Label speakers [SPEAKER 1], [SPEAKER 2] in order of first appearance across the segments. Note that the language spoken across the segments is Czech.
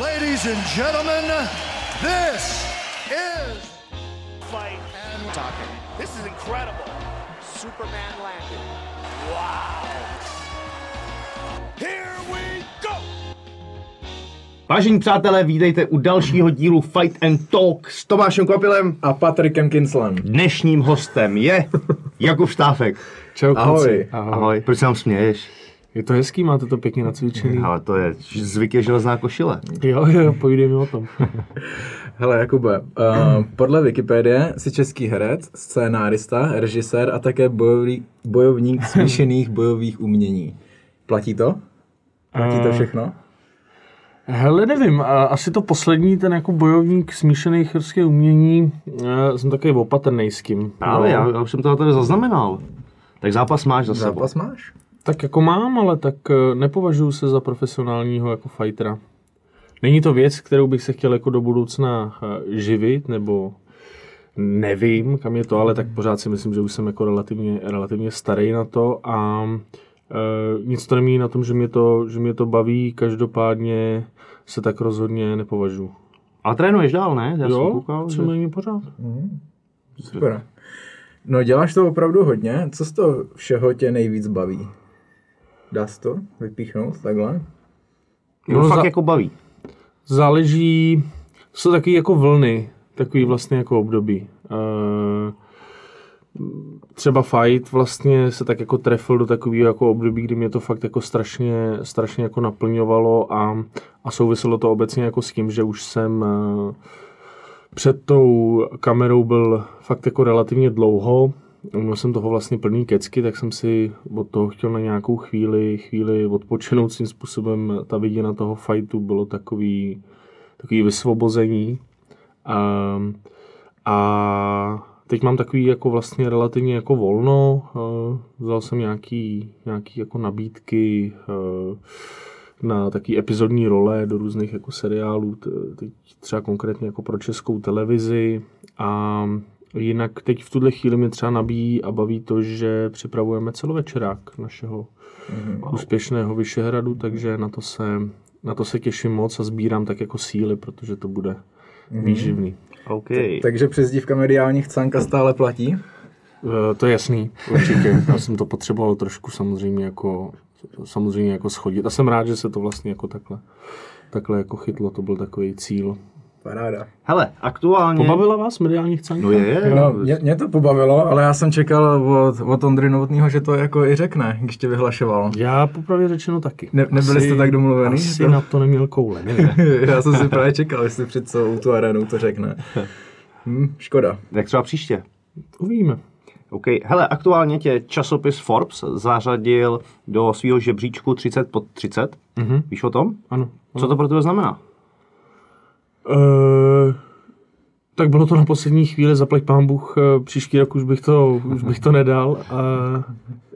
[SPEAKER 1] Ladies and gentlemen, this is
[SPEAKER 2] fight and talking. This is incredible. Superman landed. Wow. Here we go.
[SPEAKER 3] Vážení přátelé, vítejte u dalšího dílu Fight and Talk s Tomášem Kvapilem.
[SPEAKER 4] A Patrikem Kinslem.
[SPEAKER 3] Dnešním hostem je Jakub Štáfek.
[SPEAKER 5] Čau,
[SPEAKER 4] Ahoj.
[SPEAKER 3] Ahoj. Ahoj. Proč se nám směješ?
[SPEAKER 5] Je to hezký, máte to pěkně nacvičený.
[SPEAKER 3] Ale to je zvyk je železná košile.
[SPEAKER 5] Jo, jo, povídej mi o tom.
[SPEAKER 4] Hele, Jakube, uh, podle Wikipedie jsi český herec, scénárista, režisér a také bojový, bojovník smíšených bojových umění. Platí to? Platí to
[SPEAKER 5] Eh,
[SPEAKER 4] všechno?
[SPEAKER 5] Hele, nevím, a asi to poslední, ten jako bojovník smíšených herské umění, eh, jsem takový opatrný s tím.
[SPEAKER 3] Právě,
[SPEAKER 5] No.
[SPEAKER 3] já, já už jsem to tady zaznamenal. Tak zápas máš za sebou.
[SPEAKER 4] Zápas máš?
[SPEAKER 5] Tak jako mám, ale tak eh, nepovažuji se za profesionálního jako fightera. Není to věc, kterou bych se chtěl jako do budoucna eh, živit, nebo nevím, kam je to, ale tak pořád si myslím, že už jsem jako relativně, relativně starý na to a e, nic to nemění na tom, že mě to, že mě to baví, každopádně se tak rozhodně nepovažuji.
[SPEAKER 3] A trénuješ dál, ne? Já jsem
[SPEAKER 5] Jo,
[SPEAKER 3] koukal,
[SPEAKER 5] co
[SPEAKER 3] že...
[SPEAKER 5] není pořád.
[SPEAKER 4] Super. No děláš to opravdu hodně. Co z toho všeho tě nejvíc baví? Dá se to vypíchnout takhle?
[SPEAKER 3] To
[SPEAKER 5] No,
[SPEAKER 3] fakt
[SPEAKER 5] za-
[SPEAKER 3] jako baví.
[SPEAKER 5] Záleží, jsou taky jako vlny, takový vlastně jako období. Eh, třeba fight vlastně se tak jako trefil do takového jako období, kdy mě to fakt jako strašně, strašně jako naplňovalo a, a souviselo to obecně jako s tím, že už jsem eh, před tou kamerou byl fakt jako relativně dlouho, Měl jsem toho vlastně plný kecky, tak jsem si od toho chtěl na nějakou chvíli, chvíli odpočinout svým způsobem. Ta vidina toho fightu bylo takový, takový vysvobození. A, a teď mám takový jako vlastně relativně jako volno. Vzal jsem nějaký, nějaký jako nabídky na taky epizodní role do různých jako seriálů, teď třeba konkrétně jako pro českou televizi a jinak teď v tuhle chvíli mě třeba nabíjí a baví to, že připravujeme celovečerák našeho mm-hmm. úspěšného Vyšehradu, takže na to se, na to se těším moc a sbírám tak jako síly, protože to bude mm-hmm. výživný.
[SPEAKER 3] OK.
[SPEAKER 4] Takže přezdívka mediálních canka stále platí?
[SPEAKER 5] Eh, To je jasný, určitě. Já jsem to potřeboval trošku samozřejmě jako, samozřejmě jako schodit. A jsem rád, že se to vlastně jako takhle, takhle jako chytlo. To byl takový cíl.
[SPEAKER 4] Paráda.
[SPEAKER 3] Hele, aktuálně...
[SPEAKER 5] Pobavila vás mediálních canka?
[SPEAKER 3] No je, je.
[SPEAKER 4] No, mě, mě to pobavilo, ale já jsem čekal od, od Ondry Novotného, že to jako i řekne, když tě vyhlašoval.
[SPEAKER 5] Já popravdě řečeno taky.
[SPEAKER 4] Ne- nebyli jste tak domluvený,
[SPEAKER 5] Asi
[SPEAKER 4] to-
[SPEAKER 5] na to neměl koule, nevím.
[SPEAKER 4] já jsem si právě čekal, jestli před celou tu arenou to řekne. Hm, škoda.
[SPEAKER 3] Jak třeba příště?
[SPEAKER 5] Uvidíme.
[SPEAKER 3] OK. Hele, aktuálně tě časopis Forbes zařadil do svého žebříčku 30 pod 30.
[SPEAKER 5] Mhm.
[SPEAKER 3] Víš o tom?
[SPEAKER 5] Ano.
[SPEAKER 3] Co to pro tebe znamená?
[SPEAKER 5] Uh, tak bylo to na poslední chvíli, zaplať pán Bůh, eh, příští rok už bych to, už bych to nedal. Uh,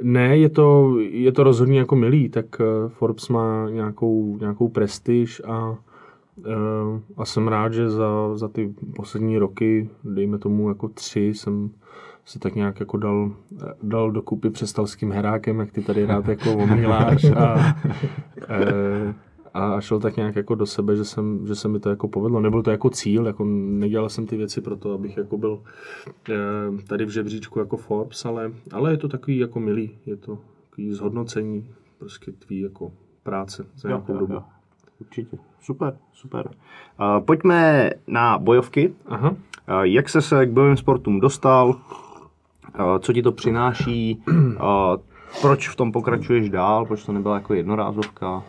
[SPEAKER 5] ne, je to, je to rozhodně jako milý, tak eh, Forbes má nějakou, nějakou prestiž a, eh, a jsem rád, že za, za ty poslední roky, dejme tomu jako tři, jsem se tak nějak jako dal, dal dokupy přestalským herákem, jak ty tady rád jako omíláš a, eh, a šel tak nějak jako do sebe, že, jsem, že se mi to jako povedlo. Nebyl to jako cíl, jako nedělal jsem ty věci pro to, abych jako byl eh, tady v žebříčku jako Forbes, ale, ale je to takový jako milý, je to takový zhodnocení prostě tvý jako práce za nějakou dobu.
[SPEAKER 3] Určitě. Super, super. Uh, pojďme na bojovky.
[SPEAKER 5] Aha.
[SPEAKER 3] Uh, jak se se k bojovým sportům dostal? Uh, co ti to přináší? Uh, proč v tom pokračuješ dál? Proč to nebyla jako jednorázovka?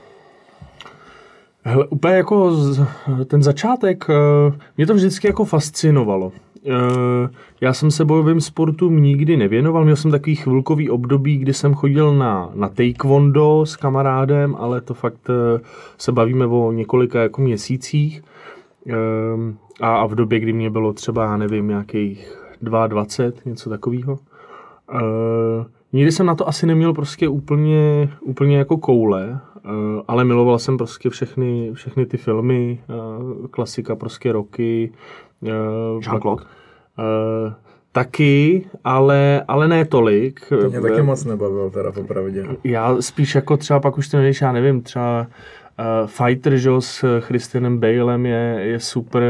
[SPEAKER 5] Hele, úplně jako z, ten začátek, eh, mě to vždycky jako fascinovalo. Eh, Já jsem se bojovým sportům nikdy nevěnoval, měl jsem takový chvilkový období, kdy jsem chodil na, na taekwondo s kamarádem, ale to fakt eh, se bavíme o několika jako měsících. A, a v době, kdy mě bylo třeba, já nevím, nějakých 22, něco takového. Nikdy jsem na to asi neměl prostě úplně, úplně jako koule, uh, ale miloval jsem prostě všechny, všechny ty filmy, uh, klasika prostě roky. Uh,
[SPEAKER 3] Jean-Claude?
[SPEAKER 5] Taky, ale, ale ne tolik.
[SPEAKER 4] To mě taky moc nebavil teda popravdě.
[SPEAKER 5] Já spíš jako třeba pak už to nevíš, já nevím, třeba Fighter, že s Christianem Balem je, je super,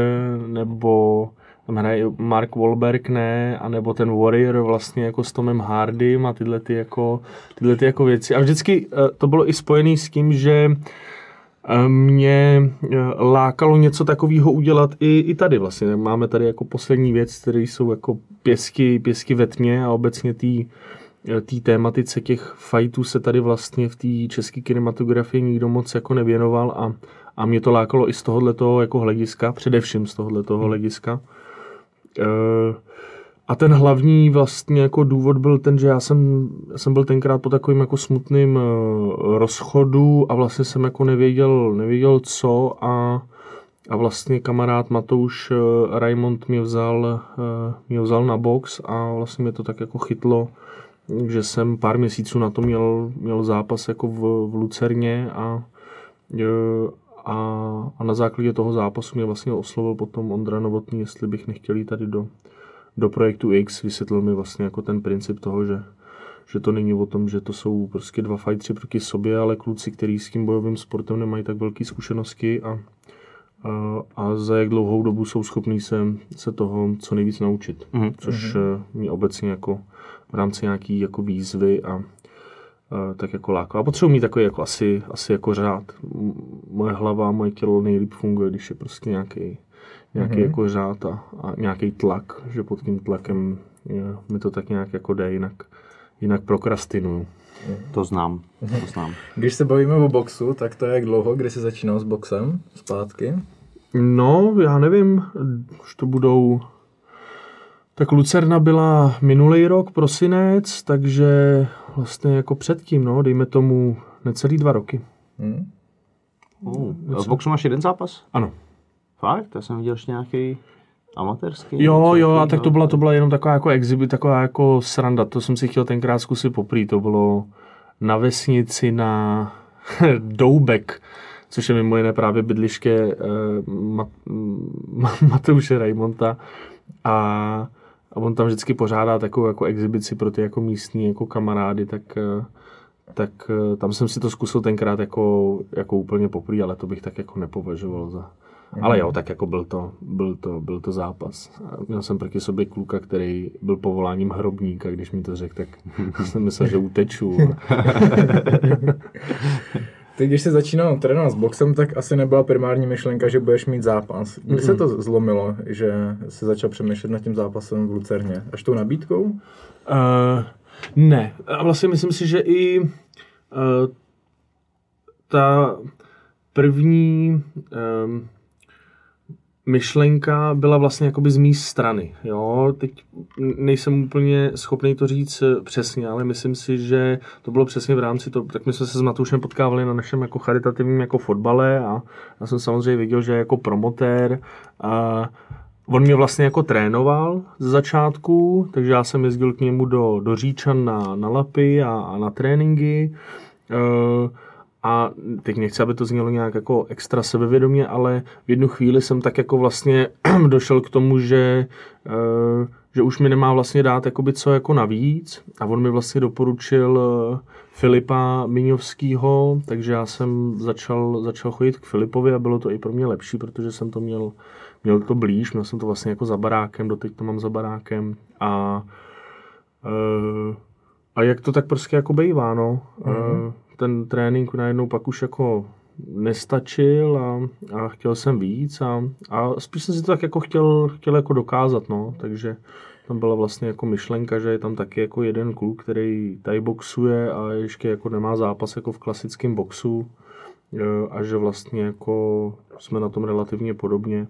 [SPEAKER 5] nebo tam hraje Mark Wahlberg, ne, anebo ten Warrior vlastně jako s Tomem Hardym a tyhle ty jako, tyhle ty jako věci. A vždycky eh, to bylo i spojené s tím, že eh, mě eh, lákalo něco takového udělat i, i tady vlastně. Máme tady jako poslední věc, které jsou jako pěsky, pěsky ve tmě a obecně tý, té tématice těch fightů se tady vlastně v té české kinematografii nikdo moc jako nevěnoval a, a mě to lákalo i z tohohle jako hlediska, především z tohohle toho hlediska. Eh, a ten hlavní vlastně jako důvod byl ten, že já jsem, jsem byl tenkrát po takovým jako smutným uh, rozchodu a vlastně jsem jako nevěděl, nevěděl co a, a vlastně kamarád Matouš uh, Raimond mě vzal, mě vzal na box a vlastně mě to tak jako chytlo, že jsem pár měsíců na to měl, měl zápas jako v, v Lucerně a, a, a na základě toho zápasu mě vlastně oslovil potom Ondra Novotný, jestli bych nechtěl jít tady do, do projektu X. Vysvětlil mi vlastně jako ten princip toho, že, že to není o tom, že to jsou prostě dva fightři proti sobě, ale kluci, kteří s tím bojovým sportem nemají tak velké zkušenosti a, a, a za jak dlouhou dobu jsou schopní se, se toho co nejvíc naučit. Mm-hmm. Což mm-hmm. mě obecně jako v rámci nějaký jako výzvy a tak jako láká. A potřebuji mít takový jako asi, asi jako řád. Moje hlava, moje tělo nejlíp funguje, když je prostě nějaký, nějaký mm-hmm. jako řád a, a nějaký tlak, že pod tím tlakem je, mi to tak nějak jako jde, jinak, jinak prokrastinuju.
[SPEAKER 3] To znám, to znám.
[SPEAKER 4] Když se bavíme o boxu, tak to je jak dlouho, kdy jsi začínal s boxem zpátky?
[SPEAKER 5] No, já nevím, už to budou tak Lucerna byla minulý rok, prosinec, takže vlastně jako předtím, no, dejme tomu necelý dva roky. Hmm.
[SPEAKER 3] Uh, v boxu máš jeden zápas?
[SPEAKER 5] Ano.
[SPEAKER 3] Fakt? Já jsem viděl ještě nějaký amatérský.
[SPEAKER 5] Jo, jo, a tak to byla, to byla jenom taková jako exhibit, taková jako sranda. To jsem si chtěl tenkrát zkusit poprý. To bylo na vesnici na Doubek, což je mimo jiné právě bydliště uh, Mat, Mateuše Raimonta. A a on tam vždycky pořádá takovou jako exibici pro ty jako místní jako kamarády, tak, eh, tak eh, tam jsem si to zkusil tenkrát jako, jako úplně poprý, ale to bych tak jako nepovažoval za, Mm. Ale jo, tak jako byl to, byl to, byl to zápas. A měl jsem proti sobě kluka, který byl povoláním hrobníka, když mi to řekl, tak jsem myslel, že uteču.
[SPEAKER 4] Ty, když jsi začínal trénovat s boxem, tak asi nebyla primární myšlenka, že budeš mít zápas. Kdy mm-hmm. se to zlomilo, že jsi začal přemýšlet nad tím zápasem v Lucerně? Až tou nabídkou? Uh,
[SPEAKER 5] ne. A vlastně myslím si, že i uh, ta první um, myšlenka byla vlastně jakoby z mé strany. Jo? Teď nejsem úplně schopný to říct eh, přesně, ale myslím si, že to bylo přesně v rámci toho, tak my jsme se s Matoušem potkávali na našem jako charitativním jako fotbale a já jsem samozřejmě viděl, že jako promotér a On mě vlastně jako trénoval ze začátku, takže já jsem jezdil k němu do, do Říčan na, na lapy a, a na tréninky. Uh, a teď nechci, aby to znělo nějak jako extra sebevědomě, ale v jednu chvíli jsem tak jako vlastně došel k tomu, že, eh, že už mi nemá vlastně dát jakoby co jako navíc. A on mi vlastně doporučil eh, Filipa Miňovského, takže já jsem začal, začal chodit k Filipovi a bylo to i pro mě lepší, protože jsem to měl, měl to blíž, měl jsem to vlastně jako za barákem, doteď to mám za barákem. A eh, a jak to tak prostě jako bejvá, no. Mm-hmm ten trénink najednou pak už jako nestačil a, a chtěl jsem víc a, a spíš jsem si to tak jako chtěl, chtěl jako dokázat, no, takže tam byla vlastně jako myšlenka, že je tam taky jako jeden kluk, který tady boxuje a ještě jako nemá zápas jako v klasickém boxu e, a že vlastně jako jsme na tom relativně podobně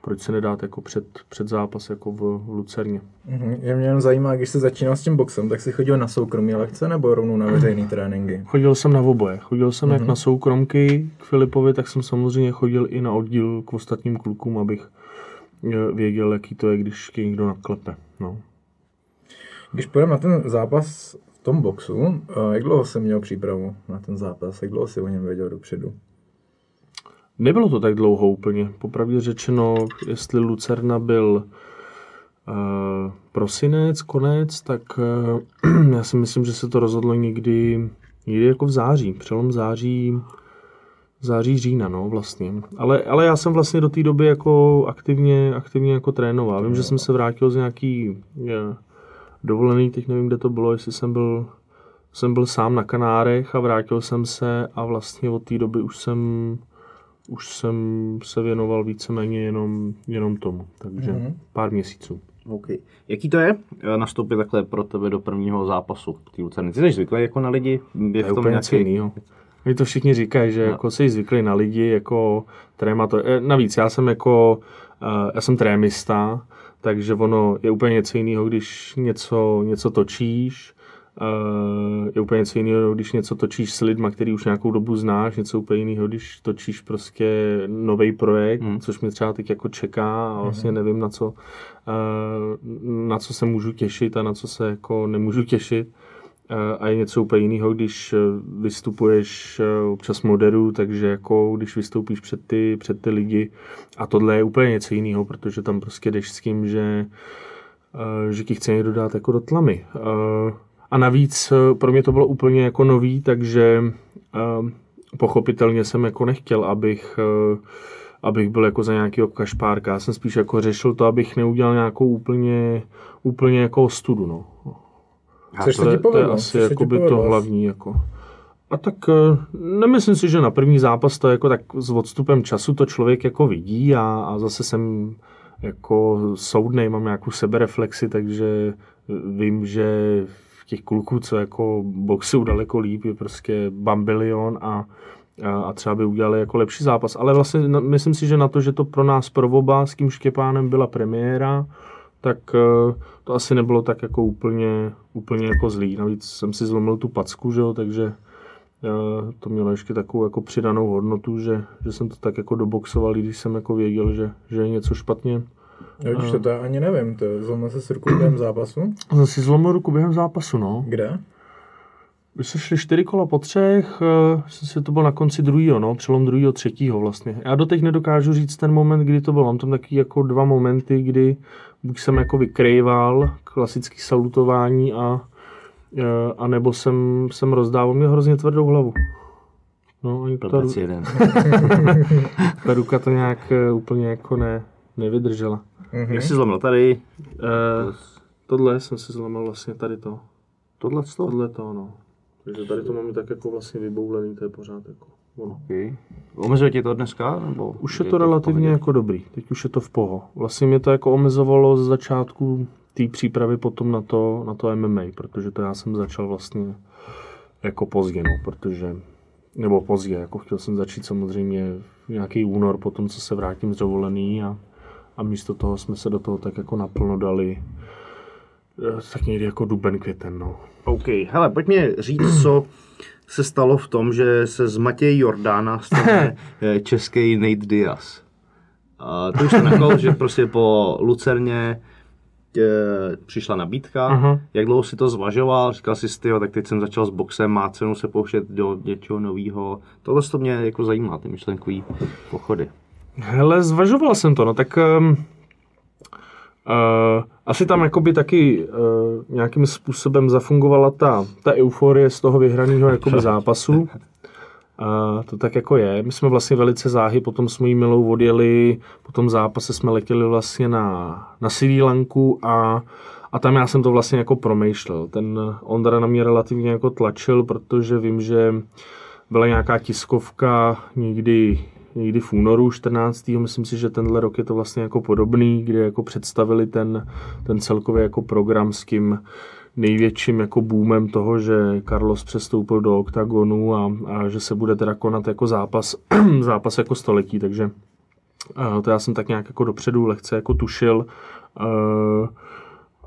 [SPEAKER 5] proč se nedát jako před, před zápas jako v Lucerně.
[SPEAKER 4] Mm-hmm. Je mě jenom zajímá, když jsi začínal s tím boxem, tak jsi chodil na soukromé lekce nebo rovnou na veřejné tréninky?
[SPEAKER 5] Chodil jsem na oboje. Chodil jsem mm-hmm. jak mhm. na soukromky k Filipovi, tak jsem samozřejmě chodil i na oddíl k ostatním klukům, abych eh, věděl, jaký to je, když tě někdo naklepe. No.
[SPEAKER 4] Když půjdeme na ten zápas v tom boxu, eh, jak dlouho jsem měl přípravu na ten zápas? Jak dlouho jsi o něm věděl dopředu?
[SPEAKER 5] Nebylo to tak dlouho úplně. Popravdě řečeno, jestli Lucerna byl uh, prosinec, konec, tak uh, já si myslím, že se to rozhodlo někdy, někdy jako v září, přelom září, září, října, no, vlastně. Ale, ale já jsem vlastně do té doby jako aktivně, aktivně jako trénoval. Vím, že jsem se vrátil z nějaký je, dovolený, teď nevím, kde to bylo, jestli jsem byl, jsem byl sám na Kanárech a vrátil jsem se a vlastně od té doby už jsem, už jsem se věnoval víceméně jenom, jenom tomu. Takže mm-hmm. pár měsíců.
[SPEAKER 3] OK. Jaký to je eh, nastoupit takhle pro tebe do prvního zápasu v té Lucerny? Ty jsi zvyklý jako na lidi? Je
[SPEAKER 5] To úplně něco jiného. Oni to všichni říkají, že
[SPEAKER 3] No.
[SPEAKER 5] jako jsi zvyklý na lidi, jako tréma to. eh, Navíc já jsem jako, eh, já jsem trémista, takže ono je úplně něco jiného, když něco, něco točíš, je úplně něco jiného, když něco točíš s lidma, který už nějakou dobu znáš, něco úplně jiného, když točíš prostě nový projekt,
[SPEAKER 3] Hmm.
[SPEAKER 5] což mě třeba teď jako čeká a vlastně nevím, na co, na co se můžu těšit a na co se jako nemůžu těšit. A je něco úplně jiného, když vystupuješ, eh, občas moderu, takže jako když vystoupíš před ty, před ty lidi a tohle je úplně něco jiného, protože tam prostě jdeš s tím, že, eh, že ti chce někdo dát jako do tlamy. Eh, A navíc eh, pro mě to bylo úplně jako nový, takže eh, pochopitelně jsem jako nechtěl, abych eh, abych byl jako za nějakého kašpárka. Já jsem spíš jako řešil to, abych neudělal nějakou úplně, úplně jako studu, no.
[SPEAKER 4] Což
[SPEAKER 5] To
[SPEAKER 4] se
[SPEAKER 5] je,
[SPEAKER 4] ti
[SPEAKER 5] to je
[SPEAKER 4] povedlo.
[SPEAKER 5] asi
[SPEAKER 4] což se ti
[SPEAKER 5] jakoby to
[SPEAKER 4] povedlo.
[SPEAKER 5] hlavní. Jako. A tak nemyslím si, že na první zápas to jako tak s odstupem času to člověk jako vidí a, a zase jsem jako soudnej, mám nějakou sebereflexi, takže vím, že těch kluků, co jako boxují daleko líp, je prostě bambilion a, a, a třeba by udělali jako lepší zápas. Ale vlastně na- myslím si, že na to, že to pro nás pro oba s tím Štěpánem byla premiéra, tak eh, to asi nebylo tak jako úplně, úplně jako zlý. Navíc jsem si zlomil tu packu, že jo, takže eh, to mělo ještě takovou jako přidanou hodnotu, že, že jsem to tak jako doboxoval, když jsem jako věděl, že, že je něco špatně.
[SPEAKER 4] Jo, když to, to já ani nevím, to zlomil se s rukou během zápasu.
[SPEAKER 5] Si zlomil ruku během zápasu, no.
[SPEAKER 4] Kde?
[SPEAKER 5] Když se šli čtyři kola po třech, eh, myslím si, že to bylo na konci druhého, no, přelom druhého, třetího vlastně. Já doteď nedokážu říct ten moment, kdy to bylo. Mám tam taky jako dva momenty, kdy buď jsem jako vykrejval klasický salutování a, eh, a nebo jsem, jsem rozdával mě hrozně tvrdou hlavu. No, ani ta, ta ruka to nějak eh, úplně jako ne, nevydržela.
[SPEAKER 4] Mhm.
[SPEAKER 3] Jak jsi zlomil tady?
[SPEAKER 5] Eh, tohle jsem si zlomil vlastně tady to.
[SPEAKER 3] Tohle to?
[SPEAKER 5] Tohle to, no. Takže tady to máme tak jako vlastně vyboulený, to je pořád jako ono.
[SPEAKER 3] Okay. Omezuje ti to dneska? Nebo
[SPEAKER 5] Už je to relativně
[SPEAKER 3] v
[SPEAKER 5] jako dobrý, teď už je to v poho. Vlastně mě to jako omezovalo z začátku té přípravy potom na to, na to MMA, protože to já jsem začal vlastně jako pozdě, no, protože, nebo pozdě, jako chtěl jsem začít samozřejmě v nějaký únor po tom, co se vrátím z dovolený a, a místo toho jsme se do toho tak jako naplno dali eh, tak někdy jako duben, květen, no.
[SPEAKER 3] OK, hele, pojď mě říct, co se stalo v tom, že se z Matěje Jordána stane eh, český Nate Diaz. A to už nakol, že prostě po Lucerně e, přišla nabídka.
[SPEAKER 5] Aha.
[SPEAKER 3] Jak dlouho si to zvažoval? Říkal jsi, tyjo, tak teď jsem začal s boxem, má cenu se pouštět do něčeho nového. Tohle to mě jako zajímá, ty myšlenkový pochody.
[SPEAKER 5] Hele, zvažoval jsem to, no tak um, uh, asi tam jakoby taky uh, nějakým způsobem zafungovala ta, ta euforie z toho vyhraného jakoby zápasu. A to tak jako je. My jsme vlastně velice záhy, potom s mojí milou odjeli, po tom zápase jsme letěli vlastně na, na Sri Lanku a, a tam já jsem to vlastně jako promýšlel. Ten Ondra na mě relativně jako tlačil, protože vím, že byla nějaká tiskovka někdy, někdy v únoru 14. Myslím si, že tenhle rok je to vlastně jako podobný, kde jako představili ten, ten celkový jako program s tím největším jako boomem toho, že Carlos přestoupil do oktagonu a, a že se bude teda konat jako zápas, zápas jako století, takže a to já jsem tak nějak jako dopředu lehce jako tušil. Eh,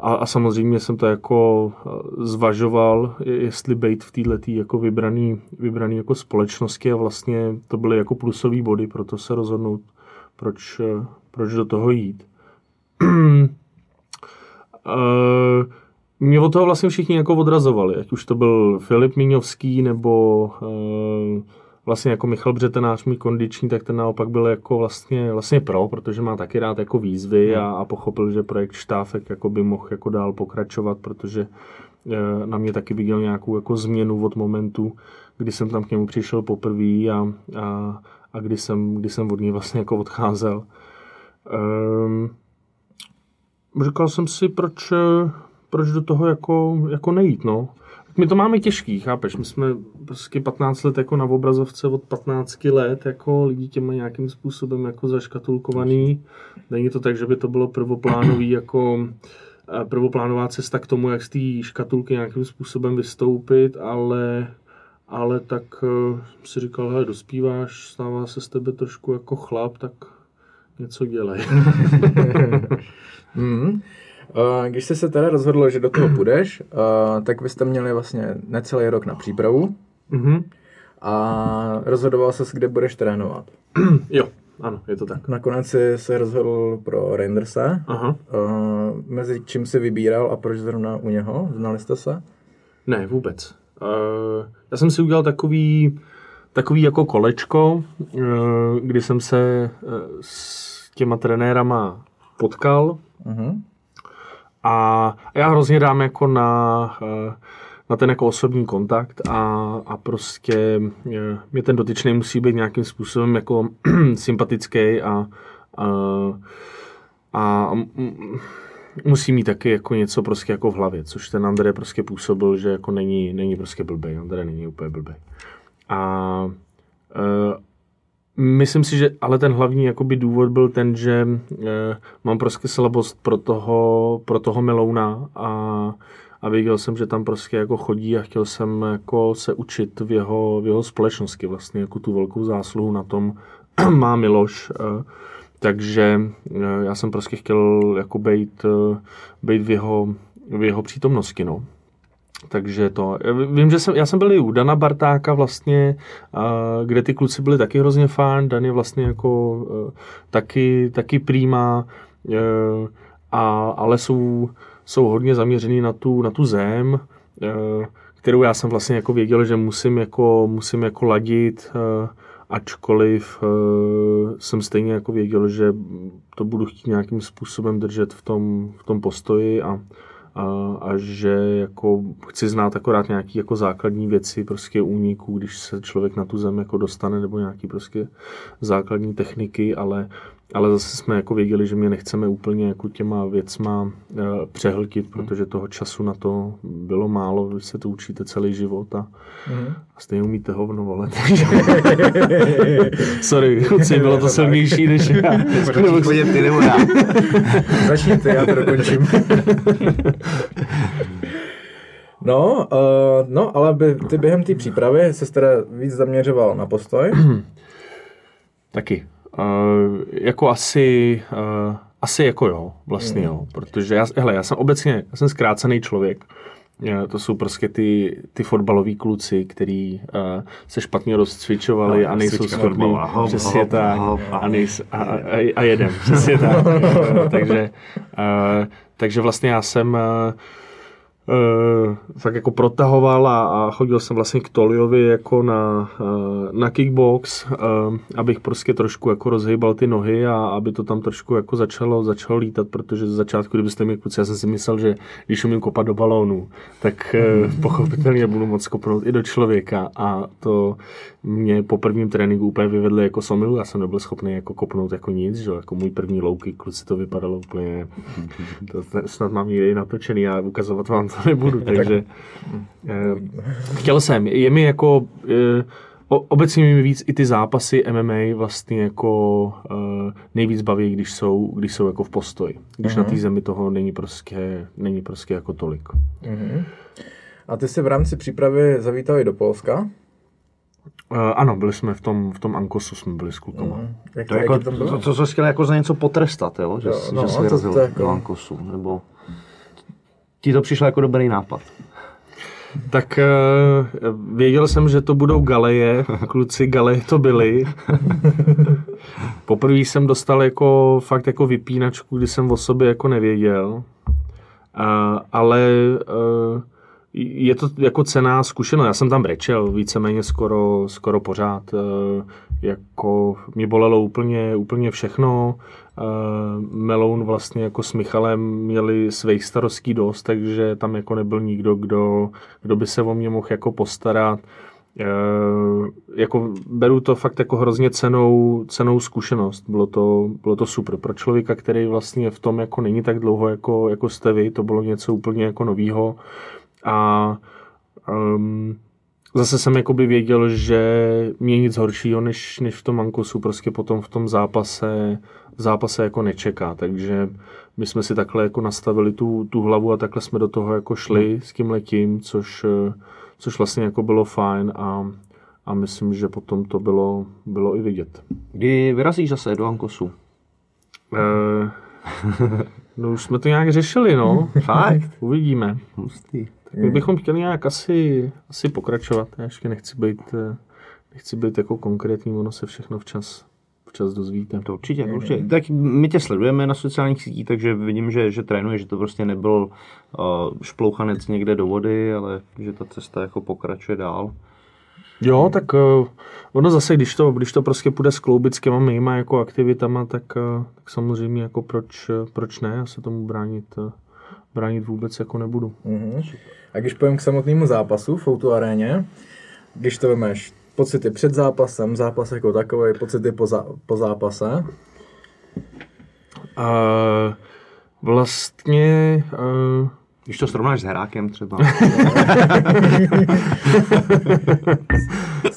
[SPEAKER 5] A, a samozřejmě jsem to jako eh, zvažoval, je- jestli být v této jako vybraný, vybraný jako společnosti a vlastně to byly jako plusové body, proto se rozhodnout, proč, eh, proč do toho jít. Eh, mě od toho vlastně všichni jako odrazovali, ať už to byl Filip Míňovský nebo eh, vlastně jako Michal Břetenář, můj kondiční, tak ten naopak byl jako vlastně, vlastně pro, protože má taky rád jako výzvy a, a pochopil, že projekt Štáfek jako by mohl jako dál pokračovat, protože eh, na mě taky viděl nějakou jako změnu od momentu, kdy jsem tam k němu přišel poprvé a, a, a kdy, jsem, kdy jsem od něj vlastně jako odcházel. Um, říkal jsem si, proč, eh, proč do toho jako, jako nejít, no. My to máme těžký, chápeš? My jsme prostě 15 let jako na obrazovce od 15 let, jako lidi těma nějakým způsobem jako zaškatulkovaný. Není to tak, že by to bylo prvoplánový jako eh, prvoplánová cesta k tomu, jak z té škatulky nějakým způsobem vystoupit, ale ale tak uh, si říkal, hele, dospíváš, stává se z tebe trošku jako chlap, tak něco dělej.
[SPEAKER 4] mm. Když jste se teda rozhodl, že do toho půjdeš, tak vy jste měli vlastně necelý rok na přípravu mm-hmm. a rozhodoval se, kde budeš trénovat.
[SPEAKER 5] jo, ano, je to tak.
[SPEAKER 4] Nakonec si se rozhodl pro Randersa. Aha. Mezi čím si vybíral a proč zrovna u něho? Znali jste se?
[SPEAKER 5] Ne, vůbec. Já jsem si udělal takový, takový jako kolečko, kdy jsem se s těma trenérama potkal. Uh-huh. A já hrozně dám jako na, eh, na ten jako osobní kontakt a, a prostě eh, mě ten dotyčný musí být nějakým způsobem jako sympatický a, a, a musí mít taky jako něco prostě jako v hlavě, což ten André prostě působil, že jako není, není prostě blbý. André není úplně blbý. A uh, Myslím si, že ale ten hlavní jakoby důvod byl ten, že e, mám prostě slabost pro toho, pro toho Melouna a, a věděl jsem, že tam prostě jako chodí a chtěl jsem jako se učit v jeho, v jeho společnosti vlastně jako tu velkou zásluhu na tom má Miloš. E, takže e, já jsem prostě chtěl jako být, být v, jeho, v jeho přítomnosti. No. Takže to, vím, že jsem, já jsem byl i u Dana Bartáka vlastně, kde ty kluci byli taky hrozně fajn, Dan je vlastně jako e, taky, taky prýma, e, a, ale jsou, jsou hodně zaměřený na tu, na tu zem, e, kterou já jsem vlastně jako věděl, že musím jako, musím jako ladit, ačkoliv jsem stejně jako věděl, že to budu chtít nějakým způsobem držet v tom, v tom postoji a, a, a že jako chci znát akorát nějaký jako základní věci prostě úniků, když se člověk na tu zem jako dostane nebo nějaký prostě základní techniky, ale ale zase jsme jako věděli, že mě nechceme úplně jako těma věcma e, přehltit, protože toho času na to bylo málo, vy se to učíte celý život a, mm. a stejně umíte hovno, vole. Sorry, kluci, bylo to silnější než já.
[SPEAKER 3] Počkej, ty nebo já.
[SPEAKER 4] Začněte, já to dokončím. No, uh, no, ale by, ty během té přípravy se teda víc zaměřoval na postoj.
[SPEAKER 5] Taky. Uh, jako asi, uh, asi jako jo, vlastně mm. jo, protože já, hele, já jsem obecně, já jsem zkrácený člověk, to jsou prostě ty, ty fotbaloví kluci, který uh, se špatně rozcvičovali no, a nejsou schopní. Přesně tak. A, nejs, a, a, a jedem. Přesně tak. takže, uh, takže vlastně já jsem uh, uh, fakt jako protahoval a, a chodil jsem vlastně k Toliovi jako na, uh, na kickbox, uh, abych prostě trošku jako rozhýbal ty nohy a aby to tam trošku jako začalo, začalo lítat, protože z začátku, kdybyste mi kluci, já jsem si myslel, že když umím kopat do balónu, tak pochopitelně budu moc kopnout i do člověka a to mě po prvním tréninku úplně vyvedli jako somilu, já jsem nebyl schopný jako kopnout jako nic, že? jako můj první louky, kluci to vypadalo úplně, to, snad mám někde natočený a ukazovat vám to nebudu, takže eh, chtěl jsem, je mi jako eh, obecně mi víc i ty zápasy MMA vlastně jako uh, nejvíc baví, když jsou, když jsou jako v postoji. Když uh-huh. na té zemi toho není prostě, není prostě jako tolik. Uh-huh.
[SPEAKER 4] A ty jsi v rámci přípravy zavítal i do Polska?
[SPEAKER 5] Uh, ano, byli jsme v tom, v tom Ankosu, jsme byli s klukama. Mm.
[SPEAKER 3] Jak to, to, jako, to, to, to, chtěl jako za něco potrestat, jo? Že, jo, no, že jsi vyrazil jako... do Ankosu, nebo ti to přišlo jako dobrý nápad?
[SPEAKER 5] Tak uh, věděl jsem, že to budou galeje, kluci galeje to byli. Poprvé jsem dostal jako fakt jako vypínačku, kdy jsem o sobě jako nevěděl. Uh, ale uh, je to jako cená zkušenost. Já jsem tam brečel víceméně skoro, skoro pořád. Eh, jako mě bolelo úplně, úplně všechno. Eh, Meloun vlastně jako s Michalem měli svých starostí dost, takže tam jako nebyl nikdo, kdo, kdo by se o mě mohl jako postarat. E, jako beru to fakt jako hrozně cenou, cenou zkušenost. Bylo to, bylo to super. Pro člověka, který vlastně v tom jako není tak dlouho jako, jako jste vy, to bylo něco úplně jako novýho. A um, zase jsem jakoby věděl, že mě nic horšího, než, než v tom Ankosu prostě potom v tom zápase, v zápase jako nečeká, takže my jsme si takhle jako nastavili tu, tu hlavu a takhle jsme do toho jako šli s tím letím, což, což vlastně jako bylo fajn a, a myslím, že potom to bylo, bylo i vidět.
[SPEAKER 3] Kdy vyrazíš zase do Ankosu?
[SPEAKER 5] E, no už jsme to nějak řešili, no.
[SPEAKER 3] Fakt?
[SPEAKER 5] Uvidíme.
[SPEAKER 3] Hustý.
[SPEAKER 5] My bychom chtěli nějak asi, asi pokračovat. Já ještě nechci být, eh, nechci být jako konkrétní, ono se všechno včas, včas dozvíte.
[SPEAKER 3] To určitě, určitě. Tak my tě sledujeme na sociálních sítích, takže vidím, že, že trénuješ, že to prostě nebyl uh, šplouchanec někde do vody, ale že ta cesta jako pokračuje dál.
[SPEAKER 5] Jo, tak uh, ono zase, když to, když to prostě půjde skloubit s těma mýma jako aktivitama, tak, uh, tak samozřejmě jako proč, proč ne, já se tomu bránit, uh, bránit vůbec jako nebudu.
[SPEAKER 4] Mm-hmm. A když pojím k samotnému zápasu v aréně, když to vemeš, pocity před zápasem, zápas jako takový, pocity po, zá, po zápase?
[SPEAKER 5] Uh, vlastně... Uh,
[SPEAKER 3] když to srovnáš s herákem třeba.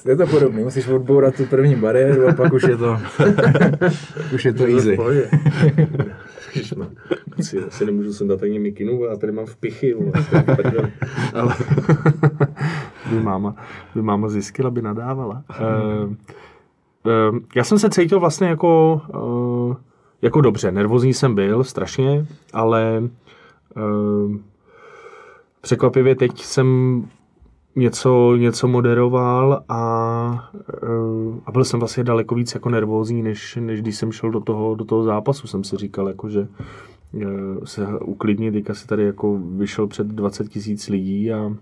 [SPEAKER 4] je to podobný, musíš odbourat tu první bariéru a pak už je to, už je to easy.
[SPEAKER 5] si, asi nemůžu sem dát ani mikinu, a tady mám v pichy. Ale by máma, by máma zjistila, by nadávala. Uh, uh, já jsem se cítil vlastně jako, uh, jako dobře. Nervózní jsem byl strašně, ale uh, překvapivě teď jsem něco, něco moderoval a, a byl jsem vlastně daleko víc jako nervózní, než, než když jsem šel do toho, do toho zápasu. Jsem si říkal, jako, že se uklidnit, teďka si tady jako vyšel před 20 tisíc lidí a,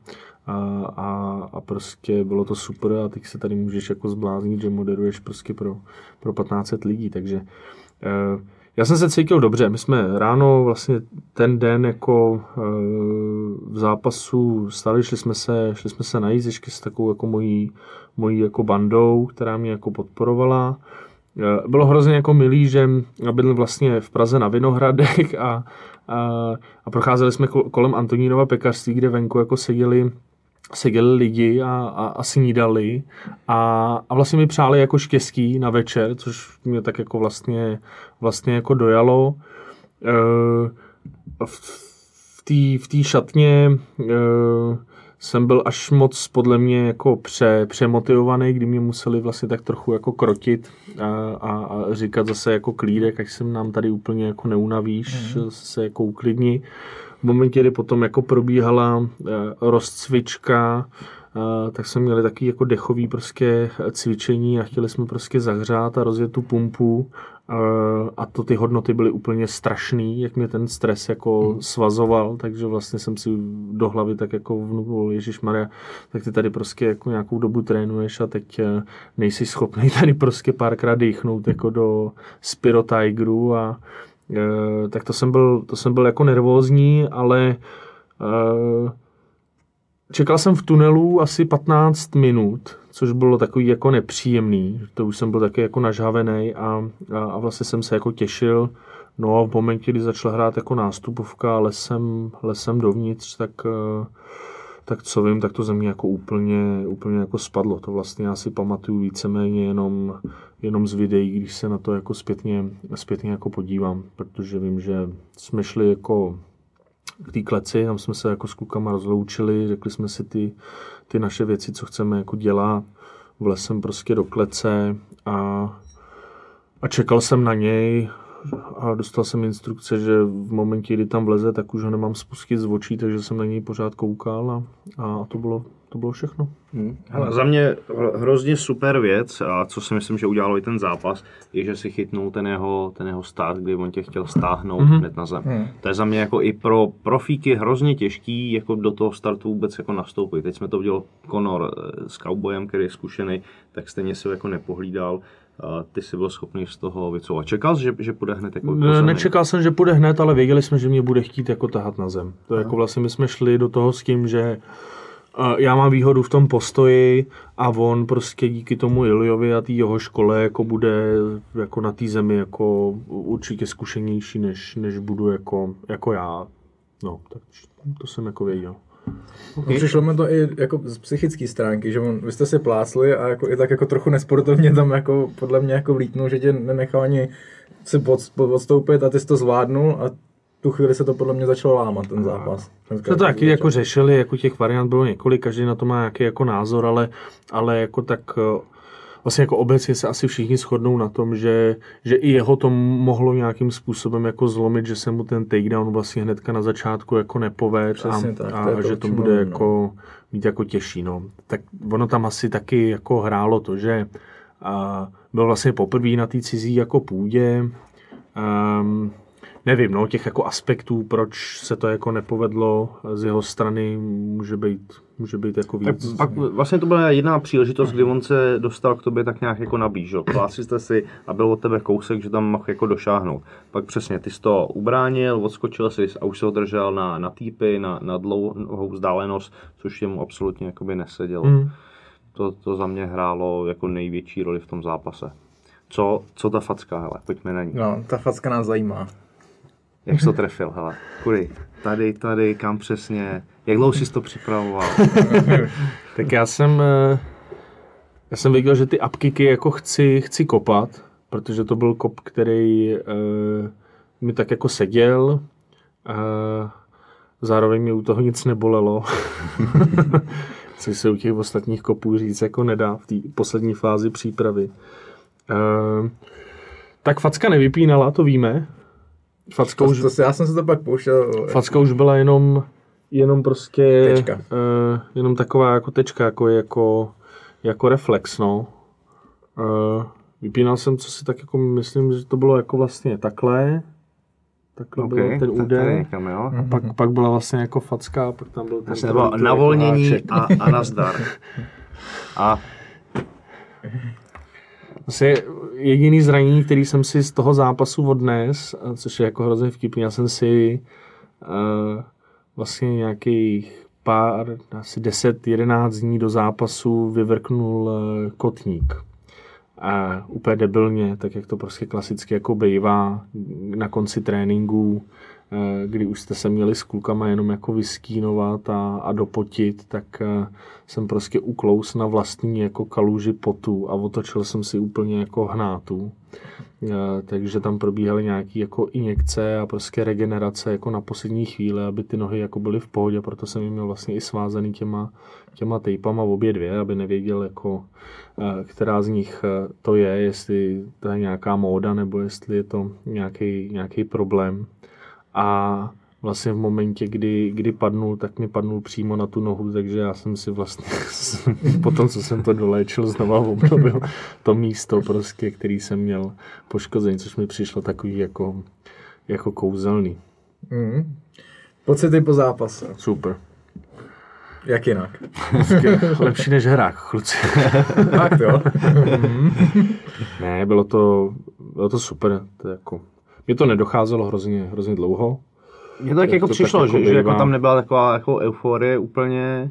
[SPEAKER 5] a, a, a, prostě bylo to super a teď se tady můžeš jako zbláznit, že moderuješ prostě pro, pro 15 lidí, takže já jsem se cítil dobře. My jsme ráno vlastně ten den jako e, v zápasu stali, šli jsme se, šli jsme se najít ještě s takovou jako mojí, mojí jako bandou, která mě jako podporovala. E, bylo hrozně jako milý, že bydlím vlastně v Praze na Vinohradech a, a, a procházeli jsme kolem Antonínova pekařství, kde venku jako seděli seděli lidi a, a, a snídali a, a vlastně mi přáli jako štěstí na večer, což mě tak jako vlastně, vlastně jako dojalo. E, v té v šatně e, jsem byl až moc podle mě jako pře, přemotivovaný, kdy mě museli vlastně tak trochu jako krotit a, a, a říkat zase jako klídek, až jsem nám tady úplně jako neunavíš, mm-hmm. se jako uklidni v momentě, kdy potom jako probíhala eh, rozcvička, eh, tak jsme měli taky jako dechový prostě cvičení a chtěli jsme prostě zahřát a rozjet tu pumpu eh, a to ty hodnoty byly úplně strašný, jak mě ten stres jako mm. svazoval, takže vlastně jsem si do hlavy tak jako vnukl, Ježíš Maria, tak ty tady prostě jako nějakou dobu trénuješ a teď nejsi schopný tady prostě párkrát dýchnout jako do Spiro Tigeru a Eh, tak to jsem byl, to jsem byl jako nervózní, ale uh, čekal jsem v tunelu asi 15 minut, což bylo takový jako nepříjemný. To už jsem byl taky jako nažhavený a, a, a vlastně jsem se jako těšil. No a v momentě, kdy začala hrát jako nástupovka lesem, lesem dovnitř, tak uh, tak co vím, tak to ze mě jako úplně, úplně jako spadlo. To vlastně já si pamatuju víceméně jenom, jenom z videí, když se na to jako zpětně, zpětně jako podívám, protože vím, že jsme šli jako k té kleci, tam jsme se jako s klukama rozloučili, řekli jsme si ty, ty naše věci, co chceme jako dělat, vlez jsem prostě do klece a, a čekal jsem na něj, a dostal jsem instrukce, že v momentě, kdy tam vleze, tak už ho nemám spustit z očí, takže jsem na něj pořád koukal a, a to, bylo, to bylo všechno.
[SPEAKER 3] Hele, za mě hr- hrozně super věc, a co si myslím, že udělalo i ten zápas, je, že si chytnul ten jeho, ten jeho start, kdy on tě chtěl stáhnout mm-hmm. hned na zem. To je za mě jako i pro profíky hrozně těžký jako do toho startu vůbec jako nastoupit. Teď jsme to udělal Conor eh, s Cowboyem, který je zkušený, tak stejně si ho jako nepohlídal. A ty jsi byl schopný z toho vycouvat. Čekal jsi, že, že půjde hned jako po
[SPEAKER 5] Ne, nečekal jsem, že půjde hned, ale věděli jsme, že mě bude chtít jako tahat na zem. To je jako vlastně my jsme šli do toho s tím, že já mám výhodu v tom postoji a on prostě díky tomu Iliovi a té jeho škole jako bude jako na té zemi jako určitě zkušenější, než, než budu jako, jako já. No, tak to jsem jako věděl.
[SPEAKER 4] No, přišlo mi to i jako z psychické stránky, že on, vy jste si plásli a jako, i tak jako trochu nesportovně tam jako podle mě jako vlítnul, že tě nenechal ani si pod, odstoupit a ty jsi to zvládnul a tu chvíli se to podle mě začalo lámat, ten zápas.
[SPEAKER 5] To to taky jako řešili, jako těch variant bylo několik, každý na to má nějaký jako názor, ale, ale jako tak eh, vlastně jako obecně se asi všichni shodnou na tom, že, že i jeho to mohlo nějakým způsobem jako zlomit, že se mu ten takedown vlastně hnedka na začátku jako nepoved a,
[SPEAKER 4] tak, to
[SPEAKER 5] a
[SPEAKER 4] to,
[SPEAKER 5] že
[SPEAKER 4] o
[SPEAKER 5] to bude
[SPEAKER 4] mluvím, no.
[SPEAKER 5] jako mít jako těžší. No. Tak ono tam asi taky jako hrálo to, že a, byl vlastně poprvé na té cizí jako půdě, um, nevím, no, těch jako aspektů, proč se to jako nepovedlo z jeho strany, může být, může být jako
[SPEAKER 3] Tak
[SPEAKER 5] víc.
[SPEAKER 3] pak vlastně to byla jedna příležitost, kdy on se dostal k tobě tak nějak jako nablíž. jo. Plásli jste si a byl od tebe kousek, že tam mohl jako došáhnout. Pak přesně, ty jsi to ubránil, odskočil jsi a už se ho držel na, na týpy, na, na dlouhou vzdálenost, což jemu absolutně jakoby nesedělo.
[SPEAKER 5] Hmm.
[SPEAKER 3] To, to za mě hrálo jako největší roli v tom zápase. Co, co ta facka, hele, pojďme na ní.
[SPEAKER 4] No, ta facka nás zajímá.
[SPEAKER 3] Jak jsi to trefil, hele, kudy, tady, tady, kam přesně, jak dlouho jsi to připravoval?
[SPEAKER 5] Tak já jsem, eh, já jsem věděl, že ty upkicky jako chci, chci kopat, protože to byl kop, který eh, mi tak jako seděl. Eh, zároveň mi u toho nic nebolelo. Což se u těch ostatních kopů říct jako nedá v té poslední fázi přípravy. Eh, tak facka nevypínala, to víme. Facka
[SPEAKER 4] To,
[SPEAKER 5] už,
[SPEAKER 4] to, já jsem se to pak pouštěl.
[SPEAKER 5] Facka už byla jenom, jenom prostě,
[SPEAKER 4] Tečka.
[SPEAKER 5] Uh, jenom taková jako tečka, jako, jako, jako reflex, no. Uh, vypínal jsem, co si tak jako myslím, že to bylo jako vlastně takhle, takhle okay, byl ten úder,
[SPEAKER 3] někam, jo?
[SPEAKER 5] a pak, pak byla vlastně jako facka, a pak tam byl ten
[SPEAKER 3] Vlastně to bylo navolnění
[SPEAKER 5] háček.
[SPEAKER 3] a, a nazdar. A
[SPEAKER 5] Vlastně jediný zranění, který jsem si z toho zápasu odnes, což je jako hrozně vtipný, já jsem si uh, vlastně nějakých pár, asi 10-11 dní do zápasu vyvrknul uh, kotník. A úplně debilně, tak jak to prostě klasicky jako bejvá na konci tréninku, eh, kdy už jste se měli s klukama jenom jako vyskínovat a, a dopotit, tak eh, jsem prostě uklous na vlastní jako kaluži potu a otočil jsem si úplně jako hnátu. Eh, Takže tam probíhaly nějaké jako injekce a prostě regenerace jako na poslední chvíli, aby ty nohy jako byly v pohodě, proto jsem je měl vlastně i svázaný těma, těma tejpama obě dvě, aby nevěděl jako, eh, která z nich eh, to je, jestli to je nějaká móda, nebo jestli je to nějaký, nějaký problém. A vlastně v momentě, kdy, kdy padnul, tak mi padnul přímo na tu nohu, takže já jsem si vlastně potom, co jsem to doléčil, znova obnovil to místo, prostě, který jsem měl poškozený, což mi přišlo takový jako, jako kouzelný.
[SPEAKER 4] Mm. Pocity po zápase.
[SPEAKER 5] Super.
[SPEAKER 4] Jak jinak?
[SPEAKER 5] Lepší než hrách, kluci.
[SPEAKER 4] tak jo.
[SPEAKER 5] Ne, bylo to, bylo to super. To je jako, mě to nedocházelo hrozně, hrozně dlouho.
[SPEAKER 3] mně to tak
[SPEAKER 5] Jak
[SPEAKER 3] jako
[SPEAKER 5] to tak
[SPEAKER 3] přišlo,
[SPEAKER 5] jako
[SPEAKER 3] že, že jako tam nebyla taková jako euforie úplně,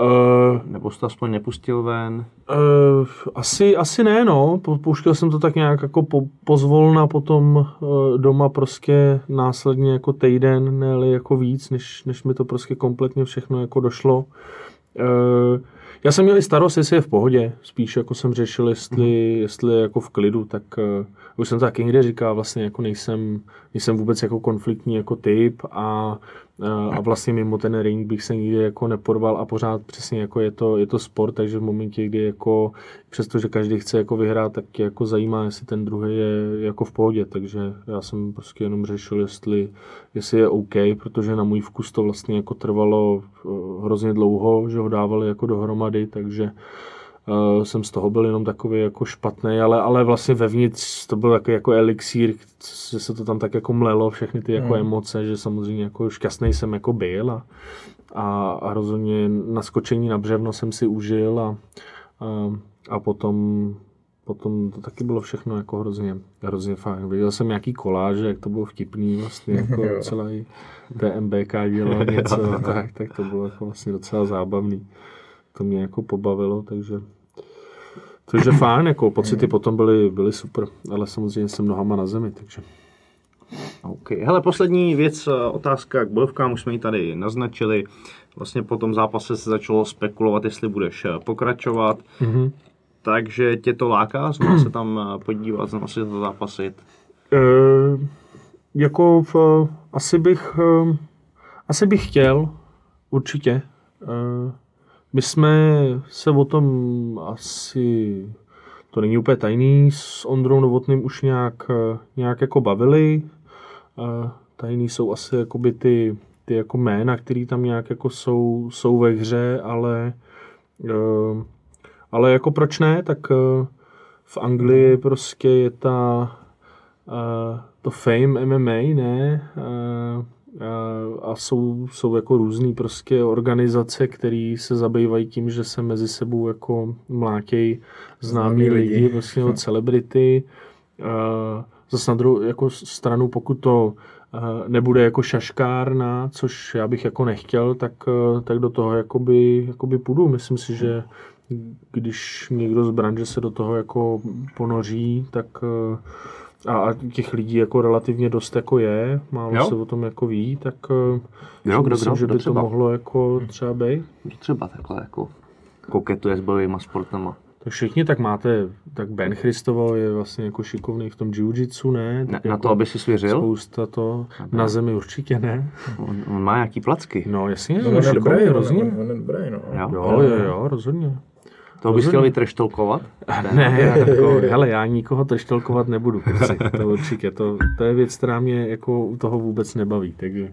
[SPEAKER 5] Uh,
[SPEAKER 3] nebo jsi to aspoň nepustil ven.
[SPEAKER 5] Uh, asi, asi ne, no. Po- Pouštěl jsem to tak nějak jako po, pozvolna potom uh, doma prostě následně jako týden, ne jako víc, než, než mi to prostě kompletně všechno jako došlo. Uh, já jsem měl i starost, jestli je v pohodě. Spíš jako jsem řešil, jestli, jestli je jako v klidu, tak uh, už jsem to taky někde říkal, vlastně jako nejsem, nejsem vůbec jako konfliktní jako typ a a vlastně mimo ten ring bych se nikdy jako nepodval a pořád přesně jako je to, je to sport, takže v momentě, kdy jako přestože každý chce jako vyhrát, tak tě jako zajímá, jestli ten druhý je jako v pohodě, takže já jsem prostě jenom řešil, jestli, jestli je OK, protože na můj vkus to vlastně jako trvalo eh, hrozně dlouho, že ho dávali jako dohromady, takže Uh, jsem z toho byl jenom takový jako špatný, ale, ale vlastně vevnitř to byl takový jako elixír, že se to tam tak jako mlelo, všechny ty jako mm. emoce, že samozřejmě jako šťastný jsem jako byl a, a, a rozhodně naskočení na břevno jsem si užil a, a, a potom potom to taky bylo všechno jako hrozně, hrozně fajn. Viděl jsem nějaký koláže, jak to bylo vtipný vlastně, jako celý TMBK dělal něco, tak, tak to bylo jako vlastně docela zábavný. To mě jako pobavilo, takže takže fajn, jako pocity potom byly, byly super, ale samozřejmě jsem nohama na zemi, takže...
[SPEAKER 3] OK. Hele, poslední věc, eh, otázka k bojovkám, už jsme ji tady naznačili. Vlastně po tom zápase se začalo spekulovat, jestli budeš eh, pokračovat. Mm-hmm. Takže tě to láká, znovu se tam eh, podívat, znovu si to zápasit?
[SPEAKER 5] E, jako v, asi bych, asi bych chtěl, určitě. E, my jsme se o tom asi, to není úplně tajný, s Ondrou Novotným už nějak, nějak jako bavili. Tajný jsou asi jakoby ty, ty jako jména, které tam nějak jako jsou, jsou ve hře, ale, eh, ale jako proč ne, tak eh, v Anglii prostě je ta eh, to Fame MMA, ne? A jsou, jsou jako různý prostě organizace, které se zabývají tím, že se mezi sebou jako mlátějí známí lidi, lidi vlastně od celebrity. Zase na druhou jako stranu, pokud to nebude jako šaškárna, což já bych jako nechtěl, tak, tak do toho jakoby, jakoby půjdu. Myslím si, že když někdo z branže se do toho jako ponoří, tak a těch lidí jako relativně dost jako je, málo jo? se o tom jako ví, tak eh, jo, kdo, myslím, kdo, že by to mohlo jako třeba být.
[SPEAKER 3] Kdo třeba takhle jako koketuje s bojovými sportama.
[SPEAKER 5] Tak všichni tak máte, tak Ben Christoval je vlastně jako šikovný v tom jiu-jitsu, ne?
[SPEAKER 3] Na,
[SPEAKER 5] jako
[SPEAKER 3] na to, aby si svěřil?
[SPEAKER 5] Spousta to, na, na zemi určitě ne.
[SPEAKER 3] On, on má nějaký placky.
[SPEAKER 5] No jasně,
[SPEAKER 4] no, on je dobrý, rozhodně. On je dobrý, no.
[SPEAKER 5] Jo, jo, jo, jo rozhodně.
[SPEAKER 3] To bys chtěl vytreštolkovat?
[SPEAKER 5] Ne, jako, hele, já nikoho treštolkovat nebudu, kluci, to určitě, to, to je věc, která mě jako u toho vůbec nebaví, takže...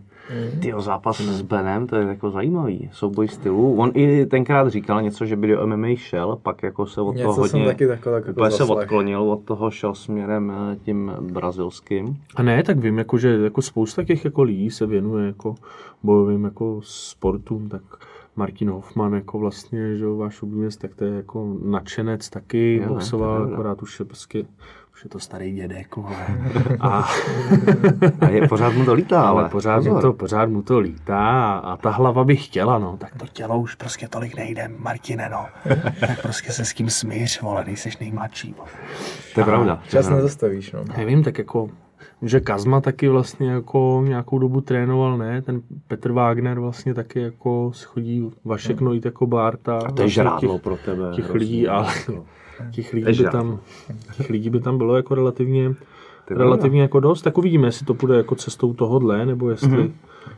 [SPEAKER 3] Ty zápas s Benem, to je jako zajímavý, souboj stylu. On i tenkrát říkal něco, že by do MMA šel, pak jako se od
[SPEAKER 4] něco
[SPEAKER 3] toho hodně,
[SPEAKER 4] taky tako, tak jako
[SPEAKER 3] se odklonil od toho, šel směrem eh, tím brazilským.
[SPEAKER 5] A ne, tak vím, jako, že jako spousta těch jako lidí se věnuje jako bojovým jako sportům, tak Martin Hoffman, jako vlastně, že váš oblíbenec, tak to je jako nadšenec taky, jo, boxoval, akorát už je prostě už je to starý dědek, ale. A,
[SPEAKER 3] a je, pořád mu to lítá, ale. ale
[SPEAKER 5] pořád, mu to, pořád mu to lítá a, a ta hlava by chtěla, no. Tak to tělo už prostě tolik nejde, Martine, no. tak prostě se s kým smíř, vole, nejseš nejmladší.
[SPEAKER 3] To je pravda.
[SPEAKER 4] Čas nezastavíš, no.
[SPEAKER 5] Nevím, tak jako že Kazma taky vlastně jako nějakou dobu trénoval, ne? Ten Petr Wagner vlastně taky jako chodí Vašek no. Nojit jako Bárta.
[SPEAKER 3] A to je žrádlo pro tebe.
[SPEAKER 5] Těch hrozně, lidí, ale jako. těch lidí, by tam, těch lidí by tam bylo jako relativně, relativně jako dost. Tak uvidíme, jestli to bude jako cestou tohodle, nebo jestli, mm-hmm.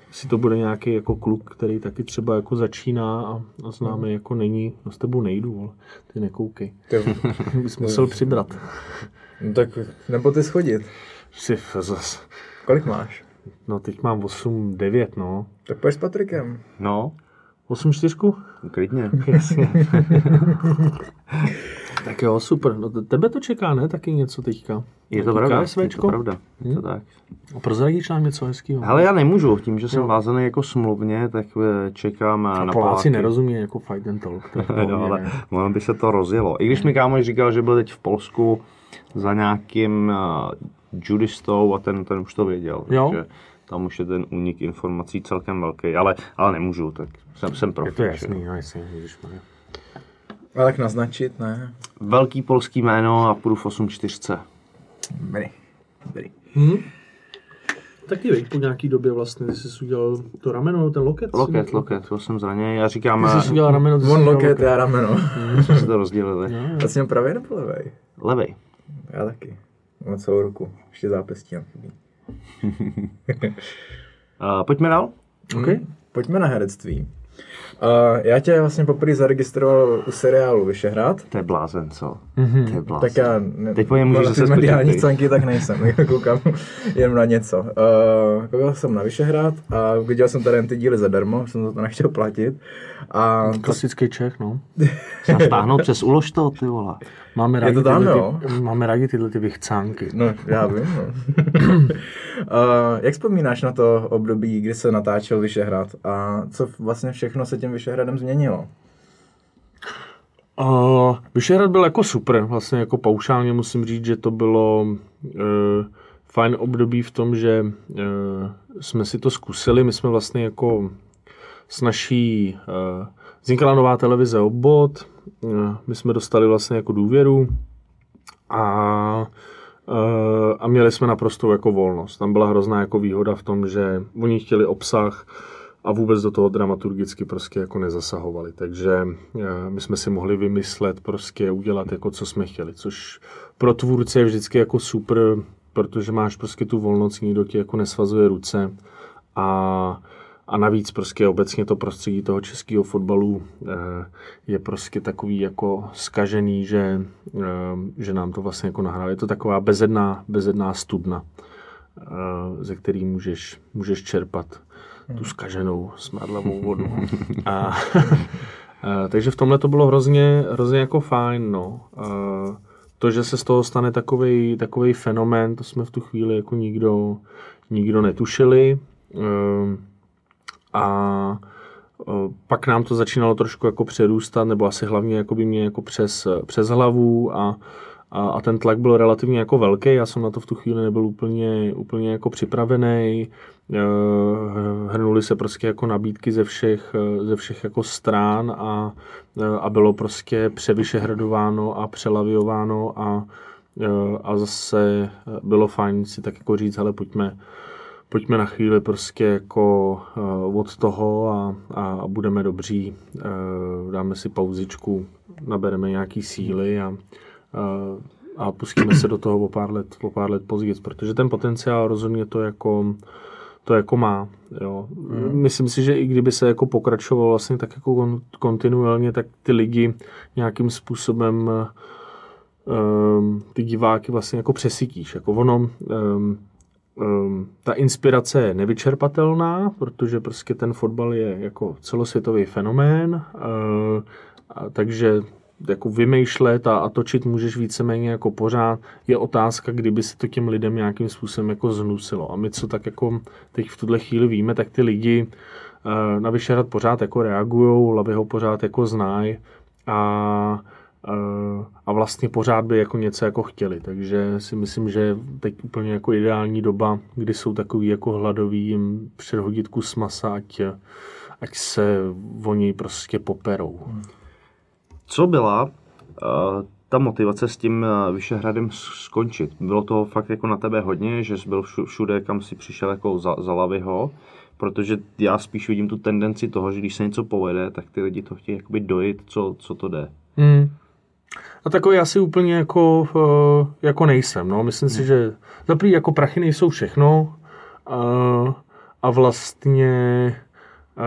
[SPEAKER 5] jestli to bude nějaký jako kluk, který taky třeba jako začíná a, a známe mm. jako není, no s tebou nejdu, ale ty nekoukej. Bys musel přibrat.
[SPEAKER 4] No tak nebo ty schodit.
[SPEAKER 5] Si zas.
[SPEAKER 4] Kolik máš?
[SPEAKER 5] No teď mám 8, 9, no.
[SPEAKER 4] Tak pojď s Patrikem.
[SPEAKER 3] No.
[SPEAKER 5] 8 čtyřku?
[SPEAKER 3] Klidně.
[SPEAKER 5] Jasně. tak jo, super. No, tebe to čeká, ne? Taky něco teďka.
[SPEAKER 3] Je to pravda, je to pravda. Je to tak.
[SPEAKER 5] A prozradíš nám něco hezkého?
[SPEAKER 3] Ale já nemůžu, tím, že jsem jo. vázaný jako smluvně, tak eh, čekám
[SPEAKER 5] a
[SPEAKER 3] na
[SPEAKER 5] Poláci Poláky. nerozumí jako fight and talk. To
[SPEAKER 3] jo, ale ono by se to rozjelo. I když mi kámoš říkal, že byl teď v Polsku za nějakým uh, judistou a ten, ten už to věděl. Jo? Takže tam už je ten únik informací celkem velký, ale, ale nemůžu, tak jsem, jsem profi.
[SPEAKER 5] Je to jasný, no jasný,
[SPEAKER 4] Ale tak naznačit, ne?
[SPEAKER 3] Velký polský jméno a půjdu v 8-4.
[SPEAKER 4] Dobrý, dobrý.
[SPEAKER 5] Hmm. Taky veď, po nějaký době vlastně, ty jsi udělal to rameno, ten loket?
[SPEAKER 3] Loket, loket, to jsem zraněný. Já říkám...
[SPEAKER 5] Ty jsi udělal rameno, ty
[SPEAKER 4] On loket, já rameno.
[SPEAKER 3] Jsme se to rozdělili.
[SPEAKER 4] No, já jsem pravý nebo levej?
[SPEAKER 3] Levej.
[SPEAKER 4] Já taky. Mám celou ruku. Ještě zápěstí nám chybí.
[SPEAKER 3] uh, pojďme dál.
[SPEAKER 5] Okay.
[SPEAKER 4] Hmm. Pojďme na herectví. Uh, já tě vlastně poprvé zaregistroval u seriálu Vyšehrad.
[SPEAKER 3] To je blázen, co?
[SPEAKER 5] Mhm.
[SPEAKER 3] To je blázen.
[SPEAKER 4] Tak já ne,
[SPEAKER 3] Teď po něm můžeš
[SPEAKER 4] na
[SPEAKER 3] zase
[SPEAKER 4] mediální scénky tak nejsem, koukám jenom na něco. Uh, koukal jsem na Vyšehrad a viděl jsem tady jen ty díly zadarmo, jsem za to nechtěl platit. A to,
[SPEAKER 5] Klasický Čech, no.
[SPEAKER 3] Se stáhnout přes ulož to, ty vole.
[SPEAKER 5] Máme rádi,
[SPEAKER 4] to tam,
[SPEAKER 5] tyhle
[SPEAKER 4] jo?
[SPEAKER 5] ty, máme rádi tyhle ty vychcánky.
[SPEAKER 4] no, já vím. No. uh, jak vzpomínáš na to období, kdy se natáčel Vyšehrad a co vlastně všechno se tím Vyšehradem změnilo?
[SPEAKER 5] Uh, Vyšehrad byl jako super, vlastně jako paušálně musím říct, že to bylo uh, fajn období v tom, že uh, jsme si to zkusili, my jsme vlastně jako s naší, uh, vznikala nová televize Obot, uh, my jsme dostali vlastně jako důvěru a a měli jsme naprostou jako volnost. Tam byla hrozná jako výhoda v tom, že oni chtěli obsah, a vůbec do toho dramaturgicky prostě jako nezasahovali. Takže eh, my jsme si mohli vymyslet, prostě udělat jako co jsme chtěli, což pro tvůrce je vždycky jako super, protože máš prostě tu volnost, nikdo ti jako nesvazuje ruce a a navíc prostě obecně to prostředí toho českého fotbalu eh, je prostě takový jako skažený, že, eh, že nám to vlastně jako nahrává. Je to taková bezedná, bezedná studna, ze který můžeš, můžeš čerpat tu skaženou smradlavou vodu. A, a, takže v tomhle to bylo hrozně, hrozně jako fajn, no. A, to, že se z toho stane takový takovej fenomén, to jsme v tu chvíli jako nikdo, nikdo netušili. A pak nám to začínalo trošku jako přerůstat, nebo asi hlavně jako by mě jako přes, přes hlavu a, a, a ten tlak byl relativně jako velký. Já jsem na to v tu chvíli nebyl úplně, úplně jako připravený. Hrnuli se prostě jako nabídky ze všech, ze všech jako strán a, a bylo prostě převyšehradováno a přelaviováno a, a zase bylo fajn si tak jako říct, ale pojďme, pojďme na chvíli prostě jako od toho a, a budeme dobří, dáme si pauzičku, nabereme nějaký síly a, a pustíme se do toho o pár let, o pár let později, protože ten potenciál rozhodně to jako, to jako má. Jo. Mm. Myslím si, že i kdyby se jako pokračovalo vlastně tak jako kon, kontinuálně, tak ty lidi nějakým způsobem um, ty diváky vlastně jako přesytíš. Jako ono, um, um, ta inspirace je nevyčerpatelná, protože prostě ten fotbal je jako celosvětový fenomén, uh, a takže jako vymýšlet a, a točit můžeš víceméně jako pořád. Je otázka, kdyby se to těm lidem nějakým způsobem jako znusilo. A my, co tak jako teď v tuhle chvíli víme, tak ty lidi uh, na Vyšehrad pořád jako reagujou, hlavy ho pořád jako znají a a vlastně pořád by jako něco jako chtěli, takže si myslím, že teď úplně jako ideální doba, kdy jsou takový jako hladoví, jim předhodit kus masa, ať, ať se oni prostě poperou.
[SPEAKER 3] Co byla uh, ta motivace s tím uh, Vyšehradem skončit? Bylo to fakt jako na tebe hodně, že jsi byl všude, kam si přišel jako za, za Lavyho, protože já spíš vidím tu tendenci toho, že když se něco povede, tak ty lidi to chtějí jakoby dojít, co, co to jde.
[SPEAKER 5] Hmm. A takový asi úplně jako, jako nejsem. No. Myslím si, že zaprý jako prachy nejsou všechno a, a vlastně a,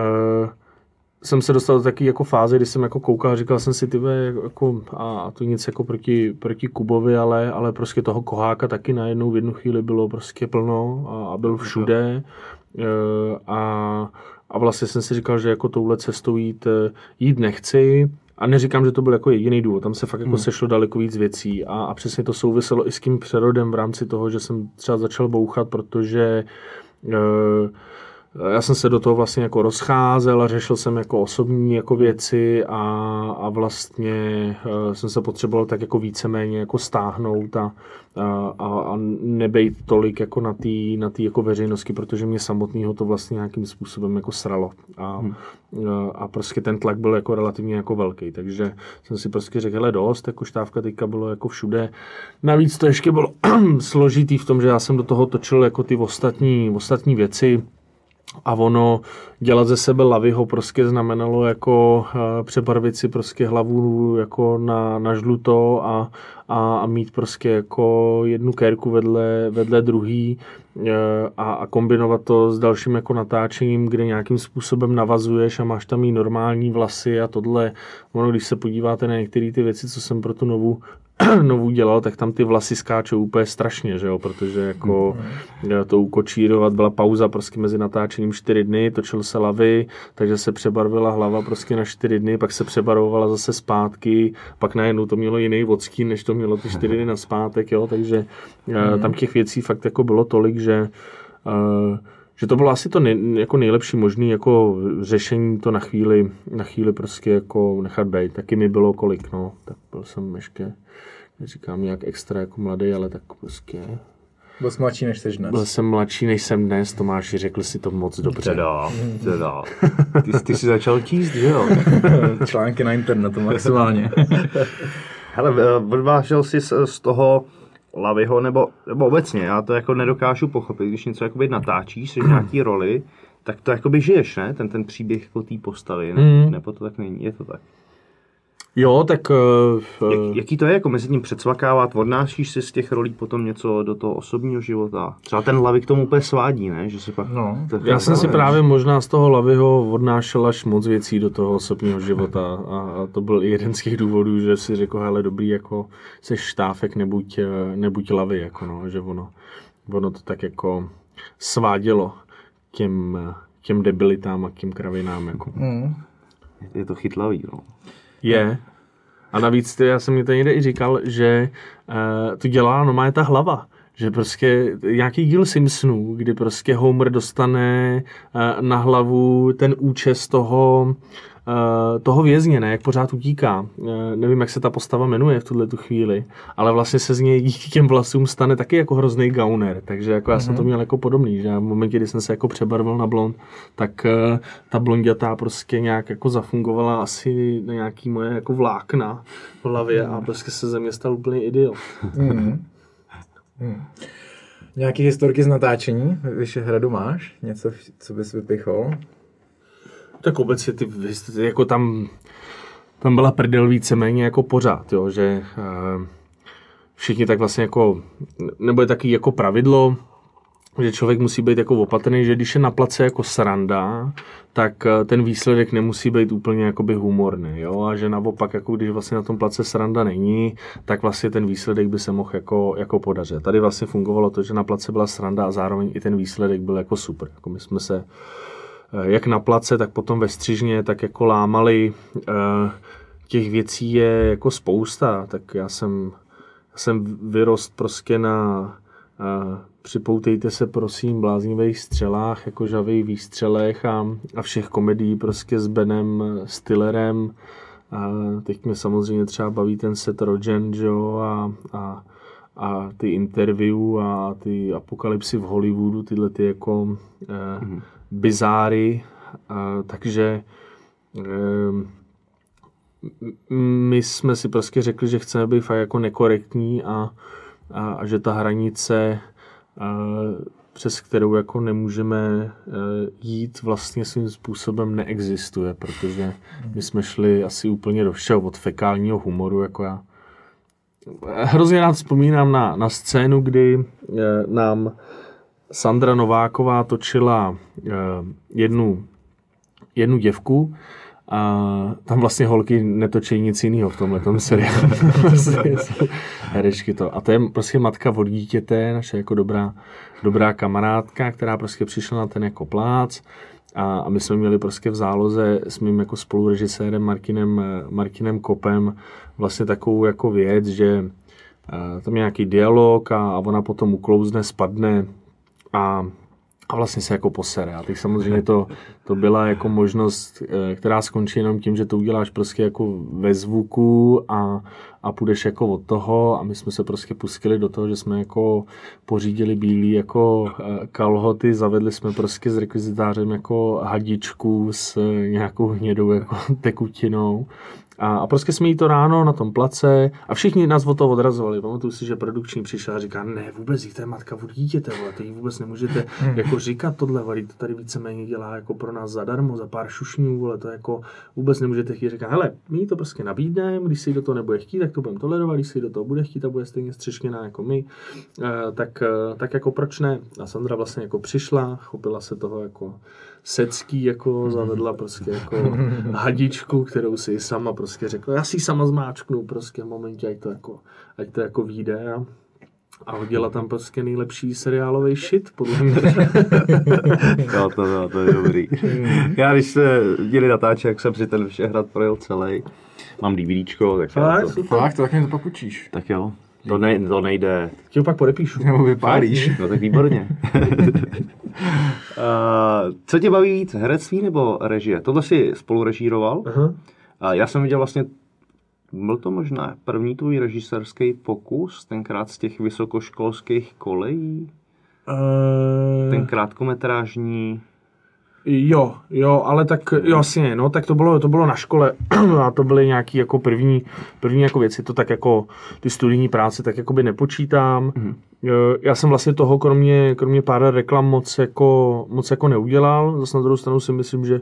[SPEAKER 5] jsem se dostal do takové jako fáze, kdy jsem jako koukal, říkal jsem si, ty jako, a to nic jako proti, proti Kubovi, ale, ale prostě toho koháka taky najednou v jednu chvíli bylo prostě plno a, a byl všude a, a vlastně jsem si říkal, že jako touhle cestou jít, jít nechci, a neříkám, že to byl jako jediný důvod, tam se fakt jako hmm. sešlo daleko víc věcí a, a přesně to souviselo i s tím přerodem v rámci toho, že jsem třeba začal bouchat, protože e, já jsem se do toho vlastně jako rozcházel a řešil jsem jako osobní jako věci a, a vlastně uh, jsem se potřeboval tak jako víceméně jako stáhnout a, a, a nebejt tolik jako na té na tý jako veřejnosti, protože mě samotného to vlastně nějakým způsobem jako sralo a, hmm. a, a prostě ten tlak byl jako relativně jako velký, takže jsem si prostě řekl, hele dost, jako štávka teďka bylo jako všude. Navíc to ještě bylo složitý v tom, že já jsem do toho točil jako ty ostatní, ostatní věci, a ono dělat ze sebe lavyho prostě znamenalo jako uh, přebarvit si prostě hlavu jako na, na žluto a, a, a mít prostě jako jednu kérku vedle, vedle druhý uh, a, a kombinovat to s dalším jako natáčením, kde nějakým způsobem navazuješ a máš tam i normální vlasy a tohle. Ono, když se podíváte na některé ty věci, co jsem pro tu novou novou dělal, tak tam ty vlasy skáčou úplně strašně, že jo, protože jako mm-hmm. to ukočírovat byla pauza prostě mezi natáčením čtyři dny, točil se lavy, takže se přebarvila hlava prostě na čtyři dny, pak se přebarvovala zase zpátky, pak najednou to mělo jiný vodský, než to mělo ty čtyři dny na zpátek, jo, takže mm-hmm. tam těch věcí fakt jako bylo tolik, že uh, že to bylo asi to nej, jako nejlepší možný jako řešení to na chvíli, na chvíli prostě jako nechat být. Taky mi bylo kolik, no, tak byl jsem ještě neříkám nějak extra jako mladý, ale tak prostě...
[SPEAKER 4] Byl jsi mladší než jsi dnes.
[SPEAKER 5] Byl jsem mladší než jsem dnes, Tomáši, řekl si to moc dobře.
[SPEAKER 3] Teda, teda. Ty, ty jsi začal číst, že jo?
[SPEAKER 4] Články na internetu maximálně.
[SPEAKER 3] Hele, odvážel jsi z toho Lavyho, nebo, nebo obecně, já to jako nedokážu pochopit, když něco jakoby natáčíš, jsi v nějaký roli, tak to jakoby žiješ, ne? Ten, ten příběh jako té postavy, ne?
[SPEAKER 5] Mm.
[SPEAKER 3] nebo to tak není, je to tak.
[SPEAKER 5] Jo, tak... Uh,
[SPEAKER 3] Jak, jaký to je, jako mezi tím předsvakávat, odnášíš si z těch rolí potom něco do toho osobního života? Třeba ten Lavy k tomu úplně svádí, ne? Že si pak,
[SPEAKER 4] No,
[SPEAKER 5] já jsem si právě možná z toho Lavyho odnášel až moc věcí do toho osobního života a, a to byl i jeden z těch důvodů, že si řekl, hele dobrý, jako se štáfek, nebuď, eh, nebuď Lavy, jako no, že ono, ono to tak jako svádělo těm, těm debilitám a těm kravinám, jako.
[SPEAKER 4] Mm.
[SPEAKER 3] Je to chytlavý, no.
[SPEAKER 5] Je. A navíc, ty, já jsem mi to někde i říkal, že uh, to dělá normálně ta hlava. Že prostě nějaký díl Simpsonů, kdy prostě Homer dostane uh, na hlavu ten účes toho, toho vězně, ne, jak pořád utíká. Uh, nevím, jak se ta postava jmenuje v tuhle tu chvíli, ale vlastně se z něj díky těm vlasům stane taky jako hrozný gauner. Takže jako já jsem to měl jako podobný, že v momentě, kdy jsem se jako přebarvil na blond, tak uh, ta blondětá prostě nějak jako zafungovala asi na nějaký moje jako vlákna v hlavě a prostě se ze mě stal úplný idiot.
[SPEAKER 4] Mm. Mm. Nějaký historky z natáčení Vyšehradu máš? Něco, co bys vypichol?
[SPEAKER 5] Tak obecně ty, jako tam, tam byla prdel víceméně jako pořád, jo, že uh, všichni tak vlastně jako, nebo je taky jako pravidlo, že člověk musí být jako opatrný, že když je na place jako sranda, tak eh, ten výsledek nemusí být úplně jakoby humorný, jo, a že naopak, jako když vlastně na tom place sranda není, tak vlastně ten výsledek by se mohl jako, jako podařit. Tady vlastně fungovalo to, že na place byla sranda a zároveň i ten výsledek byl jako super. Jako my jsme se eh, jak na place, tak potom ve střižně, tak jako lámali. eh, Těch věcí je jako spousta, tak já jsem, já jsem vyrost prostě na eh, připoutejte se prosím bláznivých střelách, jako žavých výstřelech a, a všech komedií prostě s Benem Stillerem. A teď mě samozřejmě třeba baví ten Seth Rogen, jo, a, a, a ty interview a ty apokalypsy v Hollywoodu, tyhle ty jako eh, bizáry, a, takže eh, my jsme si prostě řekli, že chceme být fakt jako nekorektní a, a, a že ta hranice, a, přes kterou jako nemůžeme jít, vlastně svým způsobem neexistuje, protože my jsme šli asi úplně do všeho, od fekálního humoru, jako já. Hrozně rád vzpomínám na, na scénu, kdy nám Sandra Nováková točila e, jednu, jednu děvku, a tam vlastně holky netočí nic jiného v tomhle tom seriálu. Herečky to. A to je prostě matka od dítěte, naše jako dobrá, dobrá kamarádka, která prostě přišla na ten jako plác. A, a my jsme měli prostě v záloze s mým jako spolurežisérem Martinem, Martinem Kopem vlastně takovou jako věc, že a, tam je nějaký dialog a, a ona potom uklouzne, spadne a a vlastně se jako posere. A teď samozřejmě to, to byla jako možnost, eh, která skončí jenom tím, že to uděláš prostě jako ve zvuku a, a půjdeš jako od toho. A my jsme se prostě pustili do toho, že jsme jako pořídili bílý jako eh, kalhoty, zavedli jsme prostě s rekvizitářem jako hadičku s nějakou hnědou jako tekutinou A, a prostě jsme jí to ráno na tom place a všichni nás od toho odrazovali. Pamatuju si, že produkční přišel a říká, ne, vůbec jí, to je matka od dítěte, vole, to jí vůbec nemůžete jako říkat tohle, vole, to tady víceméně dělá jako pro nás zadarmo, za pár šušňů, vole, to jako vůbec nemůžete chtít. Říká, hele, my jí to prostě nabídneme, když si do toho nebude chtít, tak to budeme tolerovat, když si do toho bude chtít a bude stejně střešněná jako my, eh, tak, eh, tak jako proč ne? A Sandra vlastně jako přišla, chopila se toho jako secký, jako zavedla prostě jako hadičku, kterou si sama prostě řekla, já si ji sama zmáčknu prostě v momentě, ať to jako, ať to jako vyjde a, a hodila tam prostě nejlepší seriálový shit, podle mě.
[SPEAKER 3] Jo, to, to, to je dobrý. Já když se děli natáčet, jak jsem si ten Všehrad projel celý, mám DVDčko, tak, já
[SPEAKER 5] Fakt?
[SPEAKER 3] to,
[SPEAKER 4] Fakt, to tak mi to pak učíš.
[SPEAKER 3] tak jo. To, ne, to nejde.
[SPEAKER 5] Ti ho pak podepíšu.
[SPEAKER 4] Nebo vypálíš.
[SPEAKER 3] No tak výborně. uh, co tě baví víc, herectví nebo režie? Tohle si spolu režíroval.
[SPEAKER 5] Aha.
[SPEAKER 3] Uh, já jsem viděl vlastně, byl to možná první tvůj režisérský pokus, tenkrát z těch vysokoškolských kolejí,
[SPEAKER 5] Uh,
[SPEAKER 3] ten krátkometrážní.
[SPEAKER 5] Jo, jo, ale tak jo, jasně, no, tak to bylo, to bylo na škole a to byly nějaký jako první, první jako věci, to tak jako ty studijní práce tak jako by nepočítám. Mm-hmm. Já jsem vlastně toho kromě, kromě pár reklam moc jako, moc jako neudělal, zase na druhou stranu si myslím, že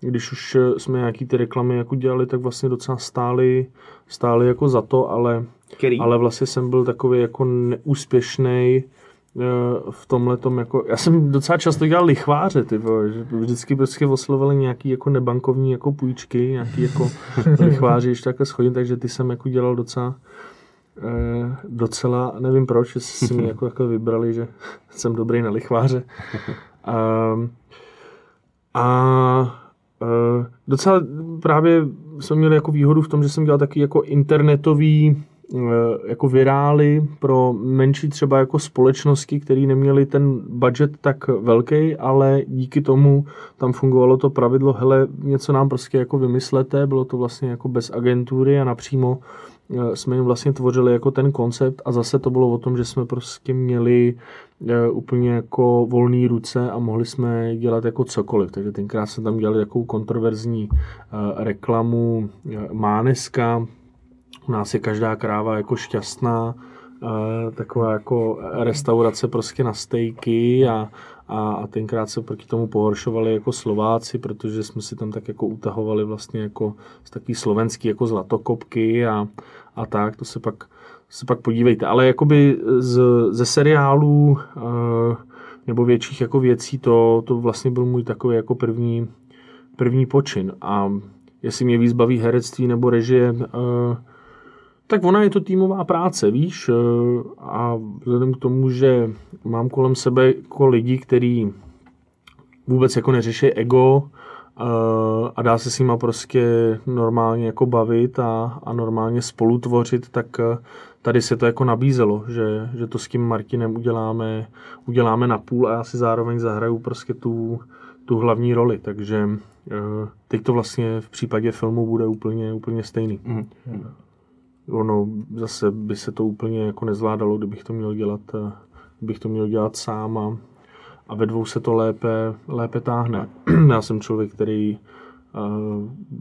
[SPEAKER 5] když už jsme nějaký ty reklamy jako dělali, tak vlastně docela stály, stály jako za to, ale,
[SPEAKER 3] Který?
[SPEAKER 5] ale vlastně jsem byl takový jako neúspěšný v tomhle tom jako, já jsem docela často dělal lichváře, ty vole, že vždycky prostě oslovili nějaký jako nebankovní jako půjčky, nějaký jako lichváři, když takhle schodím, takže ty jsem jako dělal docela eh, docela, nevím proč, že si mi jako, jako vybrali, že jsem dobrý na lichváře. Um, a uh, docela právě jsme měli jako výhodu v tom, že jsem dělal taky jako internetový jako virály pro menší třeba jako společnosti, které neměly ten budget tak velký, ale díky tomu tam fungovalo to pravidlo, hele, něco nám prostě jako vymyslete, bylo to vlastně jako bez agentury a napřímo jsme jim vlastně tvořili jako ten koncept a zase to bylo o tom, že jsme prostě měli úplně jako volné ruce a mohli jsme dělat jako cokoliv. Takže tenkrát jsme tam dělali takovou kontroverzní reklamu Máneska, u nás je každá kráva jako šťastná, taková jako restaurace prostě na stejky a, a, a tenkrát se proti tomu pohoršovali jako Slováci, protože jsme si tam tak jako utahovali vlastně jako z takový slovenský jako zlatokopky a, a tak, to se pak, se pak podívejte. Ale jakoby z, ze seriálů nebo větších jako věcí to, to vlastně byl můj takový jako první, první počin. A jestli mě víc baví herectví nebo režie, tak ona je to týmová práce, víš, a vzhledem k tomu, že mám kolem sebe jako lidi, kteří vůbec jako neřeší ego a dá se s nima prostě normálně jako bavit a, a normálně spolutvořit, tak tady se to jako nabízelo, že, že to s tím Martinem uděláme, uděláme na půl a já si zároveň zahraju prostě tu, tu hlavní roli, takže teď to vlastně v případě filmu bude úplně, úplně stejný. Mm ono zase by se to úplně jako nezvládalo, kdybych to měl dělat, kdybych to měl dělat sám a, a ve dvou se to lépe, lépe táhne. Já jsem člověk, který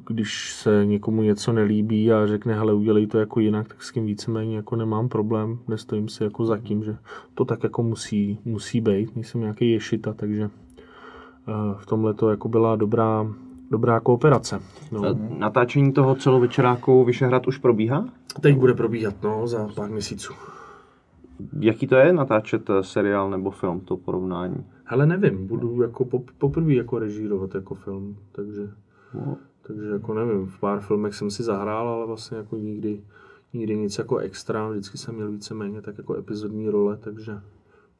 [SPEAKER 5] když se někomu něco nelíbí a řekne, hele, udělej to jako jinak, tak s tím víceméně jako nemám problém, nestojím si jako za tím, že to tak jako musí, musí být, nejsem nějaký ješita, takže v tomhle to jako byla dobrá, dobrá kooperace. No.
[SPEAKER 3] Natáčení toho celovečeráku Vyšehrad už probíhá?
[SPEAKER 5] Teď bude probíhat, no, za pár měsíců.
[SPEAKER 3] Jaký to je natáčet seriál nebo film, to porovnání?
[SPEAKER 5] Hele, nevím, budu jako pop, poprvé jako režírovat jako film, takže,
[SPEAKER 3] No.
[SPEAKER 5] takže jako nevím, v pár filmech jsem si zahrál, ale vlastně jako nikdy, nikdy nic jako extra, vždycky jsem měl víceméně tak jako epizodní role, takže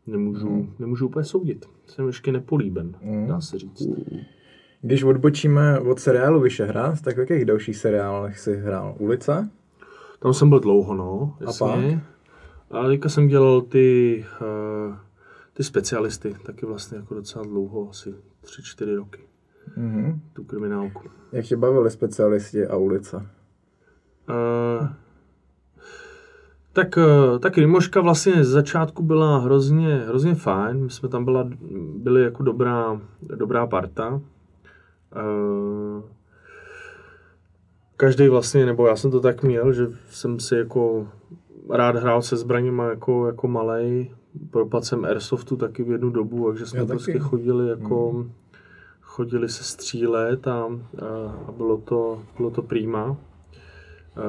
[SPEAKER 5] nemůžu,
[SPEAKER 3] Hmm.
[SPEAKER 5] nemůžu úplně soudit. Jsem ještě nepolíben, dá se říct.
[SPEAKER 4] Když odbočíme od seriálu Vyšehrad, tak v jakých dalších seriálech jsi hrál? Ulice?
[SPEAKER 5] Tam jsem byl dlouho, no, jasně. A teďka jsem dělal ty, uh, ty specialisty, taky vlastně jako docela dlouho, asi 3-4 roky.
[SPEAKER 4] Mhm.
[SPEAKER 5] Tu kriminálku.
[SPEAKER 4] Jak tě bavili specialisti a ulice?
[SPEAKER 5] Uh, tak, uh, ta Krimoška vlastně z začátku byla hrozně, hrozně fajn. My jsme tam byla, byli jako dobrá, dobrá parta. Uh, každý vlastně, nebo já jsem to tak měl, že jsem si jako rád hrál se zbraněma jako, jako malej. Propadl jsem Airsoftu taky v jednu dobu, takže jsme
[SPEAKER 4] Já taky.
[SPEAKER 5] prostě chodili jako chodili se střílet a, a, a bylo, to, bylo to prýma. E,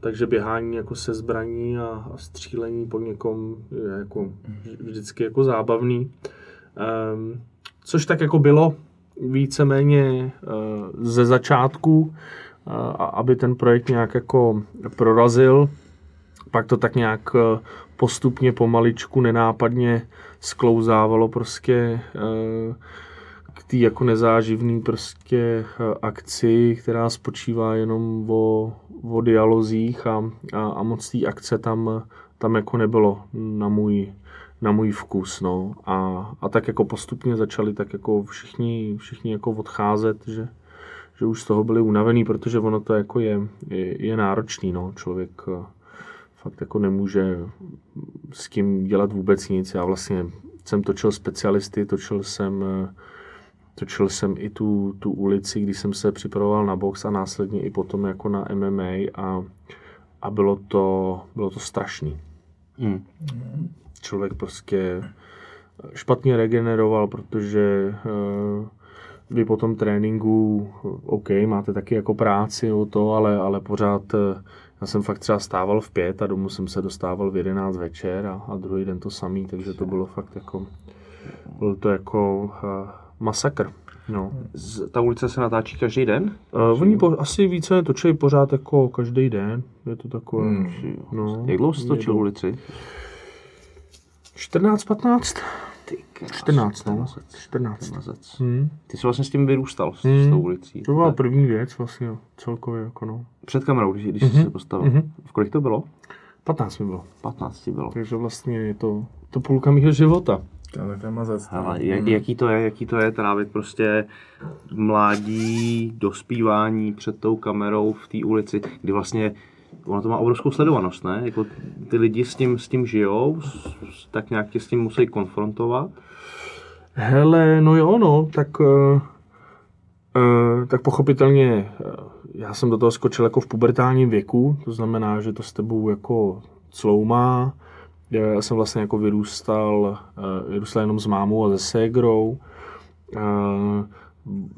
[SPEAKER 5] takže běhání jako se zbraní a, a střílení po někom je jako vždycky jako zábavný. Ehm, což tak jako bylo víceméně eh, ze začátku, a aby ten projekt nějak jako prorazil. Pak to tak nějak eh, postupně, pomaličku, nenápadně sklouzávalo prostě eh, k té jako nezáživný prostě eh, akci, která spočívá jenom o, o dialozích a, a, a moc té akce tam, tam jako nebylo na můj, na můj vkus, no. A, a tak jako postupně začali tak jako všichni, všichni jako odcházet, že, že už z toho byli unavený, protože ono to jako je, je, je náročný, no. Člověk eh, fakt jako nemůže s tím dělat vůbec nic. Já vlastně jsem točil specialisty, točil jsem eh, točil jsem i tu, tu ulici, když jsem se připravoval na box a následně i potom jako na MMA a, a bylo to, bylo to strašný.
[SPEAKER 3] Hmm.
[SPEAKER 5] Člověk prostě špatně regeneroval, protože uh, vy po tom tréninku, OK, máte taky jako práci o to, ale, ale pořád, eh, já jsem fakt třeba stával v pět a domů jsem se dostával v jedenáct večer a, a druhý den to samý, takže to bylo fakt jako, byl to jako uh, masakr. No.
[SPEAKER 3] Z- Ta ulice se natáčí každý den?
[SPEAKER 5] Uh, oni po, asi více točí pořád jako každý den. Je to takové.
[SPEAKER 4] Hmm.
[SPEAKER 5] No,
[SPEAKER 3] Jak dlouho jsi točil ulici?
[SPEAKER 5] 14, 15?
[SPEAKER 3] Ty krás,
[SPEAKER 5] 14, no.
[SPEAKER 3] mazec,
[SPEAKER 5] 14.
[SPEAKER 3] mazec.
[SPEAKER 5] Hmm.
[SPEAKER 3] Ty jsi vlastně s tím vyrůstal, s,
[SPEAKER 5] Hmm.
[SPEAKER 3] s tou ulicí.
[SPEAKER 5] To byla
[SPEAKER 3] Tak.
[SPEAKER 5] první věc vlastně celkově. Jako no.
[SPEAKER 3] Před kamerou, když, když jsi se postavil.
[SPEAKER 5] mhm.
[SPEAKER 3] V kolik to bylo?
[SPEAKER 5] 15 mi bylo.
[SPEAKER 3] 15 ti bylo.
[SPEAKER 5] Takže vlastně je to, to půlka mého života.
[SPEAKER 4] Ale to je mazec. no.
[SPEAKER 3] Ale jak, jaký to je, jaký to je trávit prostě mládí, dospívání před tou kamerou v té ulici, kdy vlastně ono to má obrovskou sledovanost, ne? Jako ty lidi s tím, s tím žijou, s, tak nějak tě s tím musí konfrontovat.
[SPEAKER 5] Hele, no jo, no, tak, uh, uh, tak pochopitelně uh, já jsem do toho skočil jako v pubertálním věku, to znamená, že to s tebou jako cloumá. Já já jsem vlastně jako vyrůstal, uh, vyrůstal jenom s mámou a se ségrou, uh,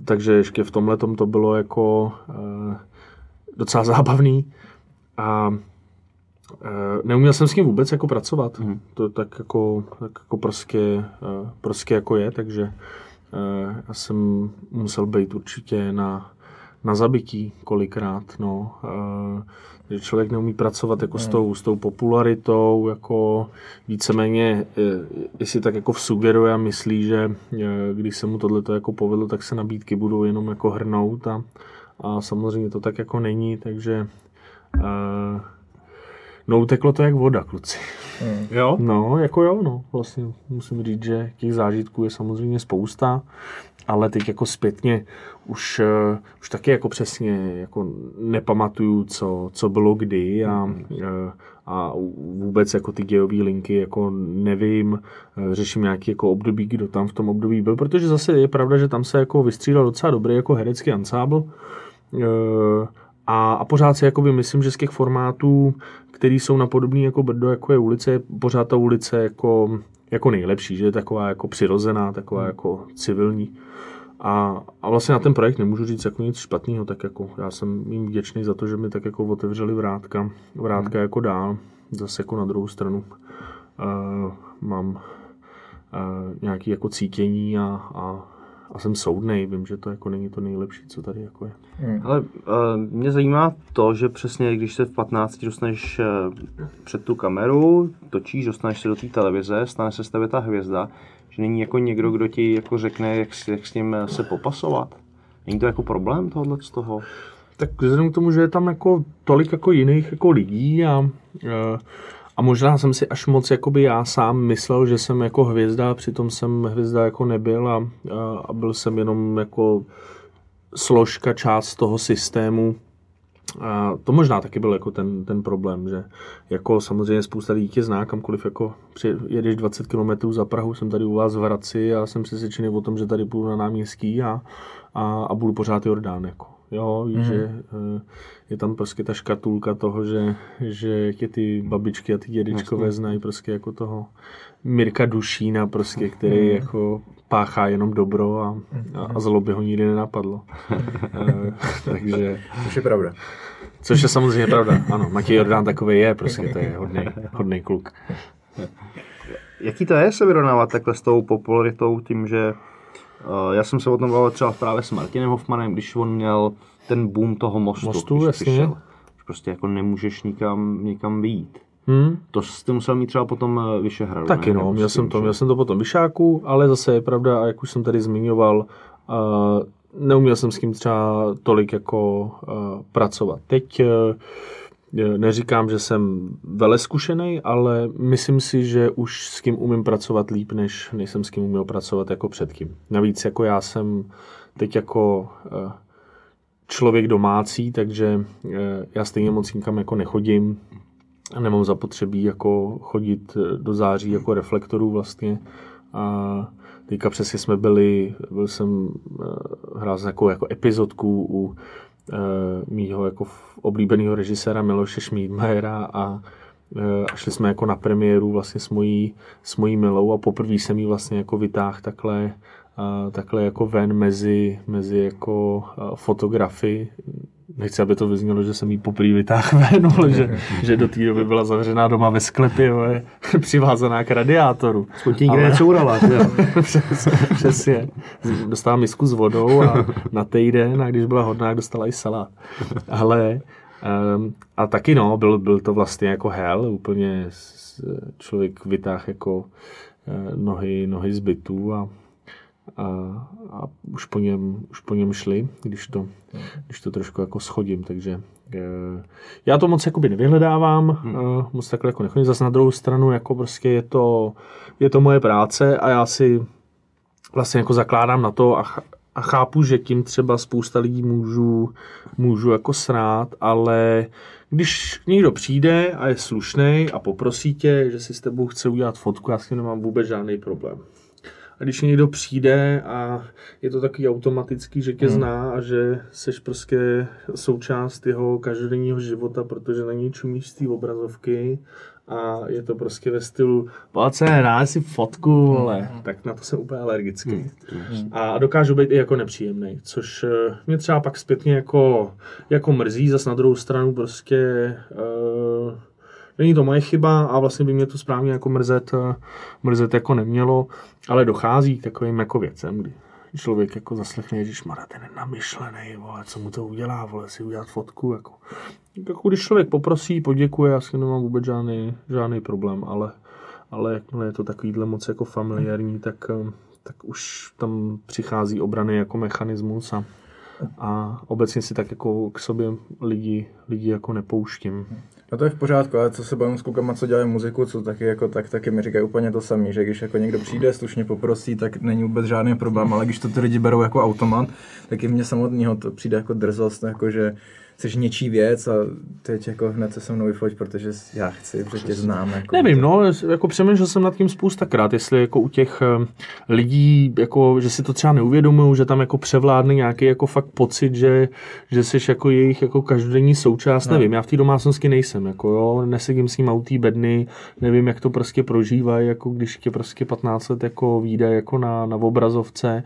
[SPEAKER 5] takže ještě v tomhle to bylo jako uh, docela zábavný. A Eh, neuměl jsem s tím vůbec jako pracovat.
[SPEAKER 3] Mhm.
[SPEAKER 5] To tak jako, tak jako prostě, eh, prostě jako je, takže eh, já jsem musel být určitě na, na zabití kolikrát, no. Že člověk neumí pracovat jako s, tou, s tou popularitou, jako víceméně, jestli tak jako vsugeruje a myslí, že když se mu tohle jako povedlo, tak se nabídky budou jenom jako hrnout a, a samozřejmě to tak jako není, takže eh, No uteklo to jak voda, kluci.
[SPEAKER 3] Jo?
[SPEAKER 5] No, jako jo, no. Vlastně musím říct, že těch zážitků je samozřejmě spousta, ale teď jako zpětně už, uh, už taky jako přesně jako nepamatuju, co, co bylo kdy a, uh, a vůbec jako ty dějové linky jako nevím, uh, řeším nějaký jako období, kdo tam v tom období byl, protože zase je pravda, že tam se jako vystřídal docela dobrý jako herecký ansábl, Uh, a, a pořád si jakoby myslím, že z těch formátů, který jsou na podobný jako Brdo, jako je ulice, je pořád ta ulice jako, jako nejlepší, že je taková jako přirozená, taková jako civilní. A, a vlastně na ten projekt nemůžu říct jako nic špatného, tak jako já jsem jim vděčný za to, že mi tak jako otevřeli vrátka, vrátka jako dál, zase jako na druhou stranu. Uh, mám uh, nějaký jako cítění a, a, a jsem soudnej, vím, že to jako není to nejlepší, co tady jako je.
[SPEAKER 3] Ale uh, mě zajímá to, že přesně když se v 15 dostaneš uh, před tu kameru, točíš, dostaneš se do té televize, stane se z tebe ta hvězda, že není jako někdo, kdo ti jako řekne, jak, s- jak s tím eh, se popasovat. Není to jako problém tohle z toho?
[SPEAKER 5] Tak vzhledem k tomu, že je tam jako tolik jako jiných jako lidí a, eh, a možná jsem si až moc jakoby já sám myslel, že jsem jako hvězda, přitom jsem hvězda jako nebyl a, a, a byl jsem jenom jako složka, část toho systému. A to možná taky byl jako ten, ten problém, že jako samozřejmě spousta lidí tě zná, kamkoliv jako při, jedeš 20 km za Prahu, jsem tady u vás v Hradci a jsem přesvědčený o tom, že tady půjdu na náměstí a, a, a budu pořád Jordán. Jako. Jo, víš, že eh, je tam prostě ta škatulka toho, že, že tě ty babičky a ty dědečkové znají prostě jako toho Mirka Dušína prostě, který jako páchá jenom dobro a, a, a zlo by ho nikdy nenapadlo. Eh, takže,
[SPEAKER 4] Což je pravda.
[SPEAKER 5] což je samozřejmě pravda, ano, Matěj Jordán takový je, prostě to je hodný, hodný kluk.
[SPEAKER 3] Jaký to je se vyrovnávat takhle s tou popularitou tím, že uh, já jsem se o tom bavil třeba právě s Martinem Hoffmanem, když on měl ten boom toho mostu,
[SPEAKER 5] Mostu,
[SPEAKER 3] když
[SPEAKER 5] jasně.
[SPEAKER 3] přišel. Prostě jako nemůžeš nikam, nikam vyjít.
[SPEAKER 5] Hmm?
[SPEAKER 3] To jste musel mít třeba potom eh, Vyšehradu.
[SPEAKER 5] Taky
[SPEAKER 3] ne?
[SPEAKER 5] no,
[SPEAKER 3] Nebo
[SPEAKER 5] měl jsem to, měl jsem to potom Vyšáku, ale zase je pravda, a jak už jsem tady zmiňoval, uh, neuměl jsem s tím třeba tolik jako uh, pracovat. Teď uh, neříkám, že jsem vele zkušený, ale myslím si, že už s kým umím pracovat líp, než, než jsem s kým uměl pracovat jako předtím. Navíc jako já jsem teď jako uh, člověk domácí, takže uh, já stejně moc nikam jako nechodím, nemám zapotřebí jako chodit eh, do září jako reflektorů vlastně. A teďka přesně jsme byli, byl jsem uh, hrál jsem jako, jako epizodku u mýho jako oblíbeného režiséra Miloše Šmídmajera a a šli jsme jako na premiéru vlastně s mojí, s mojí milou a poprvé jsem jí vlastně jako vytáhl takhle, takhle jako ven mezi, mezi jako fotografy nechci, aby to vyznělo, že jsem jí poprvé vytáhl ven, ale že, že do té doby byla zavřená doma ve sklepě, jo, přivázaná k radiátoru.
[SPEAKER 3] Aspoň ti nikde necourala, že jo?
[SPEAKER 5] Přes, přesně. Dostala misku s vodou a na týden, a když byla hodná, dostala i salát. Ale um, a taky no, byl, byl to vlastně jako hell, úplně člověk vytáhl jako eh, nohy, nohy z bytů a, a, a už, po něm, už po něm šli, když to, když to trošku jako schodím, takže eh, já to moc jakoby nevyhledávám, hmm. moc takhle jako nechodím, zase na druhou stranu jako prostě je to, je to moje práce a já si vlastně jako zakládám na to a, a chápu, že tím třeba spousta lidí můžu, můžu jako srát, ale když někdo přijde a je slušný a poprosí tě, že si s tebou chce udělat fotku, já s tím nemám vůbec žádný problém. A když někdo přijde a je to takový automatický, že tě zná a že seš prostě součást jeho každodenního života, protože na něj čumíš z té obrazovky a je to prostě ve stylu se, dá si fotku, ale tak na to jsem úplně alergický. A dokážu být i jako nepříjemný, což eh, mě třeba pak zpětně jako, jako mrzí, zas na druhou stranu prostě uh, není to moje chyba a vlastně by mě to správně jako mrzet, eh, mrzet jako nemělo, ale dochází k takovým jako věcem, kdy člověk jako zaslechne, Ježíš Mara, ten je namyšlený, vole, co mu to udělá, vole, si udělat fotku, jako. jako když člověk poprosí, poděkuje, já s tím nemám vůbec žádný, žádný problém, ale, ale jakmile je to takovýhle moc jako familiární, tak, eh, tak už tam přichází obrany jako mechanismus a, a obecně si tak jako k sobě lidi, lidi jako nepouštím.
[SPEAKER 4] No to je v pořádku, ale co se bavím s klukama, co dělají muziku, co taky, jako, tak taky mi říkají úplně to samé, že když jako někdo přijde, slušně poprosí, tak není vůbec žádný problém, ale když to ty lidi berou jako automat, tak i mně samotného to přijde jako drzost, jako že jsi něčí věc a teď jako hned se se mnou vyfoť, protože já chci, protože tě znám. Jako,
[SPEAKER 5] Nevím, no, jako přemýšlel jsem nad tím spoustakrát, jestli jako u těch eh, lidí, jako, že si to třeba neuvědomují, že tam jako převládne nějaký jako fakt pocit, že, že jsi jako jejich jako každodenní součást, no. nevím, já v té domácnosti nejsem, jako jo, nesedím s ním autý bedny, nevím, jak to prostě prožívají, jako když tě prostě 15 let jako výjde jako na, na obrazovce,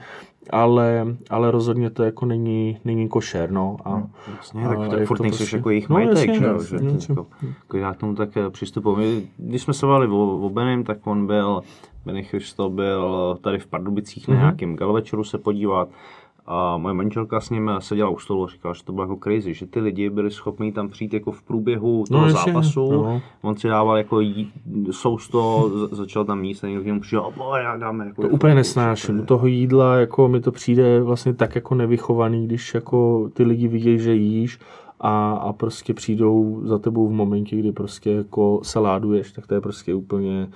[SPEAKER 5] ale, ale rozhodně to jako není, není košer, no. A,
[SPEAKER 3] Jasně,
[SPEAKER 5] a
[SPEAKER 3] tak to
[SPEAKER 5] to
[SPEAKER 3] furt nejsi
[SPEAKER 5] prostě-
[SPEAKER 3] jako jejich
[SPEAKER 5] No,
[SPEAKER 3] majetek,
[SPEAKER 5] jasně,
[SPEAKER 3] že jo,
[SPEAKER 5] jasně,
[SPEAKER 3] že
[SPEAKER 5] jasně.
[SPEAKER 3] jako, jako já k tomu tak eh, přistupuji. My, Když jsme se bavili o, o Benem, tak on byl, Benny Christo byl tady v Pardubicích na
[SPEAKER 5] Mhm.
[SPEAKER 3] nějakém galovečeru se podívat a moje manželka s ním seděla u stolu a říkala, že to bylo jako crazy, že ty lidi byli schopni tam přijít jako v průběhu toho
[SPEAKER 5] No,
[SPEAKER 3] zápasu.
[SPEAKER 5] no.
[SPEAKER 3] On si dával jako jí, sousto, začal tam jíst a někdo k němu přišel, a já dáme jako
[SPEAKER 5] To úplně nesnáším. U toho jídla jako mi to přijde vlastně tak jako nevychovaný, když jako ty lidi vidějí, že jíš a, a prostě přijdou za tebou v momentě, kdy prostě jako saláduješ, tak to je prostě úplně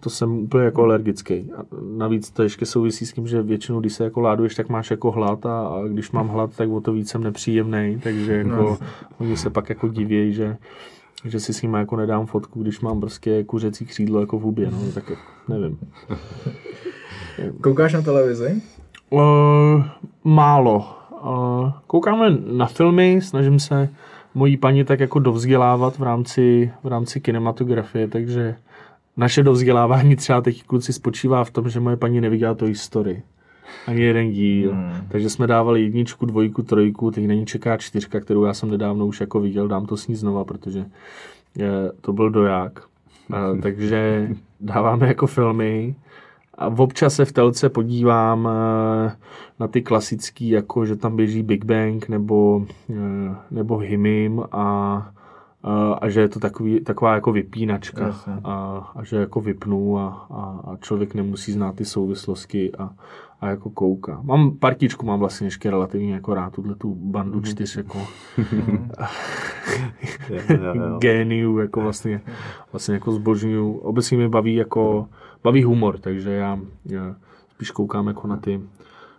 [SPEAKER 5] to jsem úplně jako alergický. A navíc to ještě souvisí s tím, že většinou, když se jako láduješ, tak máš jako hlad a, a když mám hlad, tak o to víc jsem nepříjemný, takže jako no. oni se pak jako divějí, že že si s nimi jako nedám fotku, když mám prostě kuřecí křídlo jako v hubě, no, tak nevím.
[SPEAKER 4] Koukáš na televizi?
[SPEAKER 5] Uh, málo. Uh, koukáme na filmy, snažím se mojí paní tak jako dovzdělávat v rámci, v rámci kinematografie, takže naše dovzdělávání třeba teď kluci spočívá v tom, že moje paní neviděla to story. Ani jeden díl. Hmm. Takže jsme dávali jedničku, dvojku, trojku, teď není čeká čtyřka, kterou já jsem nedávno už jako viděl, dám to s ní znova, protože je, to byl doják. A, takže dáváme jako filmy a občas se v telce podívám eh, na ty klasický, jako že tam běží Big Bang nebo, eh, nebo Himim a, a, a že je to takový, taková jako vypínačka a, a že jako vypnu a, a, a člověk nemusí znát ty souvislosti a, a jako kouká. Mám partičku, mám vlastně ještě relativně jako rád tuhle tu bandu mm-hmm. čtyř jako géniů, jako vlastně, vlastně jako zbožňuju. Obecně mě baví jako baví humor, takže já, já spíš koukám jako na ty,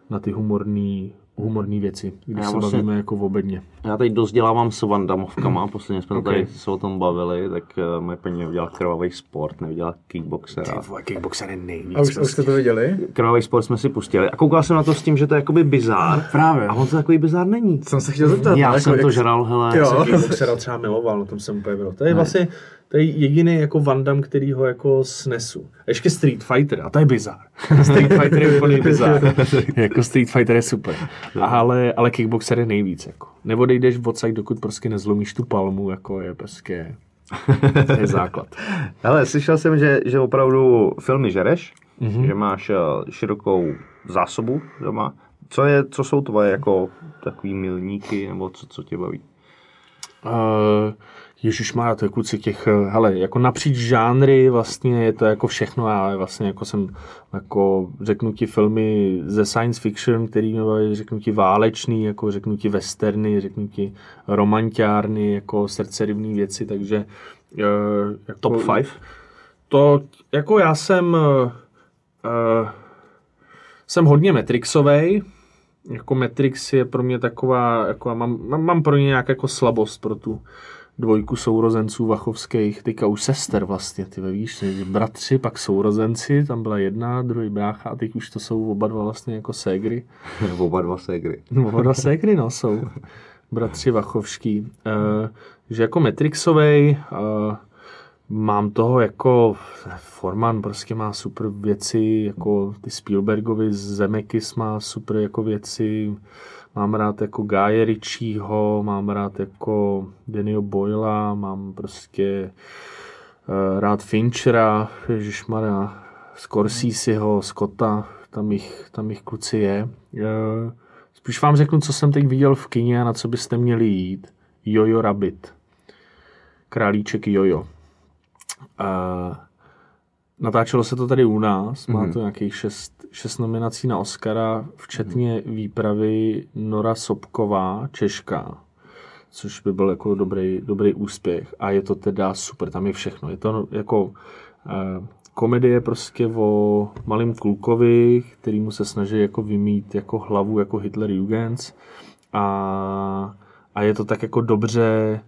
[SPEAKER 5] na ty humorní humorní věci, když já se vlastně, bavíme jako v obedně.
[SPEAKER 3] Já teď dost dělávám s Vandamovkama, posledně jsme okay. tady se o tom bavili, tak uh, moje paní neviděla krvavý sport, neviděla kickboxera.
[SPEAKER 5] Ty vole, kickboxer je nejvíc.
[SPEAKER 4] A už, už jste to viděli?
[SPEAKER 3] Krvavý sport jsme si pustili a koukal jsem na to s tím, že to je jakoby bizár.
[SPEAKER 4] Právě.
[SPEAKER 3] A on to takový bizár není.
[SPEAKER 4] Jsem se chtěl zeptat.
[SPEAKER 3] Já
[SPEAKER 4] jako,
[SPEAKER 3] jsem to žral, hele.
[SPEAKER 5] Já jsem kickboxera třeba miloval, na tom jsem úplně byl. To je ne. vlastně to je jediný jako Vandam, který ho jako snesu. A ještě Street Fighter, a to je bizar. Street Fighter je úplně bizar. jako Street Fighter je super. Ale, ale kickboxer je nejvíc. Jako. Neodejdeš v odsaď, dokud prostě nezlomíš tu palmu, jako je prostě to je základ.
[SPEAKER 3] Ale slyšel jsem, že, že opravdu filmy žereš, mm-hmm. že máš uh, širokou zásobu doma. Co, je, co jsou tvoje jako takový milníky, nebo co, co tě baví?
[SPEAKER 5] Uh, Ježíš má to je kluci těch, eh, hele, jako napříč žánry vlastně je to jako všechno, ale vlastně jako jsem, jako řeknu ti filmy ze science fiction, který mě řeknu ti válečný, jako řeknu ti westerny, řeknu ti romantiárny, jako srdcerivný věci, takže uh,
[SPEAKER 3] jako, Top 5?
[SPEAKER 5] To, jako já jsem uh, jsem hodně Matrixovej, jako Matrix je pro mě taková, jako mám, mám, mám pro ně nějak jako slabost pro tu dvojku sourozenců Vachovských, teďka už sester vlastně, ty víš, bratři, pak sourozenci, tam byla jedna, druhý brácha a teď už to jsou oba dva vlastně jako ségry.
[SPEAKER 3] oba dva ségry.
[SPEAKER 5] oba dva ségry, no, jsou bratři Vachovští. Uh, že jako Matrixovej, uh, mám toho jako Forman prostě má super věci, jako ty Spielbergovi Zemekis má super jako věci, Mám rád jako Guy Ritchieho, mám rád jako Daniel Boyla, mám prostě uh, rád Finchera, ježišmarja, Scorseseho, Scotta, tam jich, tam jich kluci je. Uh, spíš vám řeknu, co jsem teď viděl v kině a na co byste měli jít. Jojo Rabbit. Králíček Jojo. Uh, Natáčelo se to tady u nás, má mhm. to nějakých šest, šest nominací na Oscara, včetně výpravy Nora Sobková, Češka, což by byl jako dobrý, dobrý úspěch. A je to teda super, tam je všechno. Je to jako eh, komedie prostě o malým klukovi, který mu se snaží jako vymít jako hlavu jako Hitler Jugends. A, a je to tak jako dobře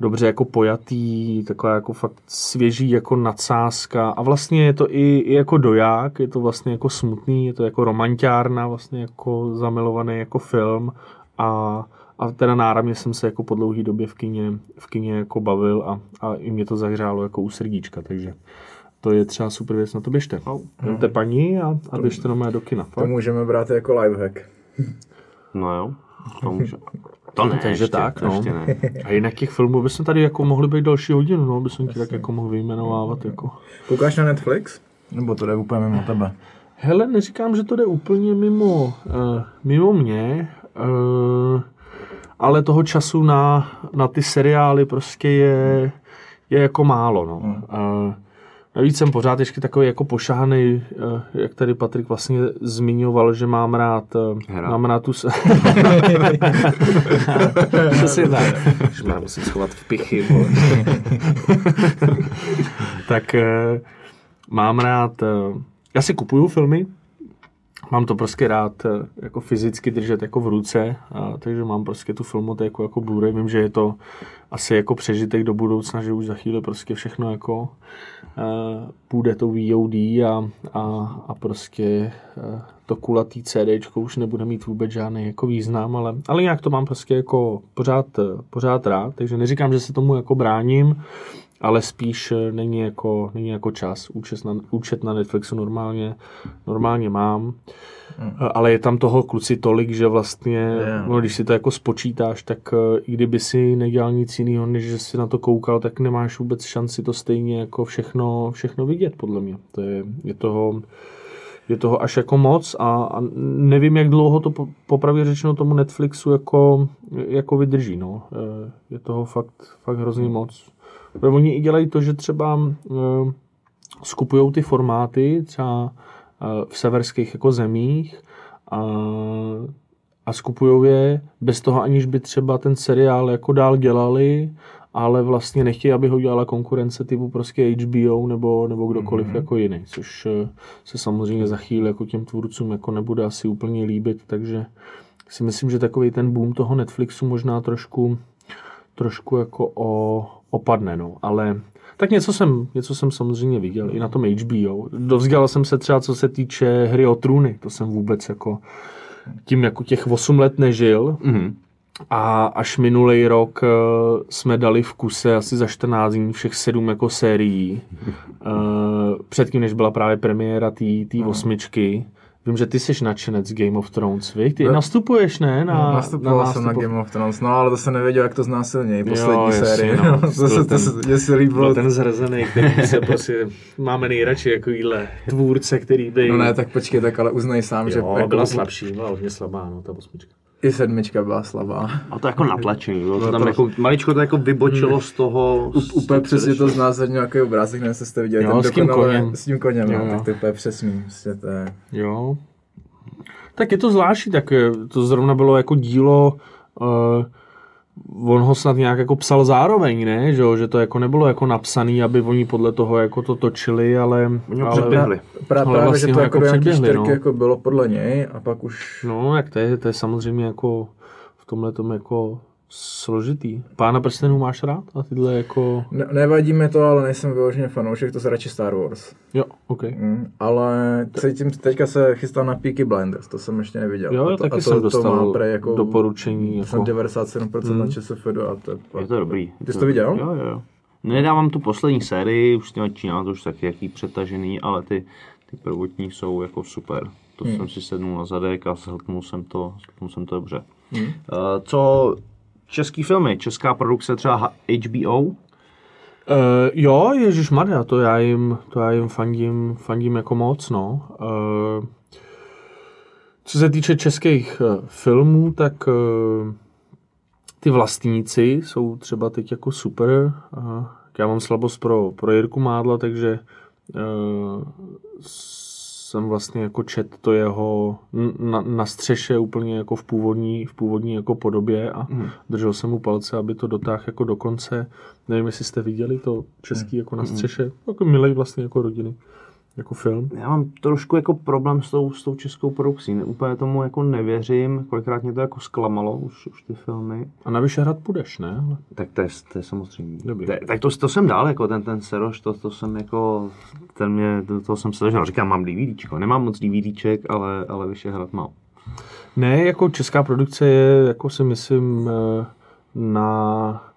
[SPEAKER 5] dobře jako pojatý, taková jako fakt svěží jako nadsázka a vlastně je to i, i jako doják, je to vlastně jako smutný, je to jako romantiárna, vlastně jako zamilovaný jako film a, a teda náramně jsem se jako po dlouhý době v kině, v kině jako bavil a, a i mě to zahřálo jako u srdíčka, takže to je třeba super věc, na to běžte. Vemte paní a, a běžte na do kina.
[SPEAKER 4] To můžeme brát jako lifehack.
[SPEAKER 3] No jo, to může.
[SPEAKER 5] To ne, Takže ještě, tak, no. Ještě ne. A jinak těch filmů bychom tady jako mohli být další hodinu, no, bychom ti tak jako mohli vyjmenovávat. Jako.
[SPEAKER 4] Koukáš na Netflix? Nebo to jde úplně mimo tebe?
[SPEAKER 5] Hele, neříkám, že to jde úplně mimo, uh, mimo mě, uh, ale toho času na, na ty seriály prostě je, je jako málo, no. Uh, Navíc jsem pořád ještě takový jako pošáhaný, eh, jak tady Patrik vlastně zmiňoval, že mám rád, eh, Hra. mám rád tu... Přesně tak. Že musím schovat v pichy. tak eh, mám rád... Já si kupuju filmy, mám to prostě rád eh, jako fyzicky držet jako v ruce, a, takže mám prostě tu filmotéku jako Blu-ray. Vím, že je to asi jako přežitek do budoucna, že už za chvíli prostě všechno jako uh, půjde to VOD a, a, a prostě uh, to kulatý CD už nebude mít vůbec žádný jako význam, ale, ale nějak to mám prostě jako pořád, pořád rád, takže neříkám, že se tomu jako bráním, ale spíš není jako, není jako čas. Účet na, účet na Netflixu normálně, normálně mám, hmm. ale je tam toho kluci tolik, že vlastně, yeah. no, když si to jako spočítáš, tak i kdyby si nedělal nic jiného, než že si na to koukal, tak nemáš vůbec šanci to stejně jako všechno, všechno vidět, podle mě. To je, je toho je toho až jako moc a, a nevím, jak dlouho to po, popravě řečeno tomu Netflixu jako, jako vydrží. No. Je toho fakt, fakt hrozně moc. Oni i dělají to, že třeba uh, skupují ty formáty třeba uh, v severských jako zemích a, a skupují je bez toho, aniž by třeba ten seriál jako dál dělali ale vlastně nechtějí, aby ho dělala konkurence typu prostě HBO nebo, nebo kdokoliv mm-hmm. jako jiný, což eh, se samozřejmě za chvíli jako těm tvůrcům jako nebude asi úplně líbit, takže si myslím, že takový ten boom toho Netflixu možná trošku, trošku jako o, opadne, no, ale tak něco jsem, něco jsem samozřejmě viděl i na tom HBO. Dovzdělal jsem se třeba, co se týče hry o trůny, to jsem vůbec jako tím jako těch 8 let nežil, mm-hmm. A až minulý rok uh, jsme dali v kuse asi za 14 dní všech sedm jako sérií. Uh, předtím, než byla právě premiéra té no. osmičky. Vím, že ty jsi nadšenec Game of Thrones, vy? Ty no, nastupuješ, ne? Na,
[SPEAKER 4] no, nastupoval na jsem na Game of Thrones, no ale to se nevěděl, jak to znásilnějí, poslední jo, série.
[SPEAKER 5] No,
[SPEAKER 4] to, se,
[SPEAKER 5] to, se, se líbilo. ten zhrzený, který se prostě, máme nejradši jako jíle tvůrce, který by...
[SPEAKER 4] No ne, tak počkej, tak ale uznej sám,
[SPEAKER 5] jo,
[SPEAKER 4] že...
[SPEAKER 5] Jo, byla slabší, byla hodně slabá, no, ta osmička.
[SPEAKER 4] I sedmička byla slabá.
[SPEAKER 3] A to jako natlačení, bylo to tam to... jako, maličko to jako vybočilo z toho...
[SPEAKER 4] Z úplně přesně to znázorně nějaký obrázek, nevím, jestli jste viděli.
[SPEAKER 5] Jo, ten s tím koněm.
[SPEAKER 4] S tím koněm, jo. No, tak to je úplně přesný. Prostě to je...
[SPEAKER 5] Jo. Tak je to zvláštní, tak eh, to zrovna bylo jako dílo uh, on ho snad nějak jako psal zároveň, ne? Že, že to jako nebylo jako napsaný, aby oni podle toho jako to točili, ale...
[SPEAKER 3] Oni ho předběhli.
[SPEAKER 4] Pra, právě, vlastně že to jako, jako předběhli, no. jako bylo podle něj a pak už...
[SPEAKER 5] No, jak to je, to je samozřejmě jako v tomhle tom jako složitý. Pána prstenů máš rád? A tyhle jako...
[SPEAKER 4] Ne, nevadí mi to, ale nejsem vyloženě fanoušek, to se radši Star Wars.
[SPEAKER 5] Jo, ok. Mm,
[SPEAKER 4] ale cítím, teďka se chystám na Peaky Blinders, to jsem ještě neviděl.
[SPEAKER 5] Jo,
[SPEAKER 4] a
[SPEAKER 5] to, taky a to, jsem dostal to má pre jako, doporučení. Jako...
[SPEAKER 4] Jsem 97% mm. na ČSFD a to
[SPEAKER 3] je to dobrý.
[SPEAKER 4] Ty jsi to viděl?
[SPEAKER 3] Jo, jo, jo. Nedávám tu poslední sérii, už s těma Čína, to už taky jaký přetažený, ale ty, ty prvotní jsou jako super. To hmm. jsem si sednul na zadek a zhltnul jsem to, zhltnul jsem to dobře. Hmm. Uh, co český filmy, česká produkce třeba HBO? Uh,
[SPEAKER 5] jo, Ježíš Maria, to já jim, to já jim fandím, fandím jako moc, no. Uh, co se týče českých uh, filmů, tak uh, ty vlastníci jsou třeba teď jako super. Uh, já mám slabost pro, pro Jirku Mádla, takže uh, jsem vlastně jako čet to jeho na, na střeše úplně jako v původní, v původní jako podobě a mm. držel jsem mu palce, aby to dotáhl jako do konce. Nevím, jestli jste viděli to český jako na střeše. Jako milej vlastně jako rodiny jako film?
[SPEAKER 3] Já mám trošku jako problém s tou, s tou českou produkcí. Ne, úplně tomu jako nevěřím. Kolikrát mě to jako zklamalo už, už ty filmy.
[SPEAKER 5] A na Vyšehrad půjdeš, ne?
[SPEAKER 3] Tak to je, to je samozřejmě. Dobrý. Tak to, to, jsem dál, jako ten, ten Seroš, to, to jsem jako, ten mě, to, to jsem se dožil. Říkám, mám DVDčko. Nemám moc DVDček, ale, ale Vyšehrad mám.
[SPEAKER 5] Ne, jako česká produkce je, jako si myslím, eh, na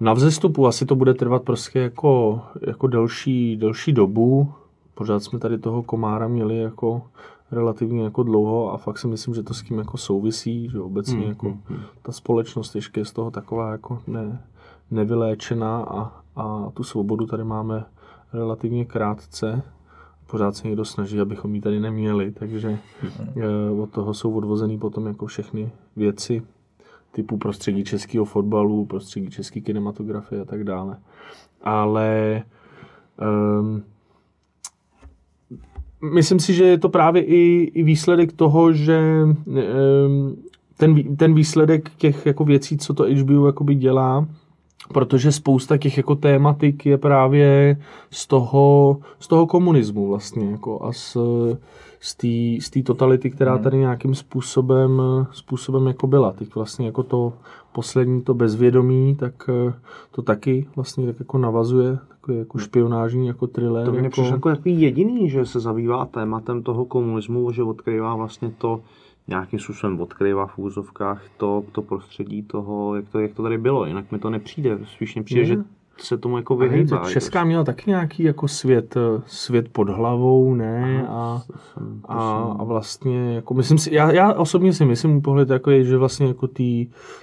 [SPEAKER 5] na vzestupu asi to bude trvat prostě jako, jako delší, delší dobu pořád jsme tady toho komára měli jako relativně jako dlouho a fakt si myslím, že to s tím jako souvisí, že obecně mm, jako mm, ta společnost ještě je z toho taková jako ne, nevyléčená a, a tu svobodu tady máme relativně krátce. Pořád se někdo snaží, abychom ji tady neměli, takže mm. od toho jsou odvozený potom jako všechny věci typu prostředí českého fotbalu, prostředí české kinematografie a tak dále. Ale um, myslím si, že je to právě i, i výsledek toho, že ten, ten výsledek těch jako věcí, co to HBO jakoby dělá, protože spousta těch jako tématik je právě z toho, z toho komunismu vlastně jako a z, z té z totality, která tady nějakým způsobem, způsobem jako byla. Teď vlastně jako to poslední, to bezvědomí, tak eh, to taky vlastně tak jako navazuje, takový jako špionážní jako thriller.
[SPEAKER 3] To mě
[SPEAKER 5] jako...
[SPEAKER 3] přišlo jako takový jediný, že se zabývá tématem toho komunismu, že odkrývá vlastně to, nějakým způsobem odkrývá v úzovkách to, to prostředí toho, jak to, jak to tady bylo. Jinak mi to nepřijde. Spíš mi přijde, že se tomu jako vyhýbá.
[SPEAKER 5] Česká měla taky nějaký jako svět, eh, svět pod hlavou, ne? A, a, a vlastně, jako myslím si, já, já osobně si myslím, můj pohled jako je, že vlastně jako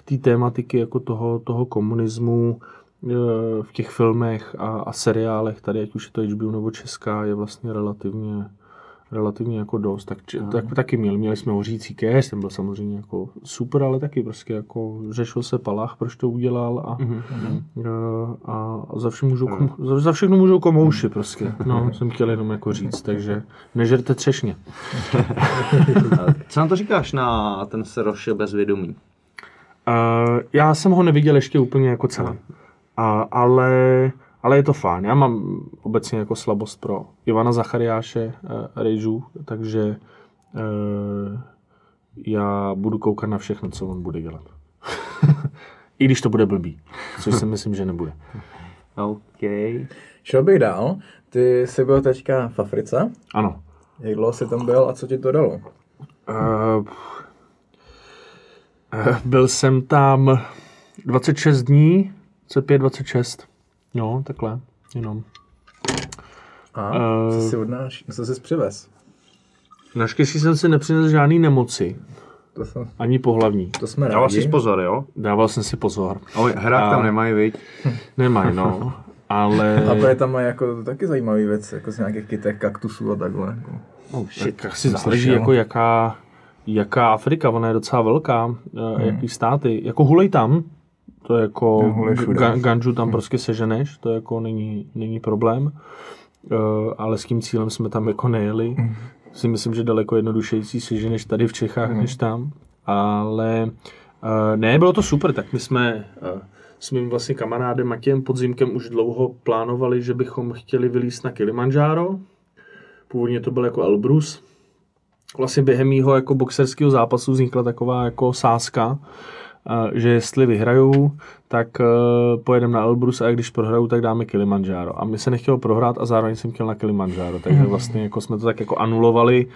[SPEAKER 5] ty tématiky jako toho, toho komunismu eh, v těch filmech a, a seriálech, tady ať už je to HBO nebo Česká, je vlastně relativně relativně jako dost, tak, či, tak taky měli, měli jsme hořící kéž, ten byl samozřejmě jako super, ale taky prostě jako řešil se Palach, proč to udělal a, mm-hmm. a, a za, vše můžou kom, za, za všechno můžou komouši prostě, no, jsem chtěl jenom jako říct, takže nežerte třešně.
[SPEAKER 3] Co nám to říkáš na ten Seroše bezvědomí?
[SPEAKER 5] Uh, já jsem ho neviděl ještě úplně jako celý, a, ale, ale je to fajn. Já mám obecně jako slabost pro Ivana Zachariáše uh, Rejžu, takže uh, já budu koukat na všechno, co on bude dělat. I když to bude blbý, což si myslím, že nebude.
[SPEAKER 3] OK.
[SPEAKER 4] Šel bych dál. Ty jsi byl teďka v Africe.
[SPEAKER 5] Ano.
[SPEAKER 4] Jak dlouho jsi tam byl a co ti to dalo?
[SPEAKER 5] Uh, uh, byl jsem tam 26 dní, C5 26. No, takhle, jenom.
[SPEAKER 4] A
[SPEAKER 5] Eh,
[SPEAKER 4] co jsi odnáš? Co jsi přivez?
[SPEAKER 5] Naštěstí jsem si nepřinesl žádný nemoci,
[SPEAKER 4] To, jsem,
[SPEAKER 5] ani pohlavní.
[SPEAKER 4] to jsme
[SPEAKER 3] Dával
[SPEAKER 4] rádi.
[SPEAKER 3] si pozor, jo?
[SPEAKER 5] Dával jsem si pozor.
[SPEAKER 3] Ale hrák
[SPEAKER 5] A-
[SPEAKER 3] tam nemají, viď?
[SPEAKER 5] Nemají, no. Ale...
[SPEAKER 4] A protože tam mají jako taky zajímavý věci, jako z nějakých kytek, kaktusů a takhle. Jako.
[SPEAKER 5] Oh, shit, tak si záleží,
[SPEAKER 4] slyšel.
[SPEAKER 5] jako jaká, jaká Afrika, ona je docela velká, hmm. jaký státy. Jako hulej tam, to je jako, ga, ganžu tam prostě seženeš, to jako není, není problém. Uh, ale s tím cílem jsme tam jako nejeli. Si myslím, že daleko jednodušející seženeš tady v Čechách, než tam. Ale uh, ne, bylo to super, tak my jsme uh, s mým vlastně kamarádem Matějem Podzimkem už dlouho plánovali, že bychom chtěli vylíst na Kilimanjaro. Původně to byl jako Elbrus. Vlastně během mýho jako boxerského zápasu vznikla taková jako sázka, že jestli vyhraju, tak eh, pojedeme na Elbrus a když prohraju, tak dáme Kilimanjaro. A mi se nechtělo prohrát a zároveň jsem chtěl na Kilimanjaro, takže vlastně jako jsme to tak jako anulovali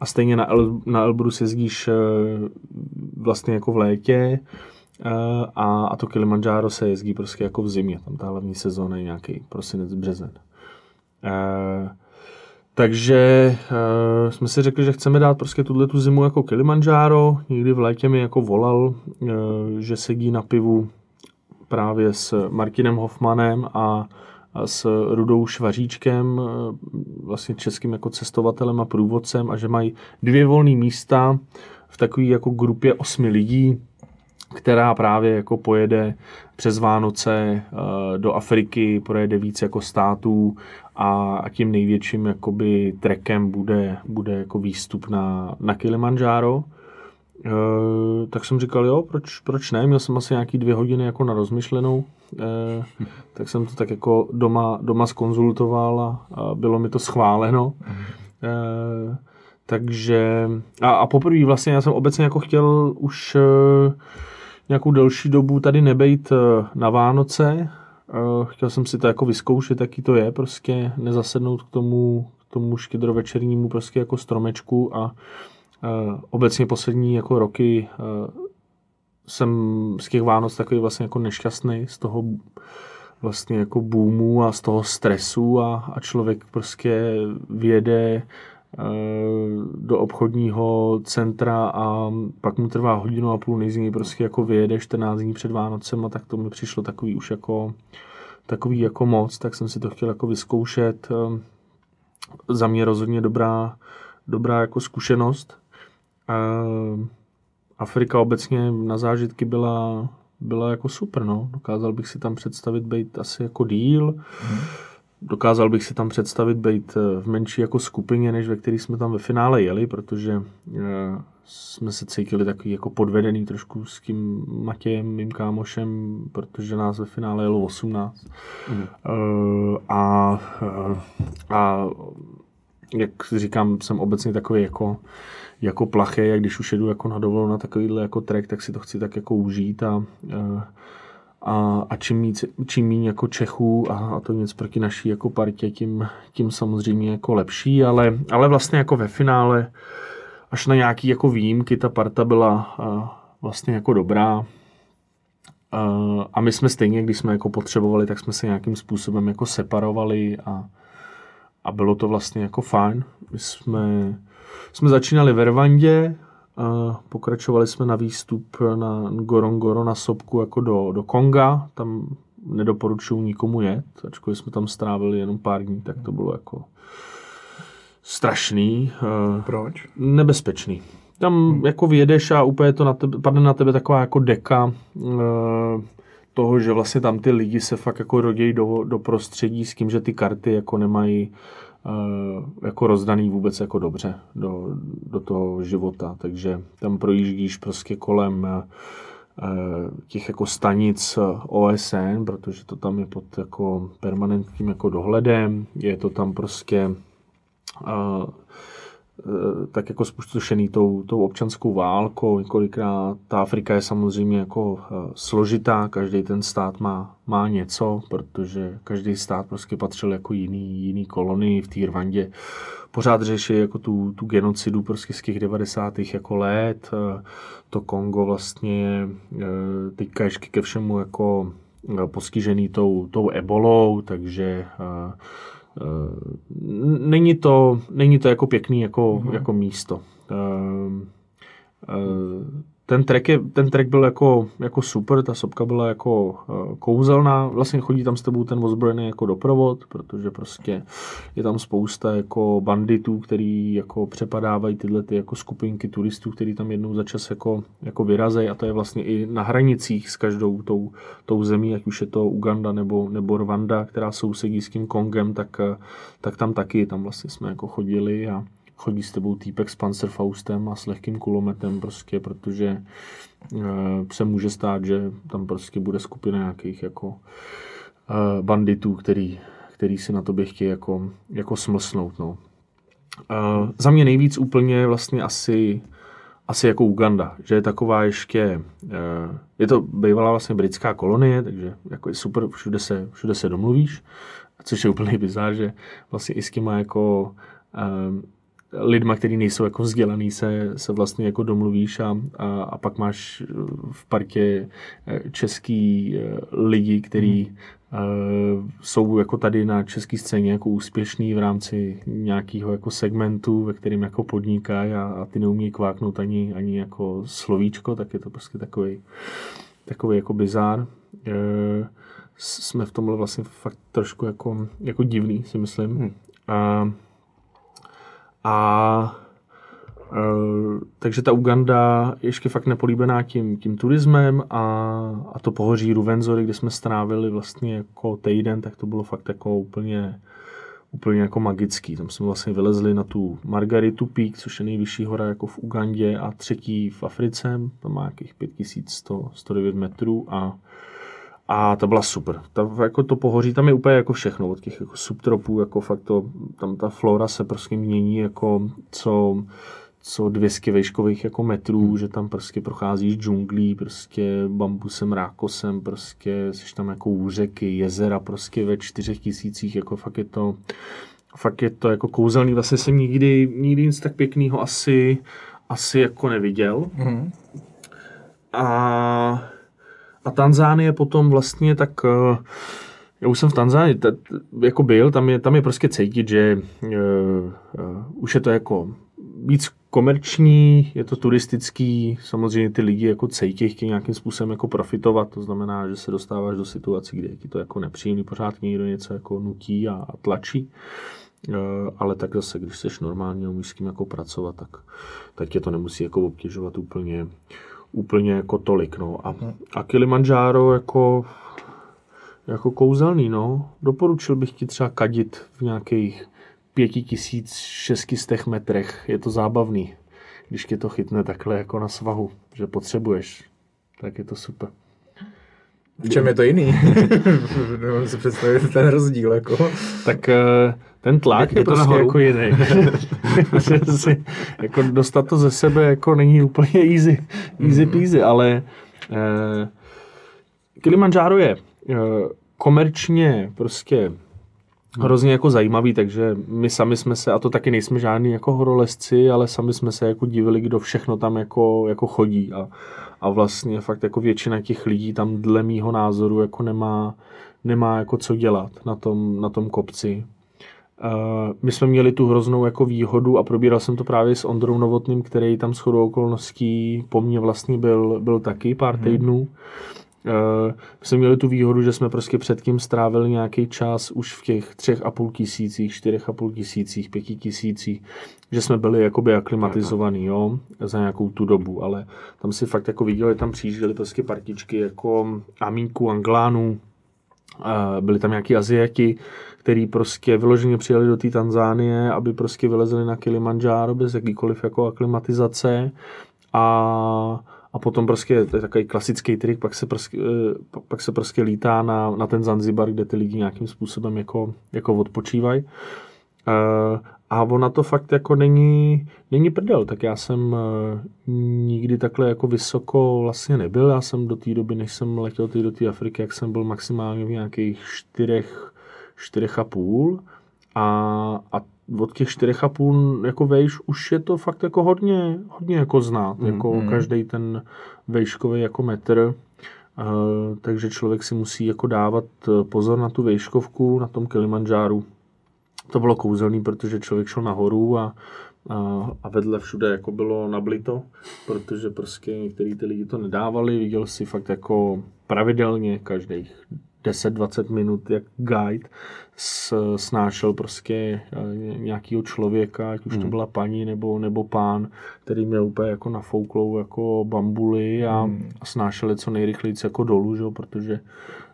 [SPEAKER 5] a stejně na, El, na Elbrus jezdíš eh, vlastně jako v létě eh, a, a to Kilimanjaro se jezdí prostě jako v zimě, tam ta hlavní sezóna je nějaký prosinec, březen. Eh, takže uh, jsme si řekli, že chceme dát prostě tuhle tu zimu jako Kilimanjaro. Někdy v létě mi jako volal, uh, že sedí na pivu právě s Martinem Hoffmanem a, a s Rudou Švaříčkem, uh, vlastně českým jako cestovatelem a průvodcem a že mají dvě volné místa v takové jako grupě osmi lidí, která právě jako pojede přes Vánoce eh, do Afriky, projede víc jako států a, tím největším jakoby trekem bude, bude jako výstup na, na Kilimanjaro. E, tak jsem říkal, jo, proč, proč ne? Měl jsem asi nějaký dvě hodiny jako na rozmyšlenou, e, tak jsem to tak jako doma, doma skonzultoval a, bylo mi to schváleno. Takže a, a poprvé vlastně já jsem obecně jako chtěl už nějakou delší dobu tady nebejt e, na Vánoce. E, chtěl jsem si to jako vyzkoušet, jaký to je, prostě nezasednout k tomu, k tomu štědrovečernímu prostě jako stromečku a e, obecně poslední jako roky jsem z těch Vánoc takový vlastně jako nešťastný z toho vlastně jako boomu a z toho stresu a, a člověk prostě vyjede do obchodního centra a pak mu trvá hodinu a půl, než prostě jako vyjede 14 dní před Vánocem a tak to mi přišlo takový už jako takový jako moc, tak jsem si to chtěl jako vyzkoušet. Za mě rozhodně dobrá, dobrá jako zkušenost. Afrika obecně na zážitky byla, byla jako super, no. Dokázal bych si tam představit být asi jako díl. Hmm. Dokázal bych si tam představit být eh, v menší jako skupině, než ve který jsme tam ve finále jeli, protože eh, jsme se cítili takový jako podvedený trošku s tím Matějem, mým kámošem, protože nás ve finále jelo 18. Mm. A, a jak říkám, jsem obecně takový jako, jako plachý, jak když už jedu jako na dovolenou na takovýhle jako trek, tak si to chci tak jako užít a, a, a čím, míc, čím méně jako Čechů a, a to nic proti naší jako partě, tím, tím samozřejmě jako lepší, ale, ale vlastně jako ve finále až na nějaký jako výjimky ta parta byla vlastně jako dobrá. A, my jsme stejně, když jsme jako potřebovali, tak jsme se nějakým způsobem jako separovali a, a bylo to vlastně jako fajn. My jsme, jsme začínali ve Rwandě, pokračovali jsme na výstup na Ngorongoro na Sobku jako do, do Konga. Tam nedoporučuju nikomu jet, ačkoliv jsme tam strávili jenom pár dní, tak to bylo jako strašný.
[SPEAKER 4] Proč?
[SPEAKER 5] Nebezpečný. Tam hmm. jako vyjedeš a úplně to na tebe, padne na tebe taková jako deka toho, že vlastně tam ty lidi se fakt jako rodějí do, do prostředí s tím, že ty karty jako nemají jako rozdaný vůbec jako dobře do, do toho života, takže tam projíždíš prostě kolem uh, těch jako stanic OSN, protože to tam je pod jako permanentním jako dohledem, je to tam prostě Eh, tak jako spustošený tou, tou občanskou válkou. Několikrát ta Afrika je samozřejmě jako eh, složitá, každý ten stát má, má něco, protože každý stát prostě patřil jako jiný, jiný kolonii v té Rwandě. Pořád řeší jako tu, tu genocidu prostě z těch 90. jako let. Eh, to Kongo vlastně teďka ještě ke všemu jako postižený tou, tou ebolou, takže Eh, není to, není to jako pěkný jako, mm-hmm. jako místo. Eh, eh, ten track, je, ten track byl jako, jako super, ta sopka byla jako uh, kouzelná, vlastně chodí tam s tebou ten ozbrojený jako doprovod, protože prostě je tam spousta jako banditů, který jako přepadávají tyhle ty jako skupinky turistů, který tam jednou za čas jako, jako vyrazejí a to je vlastně i na hranicích s každou tou, tou zemí, ať už je to Uganda nebo, nebo Rwanda, která sousedí s tím Kongem, tak, tak tam taky, tam vlastně jsme jako chodili a chodí s tebou týpek s Panzerfaustem a s lehkým kulometem prostě, protože e, se může stát, že tam prostě bude skupina nějakých jako e, banditů, který, který si na tobě chtějí jako, jako smlsnout. No. E, za mě nejvíc úplně vlastně asi asi jako Uganda, že je taková ještě, je to bývalá vlastně britská kolonie, takže jako je super, všude se, všude se domluvíš, což je úplně bizár, že vlastně i s těma jako lidma, kteří nejsou jako vzdělaný, se, se vlastně jako domluvíš a, a, a pak máš v partě eh, český eh, lidi, kteří hmm. Uh, jsou jako tady na české scéně jako úspěšný v rámci nějakého jako segmentu, ve kterém jako podnikají a, a ty neumí kváknout ani, ani jako slovíčko, tak je to prostě takový takový jako bizár. Uh, jsme v tomhle vlastně fakt trošku jako, jako divný, si myslím. Hmm. Uh, a e, takže ta Uganda je ještě fakt nepolíbená tím, tím turismem a, a to pohoří Ruvenzory, kde jsme strávili vlastně jako týden, tak to bylo fakt jako úplně, úplně jako magický. Tam jsme vlastně vylezli na tu Margaritu Peak, což je nejvyšší hora jako v Ugandě a třetí v Africe, tam má nějakých 5109 metrů a a ta byla super. Ta, jako to pohoří, tam je úplně jako všechno, od těch jako subtropů, jako fakt to, tam ta flora se prostě mění jako co, co 200 vejškových jako metrů, hmm. že tam prostě procházíš džunglí, prostě bambusem, rákosem, prostě jsi tam jako úřeky, jezera prostě ve čtyřech tisících, jako fakt je to, fakt je to jako kouzelný, vlastně jsem nikdy, nikdy nic tak pěkného asi, asi jako neviděl. Hmm. A a Tanzánie potom vlastně tak... Uh, já už jsem v Tanzánii jako byl, tam je, tam je prostě cítit, že uh, uh, už je to jako víc komerční, je to turistický, samozřejmě ty lidi jako cítí, chtějí nějakým způsobem jako profitovat, to znamená, že se dostáváš do situace, kde je ti to jako nepříjemný, pořád někdo něco jako nutí a, a tlačí. Uh, ale tak zase, když jsi normálně umíš s tím jako pracovat, tak, tak tě to nemusí jako obtěžovat úplně, úplně jako tolik. No. A, a Kilimanjaro jako jako kouzelný, no. Doporučil bych ti třeba kadit v nějakých 5600 metrech. Je to zábavný, když tě to chytne takhle jako na svahu, že potřebuješ. Tak je to super.
[SPEAKER 4] V čem je to jiný? Nemůžu si představit ten rozdíl. Jako.
[SPEAKER 5] Tak eh, ten tlak je,
[SPEAKER 3] Je to
[SPEAKER 5] prostě
[SPEAKER 3] nahoru.
[SPEAKER 5] jako jiný. Si, jako dostat to ze sebe jako není úplně easy, easy peasy, ale eh, Kilimanjaro je eh, komerčně prostě hrozně jako zajímavý, takže my sami jsme se, a to taky nejsme žádní jako horolezci, ale sami jsme se jako divili, kdo všechno tam jako, jako chodí a, a vlastně fakt jako většina těch lidí tam dle mýho názoru jako nemá, nemá jako co dělat na tom, na tom kopci. Uh, my jsme měli tu hroznou jako výhodu a probíral jsem to právě s Ondrou Novotným, který tam s chodou okolností po mně vlastně byl, byl taky pár týdnů. Uh, my jsme měli tu výhodu, že jsme prostě předtím strávili nějaký čas už v těch třech a půl tisících, čtyřech a půl tisících, pěti tisících, že jsme byli jakoby aklimatizovaný, jo, za nějakou tu dobu, ale tam si fakt jako viděli, tam přijížděli prostě partičky jako Amíků, Anglánů, byli tam nějaký Aziati, který prostě vyloženě přijeli do té Tanzánie, aby prostě vylezli na Kilimanjaro bez jakýkoliv jako aklimatizace a, a potom prostě, to je takový klasický trik, pak se prostě, eh, pak se prostě lítá na, na ten Zanzibar, kde ty lidi nějakým způsobem jako, jako odpočívají. Eh, A ona to fakt jako není, není prdel, tak já jsem eh, nikdy takhle jako vysoko vlastně nebyl, já jsem do té doby, než jsem letěl do té Afriky, jak jsem byl maximálně v nějakých čtyřech, čtyřech a půl a, a od těch čtyřech a půl jako vejš už je to fakt jako hodně, hodně jako znát, jako
[SPEAKER 4] mm.
[SPEAKER 5] každý ten vejškový jako metr, Uh, takže člověk si musí jako dávat eh, pozor na tu vejškovku na tom Kilimanjáru. To bylo kouzelný, protože člověk šel nahoru a, a, a vedle všude jako bylo nablito, protože prostě některý ty lidi to nedávali. Viděl si fakt jako pravidelně každých 10-20 minut, jak guide s, snášel prostě eh, nějakýho člověka, ať už to byla paní nebo, nebo pán, který měl úplně jako nafouklou jako bambuly a, a snášel je co nejrychleji jako dolů, že? protože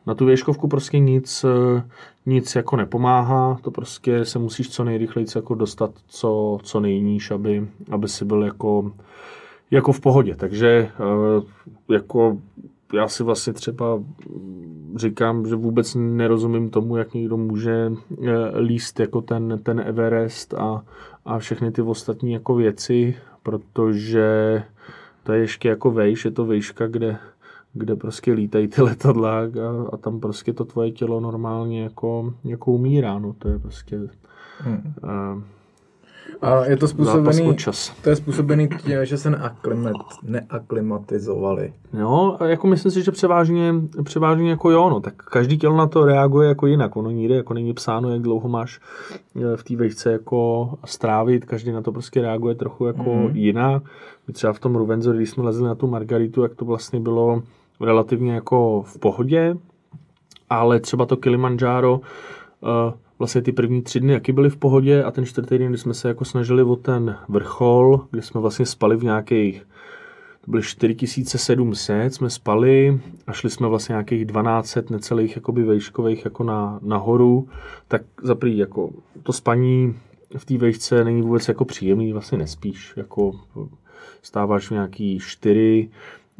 [SPEAKER 5] na tu věškovku prostě nic, eh, nic jako nepomáhá, to prostě se musíš co nejrychleji jako dostat co, co nejníž, aby, aby si byl jako, jako v pohodě. Takže eh, jako já si vlastně třeba říkám, že vůbec nerozumím tomu, jak někdo může eh, líst jako ten, ten Everest a, a všechny ty ostatní jako věci, protože to je ještě jako vejš, je to vejška, kde, kde prostě lítají ty letadla a, a tam prostě to tvoje tělo normálně jako, jako umírá, no to je prostě
[SPEAKER 4] Hmm.
[SPEAKER 5] uh,
[SPEAKER 4] A je to způsobený,
[SPEAKER 5] čas.
[SPEAKER 4] to je způsobený tím, že se neaklimat, neaklimatizovali.
[SPEAKER 5] Jo, a jako myslím si, že převážně, převážně jako jo, no, tak každý tělo na to reaguje jako jinak. Ono nikde jako není psáno, jak dlouho máš eh, v té vejšce jako strávit, každý na to prostě reaguje trochu jako mm-hmm. jinak. My třeba v tom Ruvenzo, když jsme lezli na tu Margaritu, jak to vlastně bylo relativně jako v pohodě, ale třeba to Kilimanjaro, eh, vlastně ty první tři dny jaký byly v pohodě a ten čtvrtý den, kdy jsme se jako snažili o ten vrchol, kde jsme vlastně spali v nějakých to byly 4700, jsme spali a šli jsme vlastně nějakých 1200 necelých jakoby vejškových jako na, nahoru, tak za prvý jako to spaní v té vejšce není vůbec jako příjemný, vlastně nespíš, jako stáváš v nějaký 4,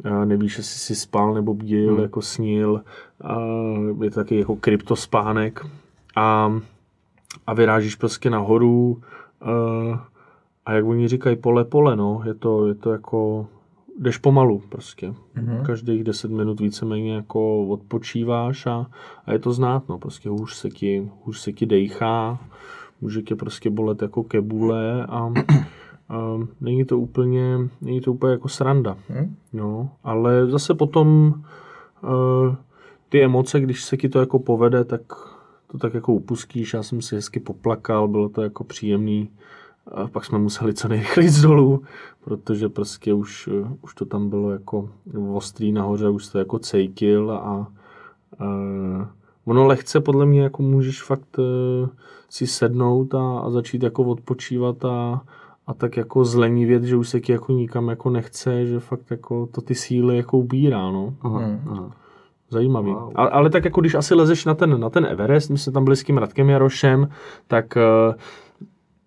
[SPEAKER 5] a nevíš, jestli jsi spal nebo bdil, hmm. jako snil, a je to taky jako kryptospánek a, a vyrážíš prostě nahoru a, a jak oni říkají, pole pole, no, je to, je to jako jdeš pomalu prostě. Mm-hmm. Každých 10 minut víceméně jako odpočíváš a, a je to znát, no, prostě hůř se ti, hůř se ti dejchá, může tě prostě bolet jako kebule a, a není to úplně, není to úplně jako sranda.
[SPEAKER 4] Hm?
[SPEAKER 5] No, ale zase potom uh, ty emoce, když se ti to jako povede, tak to tak jako upustíš. Já jsem si hezky poplakal, bylo to jako příjemný. A pak jsme museli co nejrychleji dolů, protože prostě už, eh, už to tam bylo jako ostrý nahoře, už to jako cejtil a, a ono lehce podle mě jako můžeš fakt uh, si sednout a, a začít jako odpočívat a, a tak jako zlenivět, že už se ti jako nikam jako nechce, že fakt jako to ty síly jako ubírá, no.
[SPEAKER 3] Aha,
[SPEAKER 4] Hmm.
[SPEAKER 3] aha.
[SPEAKER 5] Zajímavý. Wow. Ale, ale tak jako když asi lezeš na ten, na ten Everest, my jsme tam byli s tím Radkem Jarošem, tak uh,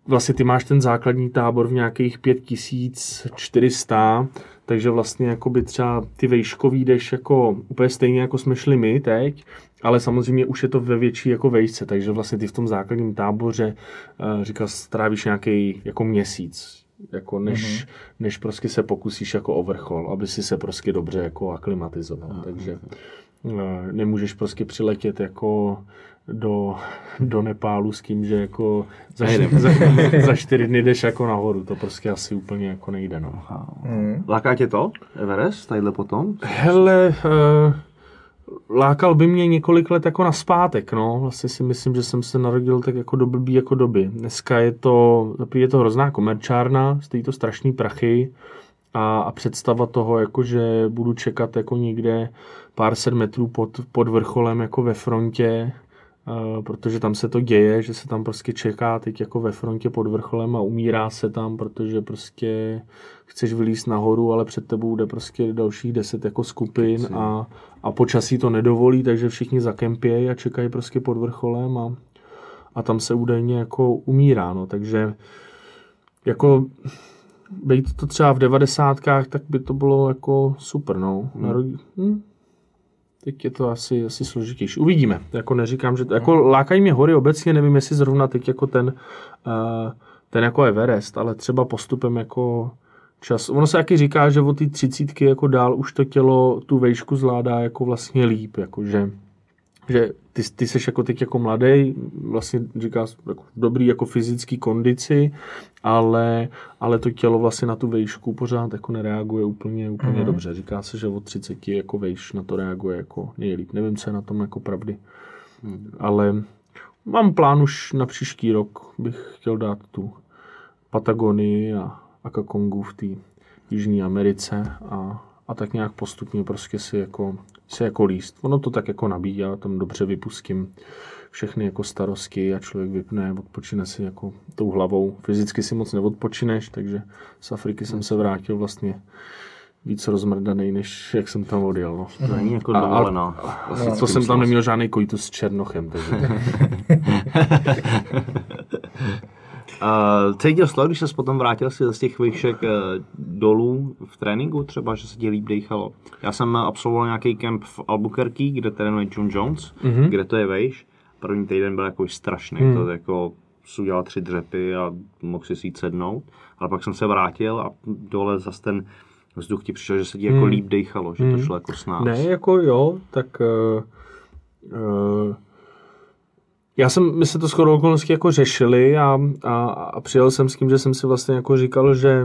[SPEAKER 5] vlastně ty máš ten základní tábor v nějakých 5400, takže vlastně jako by třeba ty vejškový jdeš jako úplně stejně jako jsme šli my teď, ale samozřejmě už je to ve větší jako vejšce, takže vlastně ty v tom základním táboře uh, říkal, strávíš nějaký jako měsíc, jako než, mm-hmm. než prostě se pokusíš jako o vrchol, aby si se prostě dobře jako aklimatizoval, mm-hmm. takže nemůžeš prostě přiletět jako do, do Nepálu s tím, že jako za, za, za čtyři dny jdeš jako nahoru, to prostě asi úplně jako nejde, no.
[SPEAKER 3] Hmm. Láká tě to, Everest, tadyhle potom?
[SPEAKER 5] Hele, uh, lákal by mě několik let jako na zpátek, no. Vlastně si myslím, že jsem se narodil tak jako do blbý jako doby. Dneska je to, je to hrozná komerčárna, stojí to strašný prachy a, a představa toho, jako že budu čekat jako někde pár set metrů pod, pod vrcholem jako ve frontě, Uh, protože tam se to děje, že se tam prostě čeká teď jako ve frontě pod vrcholem a umírá se tam, protože prostě chceš vylíst nahoru, ale před tebou jde prostě dalších deset jako skupin a, a počasí to nedovolí, takže všichni zakempějí a čekají prostě pod vrcholem a, a tam se údajně jako umírá, no, takže jako být to třeba v devadesátkách, tak by to bylo jako super, no. Hmm. Hm, Teď je to asi, asi složitější. Uvidíme. Jako neříkám, že to, jako lákají mě hory obecně, nevím, jestli zrovna teď jako ten, uh, ten jako Everest, ale třeba postupem jako čas. Ono se taky říká, že od té třicítky jako dál už to tělo tu vejšku zvládá jako vlastně líp, jako že že ty, ty seš jako teď jako mladý, vlastně říká jako dobrý jako fyzický kondici, ale, ale to tělo vlastně na tu vejšku pořád jako nereaguje úplně, úplně mm-hmm. dobře. Říká se, že od 30 jako vejš na to reaguje jako nejlíp. Nevím, co je na tom jako pravdy. Mm. Ale mám plán už na příští rok, bych chtěl dát tu Patagonii a Akakongu v té Jižní Americe a, a tak nějak postupně prostě si jako se jako líst. Ono to tak jako nabíjá, tam dobře vypustím všechny jako starosti a člověk vypne, odpočine si jako tou hlavou. Fyzicky si moc neodpočineš, takže z Afriky jsem se vrátil vlastně víc rozmrdaný, než jak jsem tam odjel. No.
[SPEAKER 3] To není jako dovolená.
[SPEAKER 5] Vlastně to jsem tam neměl žádný kojtu s Černochem. Takže...
[SPEAKER 3] Uh, cítil jsi to, když se potom vrátil si z těch výšek uh, dolů v tréninku, třeba, že se ti líp dechalo? Já jsem absolvoval nějaký kemp v Albuquerque, kde trénuje John Jones, mm-hmm. kde to je vejš. První týden byl jako strašný, mm. to jako udělal tři dřepy a mohl si jít sednout. Ale pak jsem se vrátil a dole zase ten vzduch ti přišel, že se ti jako mm. líp dechalo, že mm. to mhm. šlo jako s nás.
[SPEAKER 5] Ne, jako jo, tak uh, uh, já jsem, my se to skoro okolností jako řešili a, a, a přijel jsem s tím, že jsem si vlastně jako říkal, že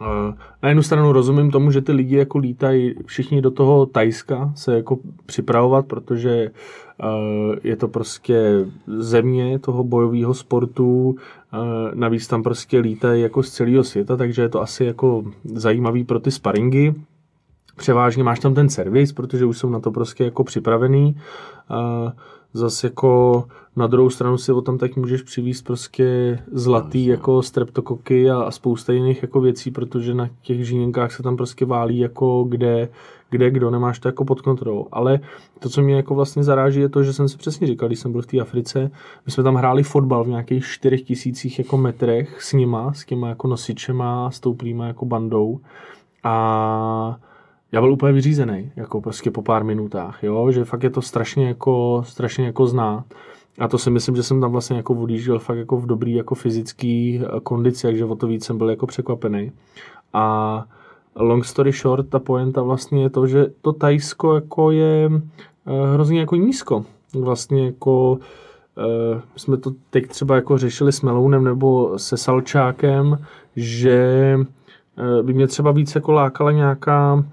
[SPEAKER 5] uh, na jednu stranu rozumím tomu, že ty lidi jako lítají všichni do toho Tajska se jako připravovat, protože uh, je to prostě země toho bojového sportu, uh, navíc tam prostě lítají jako z celého světa, takže je to asi jako zajímavý pro ty sparingy. Převážně máš tam ten servis, protože už jsou na to prostě jako připravený. Zase jako na druhou stranu si o tam tak můžeš přivízt prostě zlatý no, jako streptokoky a, a spousta jiných jako věcí, protože na těch žíněnkách se tam prostě válí jako kde, kde kdo, nemáš to jako pod kontrolou. Ale to, co mě jako vlastně zaráží, je to, že jsem si přesně říkal, když jsem byl v té Africe, my jsme tam hráli fotbal v nějakých čtyřech tisících jako metrech s nima, s těma jako nosičema, s tou prýma jako bandou a já byl úplně vyřízený, jako prostě po pár minutách, jo, že fakt je to strašně jako, strašně jako znát. A to si myslím, že jsem tam vlastně jako odjížděl fakt jako v dobrý jako fyzický eh, kondici, takže o to víc jsem byl jako překvapený. A long story short, ta poenta vlastně je to, že to Tajsko jako je eh, hrozně jako nízko. Vlastně jako uh, jsme to teď třeba jako řešili s Melounem nebo se Salčákem, že by mě třeba víc jako lákala nějaká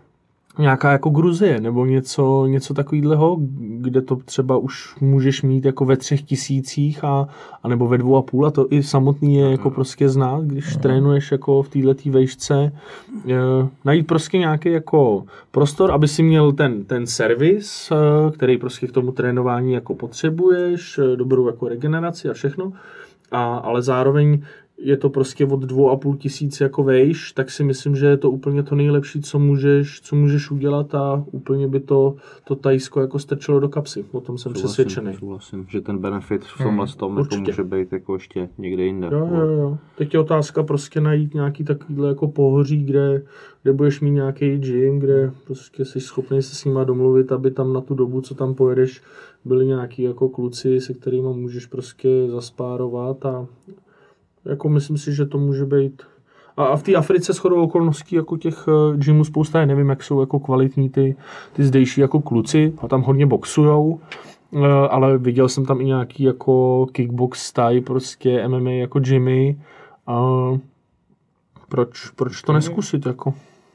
[SPEAKER 5] nějaká jako Gruzie nebo něco, něco takového, kde to třeba už můžeš mít jako ve třech tisících a, a nebo ve dvou a půl a to i samotný je jako prostě znát, když trénuješ jako v této vejšce, e, najít prostě nějaký jako prostor, aby si měl ten, ten servis, e, který prostě k tomu trénování jako potřebuješ, e, dobrou jako regeneraci a všechno, a, ale zároveň je to prostě od dvou a půl tisíc jako vejš, tak si myslím, že je to úplně to nejlepší, co můžeš, co můžeš udělat a úplně by to, to Tajsko jako strčilo do kapsy. O tom jsem přesvědčený.
[SPEAKER 3] Souhlasím, že ten benefit v tomhle tom jako může být jako ještě někde jinde.
[SPEAKER 5] Jo, jo, jo. Teď je otázka prostě najít nějaký takovýhle jako pohoří, kde, kde budeš mít nějaký gym, kde prostě jsi schopný se s nima domluvit, aby tam na tu dobu, co tam pojedeš, byli nějaký jako kluci, se kterými můžeš prostě zaspárovat a jako myslím si, že to může být a, a v té Africe shodou okolností jako těch eh, gymů spousta je, nevím, jak jsou jako kvalitní ty, ty zdejší jako kluci a tam hodně boxujou, eh, ale viděl jsem tam i nějaký jako kickbox style, prostě MMA jako gymy a proč, proč to neskusit jako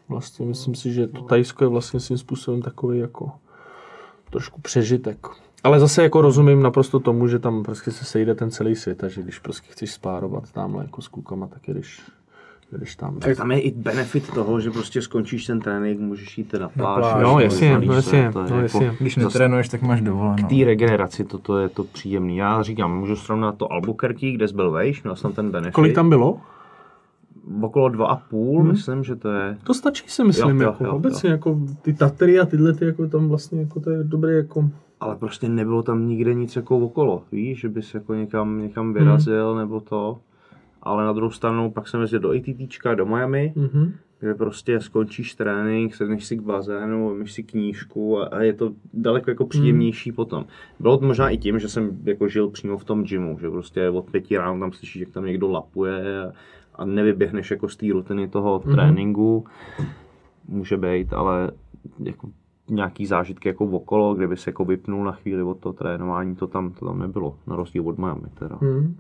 [SPEAKER 5] vlastně myslím si, že to Tajsko je vlastně svým způsobem takový jako trošku přežitek. Ale zase jako rozumím naprosto tomu, že tam prostě se sejde ten celý svět a že když prostě chceš spárovat tamhle jako s klukama, tak jedeš, jedeš tam.
[SPEAKER 3] Tak tam je i benefit toho, že prostě skončíš ten trénink, můžeš jít na pláž.
[SPEAKER 4] pláž.
[SPEAKER 5] No,
[SPEAKER 3] můžeš
[SPEAKER 5] jasně, no,
[SPEAKER 3] se,
[SPEAKER 5] jasně, no,
[SPEAKER 3] jako-
[SPEAKER 5] jasně.
[SPEAKER 4] Když
[SPEAKER 3] zase
[SPEAKER 4] netrénuješ, tak máš dovolenou.
[SPEAKER 3] K té regeneraci toto je to příjemný. Já říkám, můžu srovnat to Albuquerque, kde jsi byl vejš, měl jsem ten benefit.
[SPEAKER 5] Kolik tam bylo?
[SPEAKER 3] Okolo dva a půl, myslím, že to je.
[SPEAKER 5] To stačí si myslím,
[SPEAKER 3] Jo, jo,
[SPEAKER 5] jako
[SPEAKER 3] jo,
[SPEAKER 5] obecně, jako ty Tatry a tyhle ty, jako tam vlastně, jako to je dobré, jako
[SPEAKER 3] Ale prostě nebylo tam nikde nic jako okolo, víš, že bys jako někam, někam vyrazil nebo to. Ale na druhou stranu pak jsem jezdil do ATTčka, do Miami,
[SPEAKER 5] mhm.
[SPEAKER 3] kde prostě skončíš trénink, sedneš si k bazénu, vemeš si knížku a, a je to daleko jako příjemnější potom. Bylo to možná i tím, že jsem jako žil přímo v tom gymu, že prostě od pěti ráno tam slyšíš, jak tam někdo lapuje a, a nevyběhneš jako z té rutiny toho tréninku. Může být, ale jako nějaký zážitky jako okolo, kde by se jako vypnul na chvíli od toho trénování, to tam, to tam nebylo, na rozdíl od Miami teda.
[SPEAKER 5] Mhm.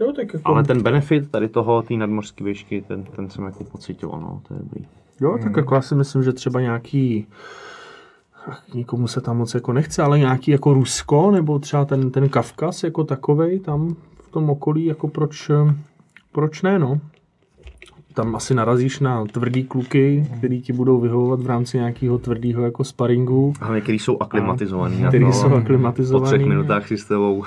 [SPEAKER 5] Jo, tak jako,
[SPEAKER 3] Ale ten benefit tady toho, té nadmořské výšky, ten, ten jsem jako pocitoval, no, to je dobrý.
[SPEAKER 5] jo, tak jako já si myslím, že třeba nějaký ach, nikomu se tam moc jako nechce, ale nějaký jako Rusko, nebo třeba ten, ten Kavkaz jako takovej tam v tom okolí, jako proč, proč ne, no. Tam asi narazíš na tvrdý kluky, který ti budou vyhovovat v rámci nějakého tvrdého jako sparingu,
[SPEAKER 3] Hlavně, který jsou aklimatizovaný. na
[SPEAKER 5] který
[SPEAKER 3] to.
[SPEAKER 5] jsou
[SPEAKER 3] Po
[SPEAKER 5] aklimatizovaný.
[SPEAKER 3] třech minutách si s tebou.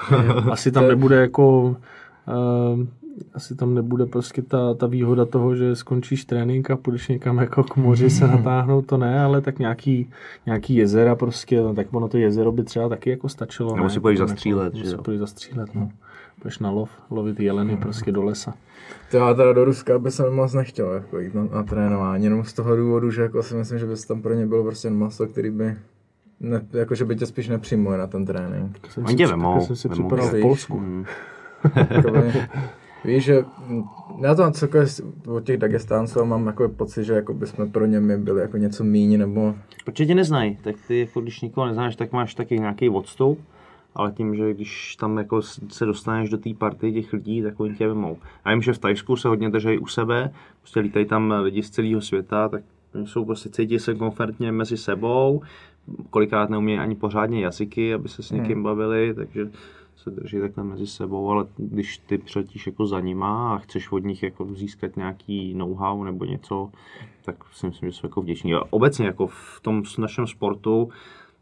[SPEAKER 5] Asi tam nebude jako uh, asi tam nebude prostě ta, ta výhoda toho, že skončíš trénink a půjdeš někam jako k moři se natáhnout, to ne, ale tak nějaký, nějaký jezera prostě, no, tak ono to jezero by třeba taky jako stačilo.
[SPEAKER 3] Nebo
[SPEAKER 5] ne?
[SPEAKER 3] si půjdeš
[SPEAKER 5] Potom
[SPEAKER 3] zastřílet,
[SPEAKER 5] Jako,
[SPEAKER 3] že
[SPEAKER 5] nebo si
[SPEAKER 3] jo?
[SPEAKER 5] půjdeš zastřílet, no. Půjdeš na lov, lovit jeleny prostě do lesa.
[SPEAKER 4] To já teda do Ruska by jsem moc nechtěl jako jít na, na trénování, jenom z toho důvodu, že jako si myslím, že by tam pro ně bylo prostě maso, který by ne, jako, že by tě spíš nepřijmuje na ten trénink.
[SPEAKER 3] Oni tě vemou,
[SPEAKER 5] jsem si připadal v Polsku.
[SPEAKER 3] Mm.
[SPEAKER 4] Jakoby, víš, že já to celkově z- od těch Dagestánců mám jako pocit, že jako by jsme pro ně my byli jako něco míň, nebo
[SPEAKER 3] Protože tě neznají, tak ty jako když nikoho neznáš, tak máš taky nějaký odstup, ale tím, že když tam jako se dostaneš do té party těch lidí, tak oni tě vemou. A vím, že v Tajsku se hodně drží u sebe, prostě lítají tam lidi z celého světa, tak oni jsou prostě cítí se komfortně mezi sebou, kolikrát neumějí ani pořádně jazyky, aby se s někým bavili, takže se drží takhle mezi sebou, ale když ty přiletíš jako za nima a chceš od nich jako získat nějaký know-how nebo něco, tak si myslím, že jsou jako vděční. A obecně jako v tom našem sportu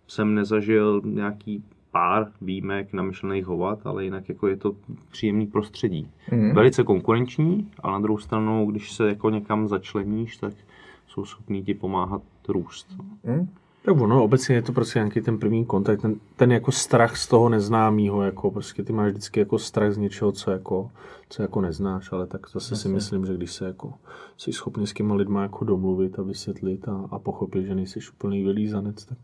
[SPEAKER 3] jsem nezažil nějaký pár výjimek namyšlených hovat, ale jinak jako je to příjemný prostředí.
[SPEAKER 4] Mhm.
[SPEAKER 3] Velice konkurenční, ale na druhou stranu, když se jako někam začleníš, tak jsou schopní ti pomáhat růst.
[SPEAKER 4] hm?
[SPEAKER 5] Tak ono, obecně je to prostě nějaký ten první kontakt, ten, ten jako strach z toho neznámého, jako prostě ty máš vždycky jako strach z něčeho, co jako, co jako neznáš, ale tak zase si myslím, že když se jako jsi schopný s těma lidma jako domluvit a vysvětlit a, a pochopit, že nejsi úplný vylízanec, tak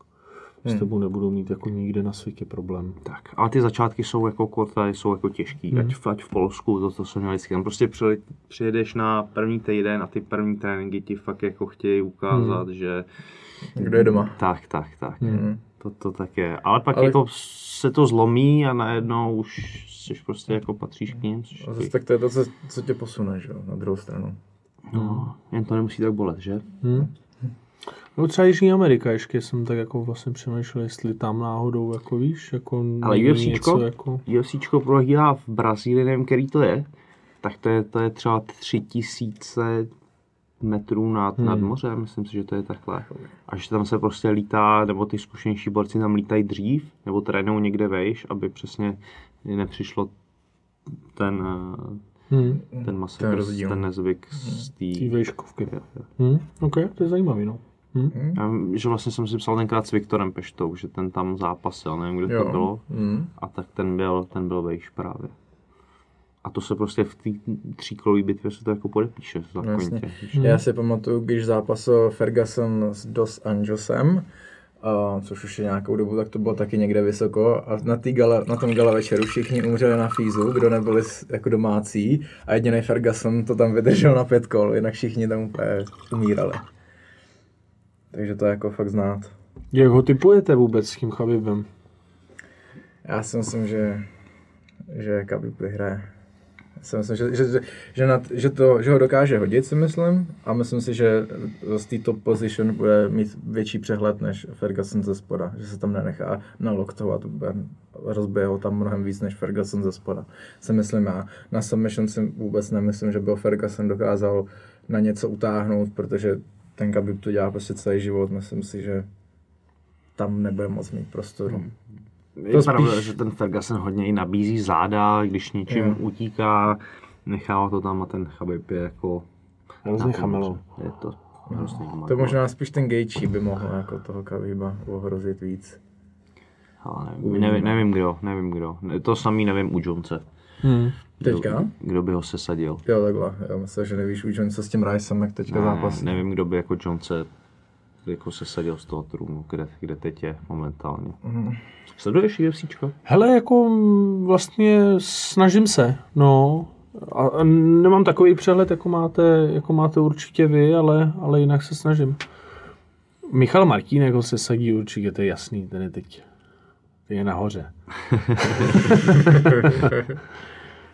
[SPEAKER 5] s tebou nebudou mít jako nikde na světě problém.
[SPEAKER 3] Tak, ale ty začátky jsou jako kvartály, jsou jako těžký,
[SPEAKER 5] Mhm.
[SPEAKER 3] ať, v, ať v Polsku, to, to jsem měl vždycky. Tam prostě přijede, přijedeš na první týden a ty první tréninky ti fakt jako chtějí ukázat,
[SPEAKER 5] Mhm.
[SPEAKER 3] že
[SPEAKER 4] kdo je doma.
[SPEAKER 3] tak, tak, tak.
[SPEAKER 4] Mhm.
[SPEAKER 3] To, to tak je. Ale pak
[SPEAKER 4] Ale-
[SPEAKER 3] jako se to zlomí a najednou už jsi prostě jako patříš k ním. což
[SPEAKER 4] A zase tak to je to, co, co tě posune, že jo, na druhou stranu.
[SPEAKER 3] No, jen to nemusí tak bolet, že?
[SPEAKER 5] Hmm. No třeba Jižní Amerika, ještě jsem tak jako vlastně přemýšlel, jestli tam náhodou, jako víš, jako
[SPEAKER 3] Ale UFCčko,
[SPEAKER 5] něco jako...
[SPEAKER 3] UFCčko prohlídá v Brazílii, nevím, který to je, tak to je, to je třeba tři tisíce metrů nad, hmm. nad mořem, myslím si, že to je takhle. A že tam se prostě lítá, nebo ty zkušenější borci tam lítají dřív, nebo trénují někde vejš, aby přesně nepřišlo ten, eh,
[SPEAKER 5] Hmm.
[SPEAKER 3] Ten masakr,
[SPEAKER 4] Ten
[SPEAKER 3] ten, nezvyk z
[SPEAKER 5] Ty
[SPEAKER 3] té...
[SPEAKER 5] vejškovky. Hmm. OK, to je zajímavý, no.
[SPEAKER 3] Já vím, že vlastně jsem si psal tenkrát s Viktorem Peštou, že ten tam zápasil, nevím, kde
[SPEAKER 4] Jo.
[SPEAKER 3] to bylo.
[SPEAKER 4] Mm.
[SPEAKER 3] A tak ten byl, ten byl vejš právě. A to se prostě v té tříkolové bitvě se to jako podepíše
[SPEAKER 4] No,
[SPEAKER 3] zákonitě.
[SPEAKER 4] Já si pamatuju, když zápasil Ferguson s Dos Anjosem, a, což už je nějakou dobu, tak to bylo taky někde vysoko a na, tý gala, na tom gala večeru všichni umřeli na fízu, kdo nebyli jako domácí a jediný Ferguson to tam vydržel na pět kol, jinak všichni tam úplně umírali. Takže to je jako fakt znát.
[SPEAKER 5] Jak ho typujete vůbec s tím Chabibem?
[SPEAKER 4] Já si myslím, že, že Khabib vyhraje. Já si myslím, že, že, že, že, nad, že, to, že ho dokáže hodit, si myslím. A myslím si, že z té top position bude mít větší přehled než Ferguson ze spoda. Že se tam nenechá naloktovat, rozbije ho tam mnohem víc než Ferguson ze spoda. Si myslím já. Na submission si vůbec nemyslím, že by ho Ferguson dokázal na něco utáhnout, protože ten Khabib to dělá prostě celý život. Myslím si, že tam nebude moc mít prostoru.
[SPEAKER 3] Je
[SPEAKER 4] To
[SPEAKER 3] pravda,
[SPEAKER 4] spíš-
[SPEAKER 3] že ten Ferguson hodně i nabízí záda, když něčím
[SPEAKER 4] Jo.
[SPEAKER 3] utíká, nechává to tam a ten Chabib je jako...
[SPEAKER 5] Hrozně chamelo.
[SPEAKER 3] Je to hrozný
[SPEAKER 4] To
[SPEAKER 3] chamelo.
[SPEAKER 4] možná spíš ten Gejčí by mohl jako toho Khabíba ohrozit víc.
[SPEAKER 3] Ale nevím, nevím, nevím, kdo, nevím kdo. To samý nevím u Jonese.
[SPEAKER 5] Hmm.
[SPEAKER 4] Teďka?
[SPEAKER 3] Kdo by ho sesadil.
[SPEAKER 4] Jo, takhle. Já myslím, že nevíš už co s tím Ricem, jak teďka
[SPEAKER 3] Ne,
[SPEAKER 4] zápas.
[SPEAKER 3] nevím, kdo by jako Jonese jako sesadil z toho trůnu, kde, kde teď je momentálně.
[SPEAKER 4] Mhm.
[SPEAKER 3] Sleduješ UFCčko?
[SPEAKER 5] Hele, jako mm, vlastně snažím se, no. A, a nemám takový přehled, jako máte, jako máte určitě vy, ale, ale jinak se snažím. Michal Martínek ho se sadí určitě, to je jasný, ten je teď ten je nahoře.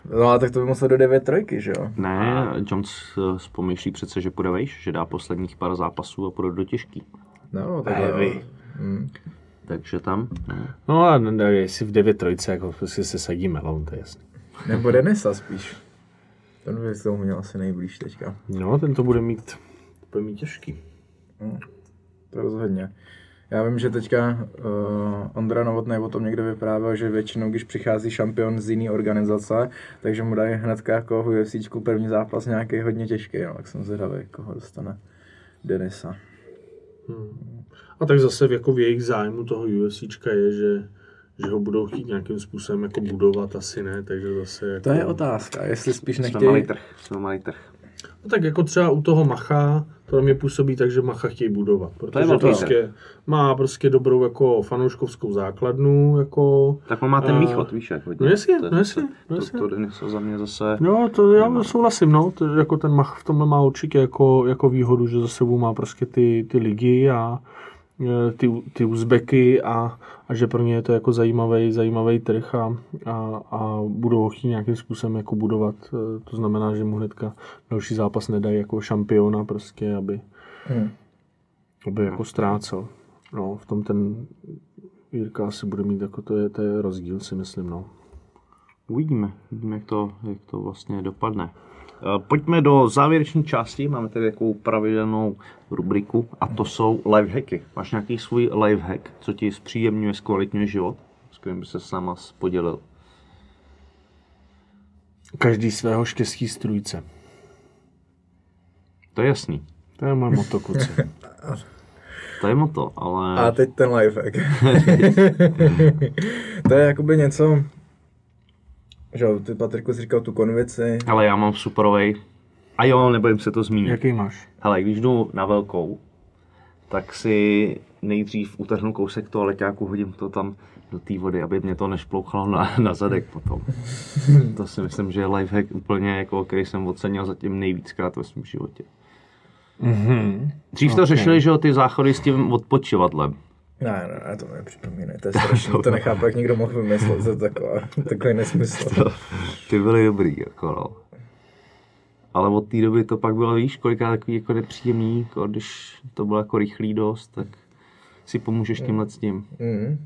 [SPEAKER 4] No a tak to by musel do 9 trojky, že jo?
[SPEAKER 3] Ne, Jones eh, pomýšlí přece, že půjde vejš, že dá posledních pár zápasů a půjde do těžký.
[SPEAKER 4] No, tak
[SPEAKER 5] Heavy.
[SPEAKER 4] jo. Hmm.
[SPEAKER 3] Takže tam, no.
[SPEAKER 5] No a ne- ne, jestli v 9 trojce, jako prostě se sadí melon, to je jasný.
[SPEAKER 4] Nebo Denisa spíš. Ten by k tomu měl asi nejblíž teďka.
[SPEAKER 5] No, ten to bude mít, to bude mít těžký.
[SPEAKER 4] To rozhodně. Já vím, že teďka uh, Ondra Novotný o tom někde vyprávěl, že většinou, když přichází šampion z jiné organizace, takže mu dají hnedka jako v UFCčku první zápas nějaký hodně těžký, no, tak jsem zvědavý, koho dostane Denisa.
[SPEAKER 5] A tak zase jako v jejich zájmu toho UFCčka je, že, že ho budou chtít nějakým způsobem jako budovat, asi ne, takže zase jako...
[SPEAKER 4] To je otázka, jestli spíš
[SPEAKER 3] jsme
[SPEAKER 4] nechtějí...
[SPEAKER 3] malý trh, jsme malý trh.
[SPEAKER 5] No tak jako třeba u toho Macha, to mě působí tak, že Macha chtějí budovat, protože
[SPEAKER 3] to
[SPEAKER 5] prostě má prostě dobrou jako fanouškovskou základnu, jako...
[SPEAKER 3] Tak on má ten východ, víš, jak hodně.
[SPEAKER 5] No jasně,
[SPEAKER 3] To
[SPEAKER 5] no
[SPEAKER 3] zase-
[SPEAKER 5] jasně, no jasně.
[SPEAKER 3] To, to za mě zase...
[SPEAKER 5] Jo, to já souhlasím, no, to, jako ten Mach v tomhle má určitě jako, jako výhodu, že za sebou má prostě ty, ty ligy a ty, ty Uzbeky a, a že pro ně je to jako zajímavý, zajímavý trh a, a, a budou ho chtít nějakým způsobem jako budovat. E, To znamená, že mu hnedka další zápas nedají jako šampiona prostě, aby,
[SPEAKER 4] Hmm.
[SPEAKER 5] aby jako ztrácel. No, v tom ten Jirka asi bude mít jako to je, to je rozdíl, si myslím, no.
[SPEAKER 3] Uvidíme, uvidíme, jak to, jak to vlastně dopadne. Eh, Pojďme do závěreční části, máme tady takovou pravidelnou rubriku a to jsou lifehacky. Máš nějaký svůj lifehack, co ti zpříjemňuje, zkvalitňuje život, s kterým by se s náma podělil?
[SPEAKER 5] Každý svého štěstí strůjce.
[SPEAKER 3] To je jasný,
[SPEAKER 5] To je moje moto, kluci.
[SPEAKER 3] to je moto, ale...
[SPEAKER 4] A teď ten lifehack. to je jakoby něco, že jo, ty Patriku jsi říkal tu konvici,
[SPEAKER 3] Ale já mám superovej. A jo, nebojím se to zmínit.
[SPEAKER 5] Jaký máš?
[SPEAKER 3] Hele, když jdu na velkou, tak si nejdřív utrhnu kousek toho leťáku, hodím to tam do té vody, aby mě to nešplouchalo na, na zadek potom. to si myslím, že je lifehack úplně, jako, který jsem ocenil zatím nejvíckrát ve svém životě.
[SPEAKER 5] Mhm.
[SPEAKER 3] Dřív to
[SPEAKER 5] Okay.
[SPEAKER 3] řešili, že jo, ty záchody s tím odpočívadlem.
[SPEAKER 4] Ne, ne, ne, to mi nepřipomínej, to je strašný, to nechápu, jak někdo mohl vymyslet, to je taková, takový nesmysl.
[SPEAKER 3] Ty byly dobrý, jako no. Ale od té doby to pak bylo, víš, kolikrát takový jako nepříjemný, jako když to bylo jako rychlý dost, tak si pomůžeš tímhle s tím.
[SPEAKER 4] Mm.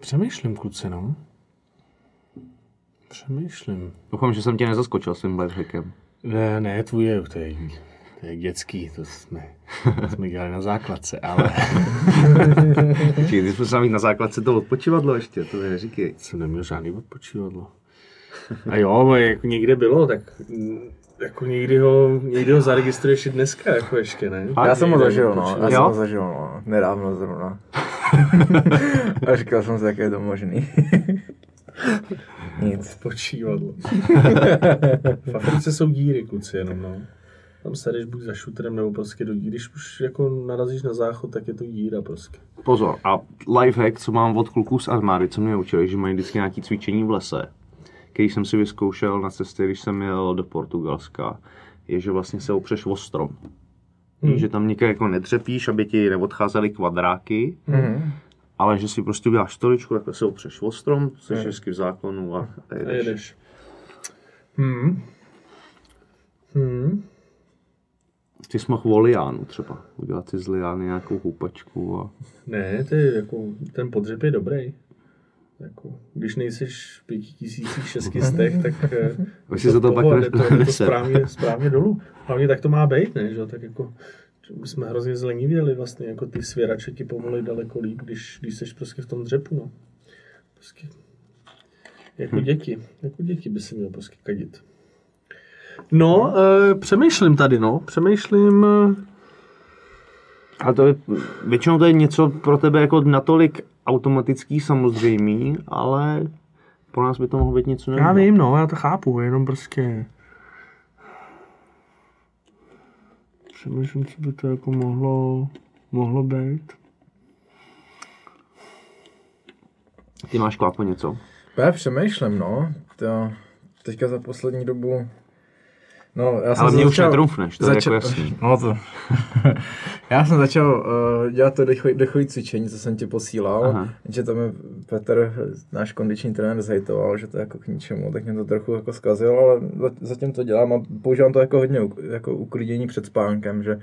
[SPEAKER 5] Přemýšlím, kluci, no. Přemýšlím.
[SPEAKER 3] Doufám, že jsem tě nezaskočil svým lifehackem.
[SPEAKER 5] Ne, ne, tvůj je, to je, To je dětský, to jsme, to jsme dělali na základce, ale
[SPEAKER 3] Počkej, ty jsme se mít na základce to odpočívadlo ještě, to je říkej.
[SPEAKER 5] jsem neměl žádný odpočívadlo. A jo, ale jako někde bylo, tak jako někdy ho, někdy ho zaregistruješ i dneska, jako ještě, ne?
[SPEAKER 4] Já jsem ho zažil, no. Já jsem ho zažil, no. Nedávno zrovna. A říkal jsem si, jak je to možný. Nic.
[SPEAKER 5] Počívadlo. v Africe jsou díry, kluci, jenom, no. Tam se jdeš buď za šutrem, nebo prostě do díry. Když už jako narazíš na záchod, tak je to díra prostě.
[SPEAKER 3] Pozor, a lifehack, co mám od kluků z armády, co mě učili, že mají vždycky nějaké cvičení v lese, který jsem si vyzkoušel na cestě, když jsem jel do Portugalska, je, že vlastně se opřeš o strom. Hmm. Že tam někde jako nedřepíš, aby ti neodcházely kvadráky,
[SPEAKER 4] Mhm.
[SPEAKER 3] ale že si prostě uděláš stoličku, takhle se opřeš o strom, jsi hezky v zákonu a, a
[SPEAKER 5] A
[SPEAKER 3] jedeš.
[SPEAKER 5] jedeš. Hmm. Hmm.
[SPEAKER 3] Ty jsi mohl o liánu třeba, udělat si z liány nějakou houpačku a...
[SPEAKER 5] Ne, to je jako, ten podřeb je dobrý. Jako, když nejseš v pěti tisících šestistech, tak eh,
[SPEAKER 3] Už si za to pak
[SPEAKER 5] to, to správně, správně dolů. Hlavně tak to má být, ne? Že? Tak jako, my jsme hrozně zlenivěli vlastně, jako ty svěrače ti povolí daleko líp, když, když jsi prostě v tom dřepu, no. Prostě, jako
[SPEAKER 3] Hm.
[SPEAKER 5] děti, jako děti by si měl prostě kadit. No, e, přemýšlím tady, no, přemýšlím, eh,
[SPEAKER 3] Ale to je, většinou to je něco pro tebe jako natolik automatický samozřejmý, ale pro nás by to mohlo být něco
[SPEAKER 5] já
[SPEAKER 3] jiného.
[SPEAKER 5] vím, no, já to chápu, jenom prostě... Přemýšlím, co by to jako mohlo, mohlo být.
[SPEAKER 3] Ty máš kvápo něco?
[SPEAKER 4] Já přemýšlím, no. To, teďka za poslední dobu... No, já jsem
[SPEAKER 3] Ale mě už
[SPEAKER 4] začal-
[SPEAKER 3] netrumfneš, to je jako jasný.
[SPEAKER 4] No to. já jsem začal uh, dělat to dechový, dechový cvičení, co jsem ti posílal,
[SPEAKER 3] Aha.
[SPEAKER 4] že tam je Petr, náš kondiční trenér, zhejtoval, že to je jako k ničemu, tak mě to trochu jako zkazilo, ale za- zatím to dělám a používám to jako hodně jako uklidění před spánkem, že,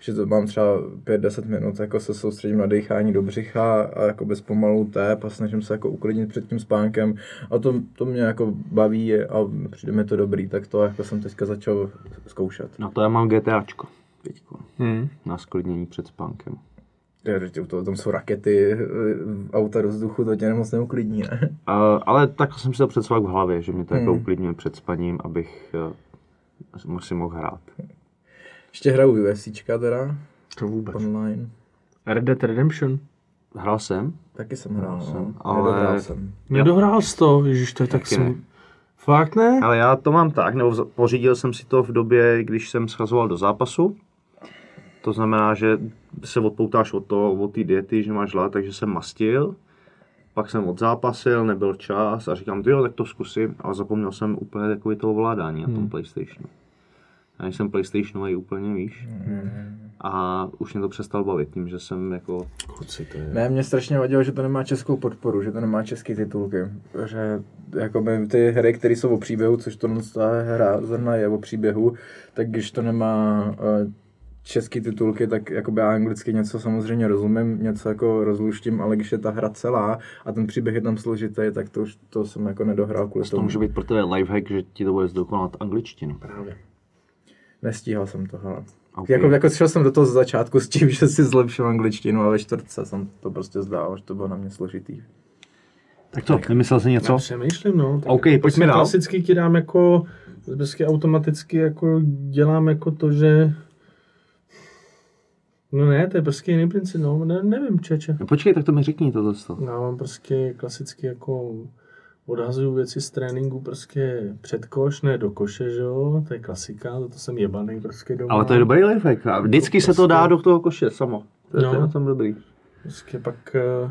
[SPEAKER 4] že to mám třeba 5-10 minut, jako se soustředím na dechání do břicha a jako bez pomalu tép a snažím se jako uklidnit před tím spánkem a to, to mě jako baví a přijde mi to dobrý, tak to jako jsem teďka začal zkoušet.
[SPEAKER 3] No to já mám GTAčko teďko,
[SPEAKER 5] Hmm.
[SPEAKER 3] na sklidnění před spánkem.
[SPEAKER 4] Že to, tam jsou rakety, eh, auta do vzduchu, to tě moc neuklidní, ne?
[SPEAKER 3] Uh, ale tak jsem si to představil v hlavě, že mě to jako
[SPEAKER 4] Hmm.
[SPEAKER 3] uklidňuje před spaním, abych uh, si mohl hrát.
[SPEAKER 4] Ještě hraju UFCčka teda,
[SPEAKER 5] To vůbec.
[SPEAKER 4] online.
[SPEAKER 5] Red Dead Redemption.
[SPEAKER 3] Hrál jsem,
[SPEAKER 4] Taky jsem hrál,
[SPEAKER 3] jsem,
[SPEAKER 4] no.
[SPEAKER 3] ale-
[SPEAKER 4] Nedohrál jsem.
[SPEAKER 5] Nedohrál jsi to, ježiš, to je tak smutné. Fakt ne?
[SPEAKER 3] ale já to mám tak, nebo pořídil jsem si to v době, když jsem schazoval do zápasu. To znamená, že se odpoutáš od toho, od té diety, že máš hlad, takže jsem mastil. Pak jsem odzápasil, nebyl čas a říkám, ty jo, tak to zkusím, ale zapomněl jsem úplně takový to ovládání na tom
[SPEAKER 5] Hmm.
[SPEAKER 3] PlayStationu. Já jsem PlayStationový úplně, víš. A už mě to přestal bavit tím, že jsem jako...
[SPEAKER 5] Kluci, to je...
[SPEAKER 4] Ne, mě strašně vadilo, že to nemá českou podporu, že to nemá české titulky. Že jakoby ty hry, které jsou o příběhu, což to ta hra zrovna je o příběhu, tak když to nemá uh, české titulky, tak jakoby já anglicky něco samozřejmě rozumím, něco jako rozluštím, ale když je ta hra celá a ten příběh je tam složitý, tak to už to jsem jako nedohrál kvůli
[SPEAKER 3] To
[SPEAKER 4] tomu.
[SPEAKER 3] může být pro tebe lifehack, že ti to bude zdokonalat angličtinu.
[SPEAKER 5] Právě.
[SPEAKER 4] Nestíhal jsem to, hele.
[SPEAKER 3] Okay.
[SPEAKER 4] Jako, jako šel jsem do toho z začátku s tím, že si zlepšil angličtinu a ve čtvrtce jsem to prostě zdál, že to bylo na mě složitý.
[SPEAKER 3] Tak co, vymyslel jsi něco?
[SPEAKER 5] Já přemýšlím, no. Tak
[SPEAKER 3] OK,
[SPEAKER 5] jako
[SPEAKER 3] pojďme
[SPEAKER 5] prostě
[SPEAKER 3] dál.
[SPEAKER 5] Klasicky ti dám jako, vždycky automaticky jako dělám jako to, že No ne, to je prostě jiný princip, no, ne, nevím, čeče.
[SPEAKER 3] No počkej, tak to mi řekni tohle.
[SPEAKER 5] Já mám prostě klasicky jako odhazuju věci z tréninku prostě před koš, ne do koše, že jo, to je klasika, za to jsem jebaný prostě doma.
[SPEAKER 3] Ale to je dobrý lifehack. Vždycky se to dá do toho koše samo. To je,
[SPEAKER 5] No.
[SPEAKER 3] to na tom dobrý.
[SPEAKER 5] Prostě pak eh,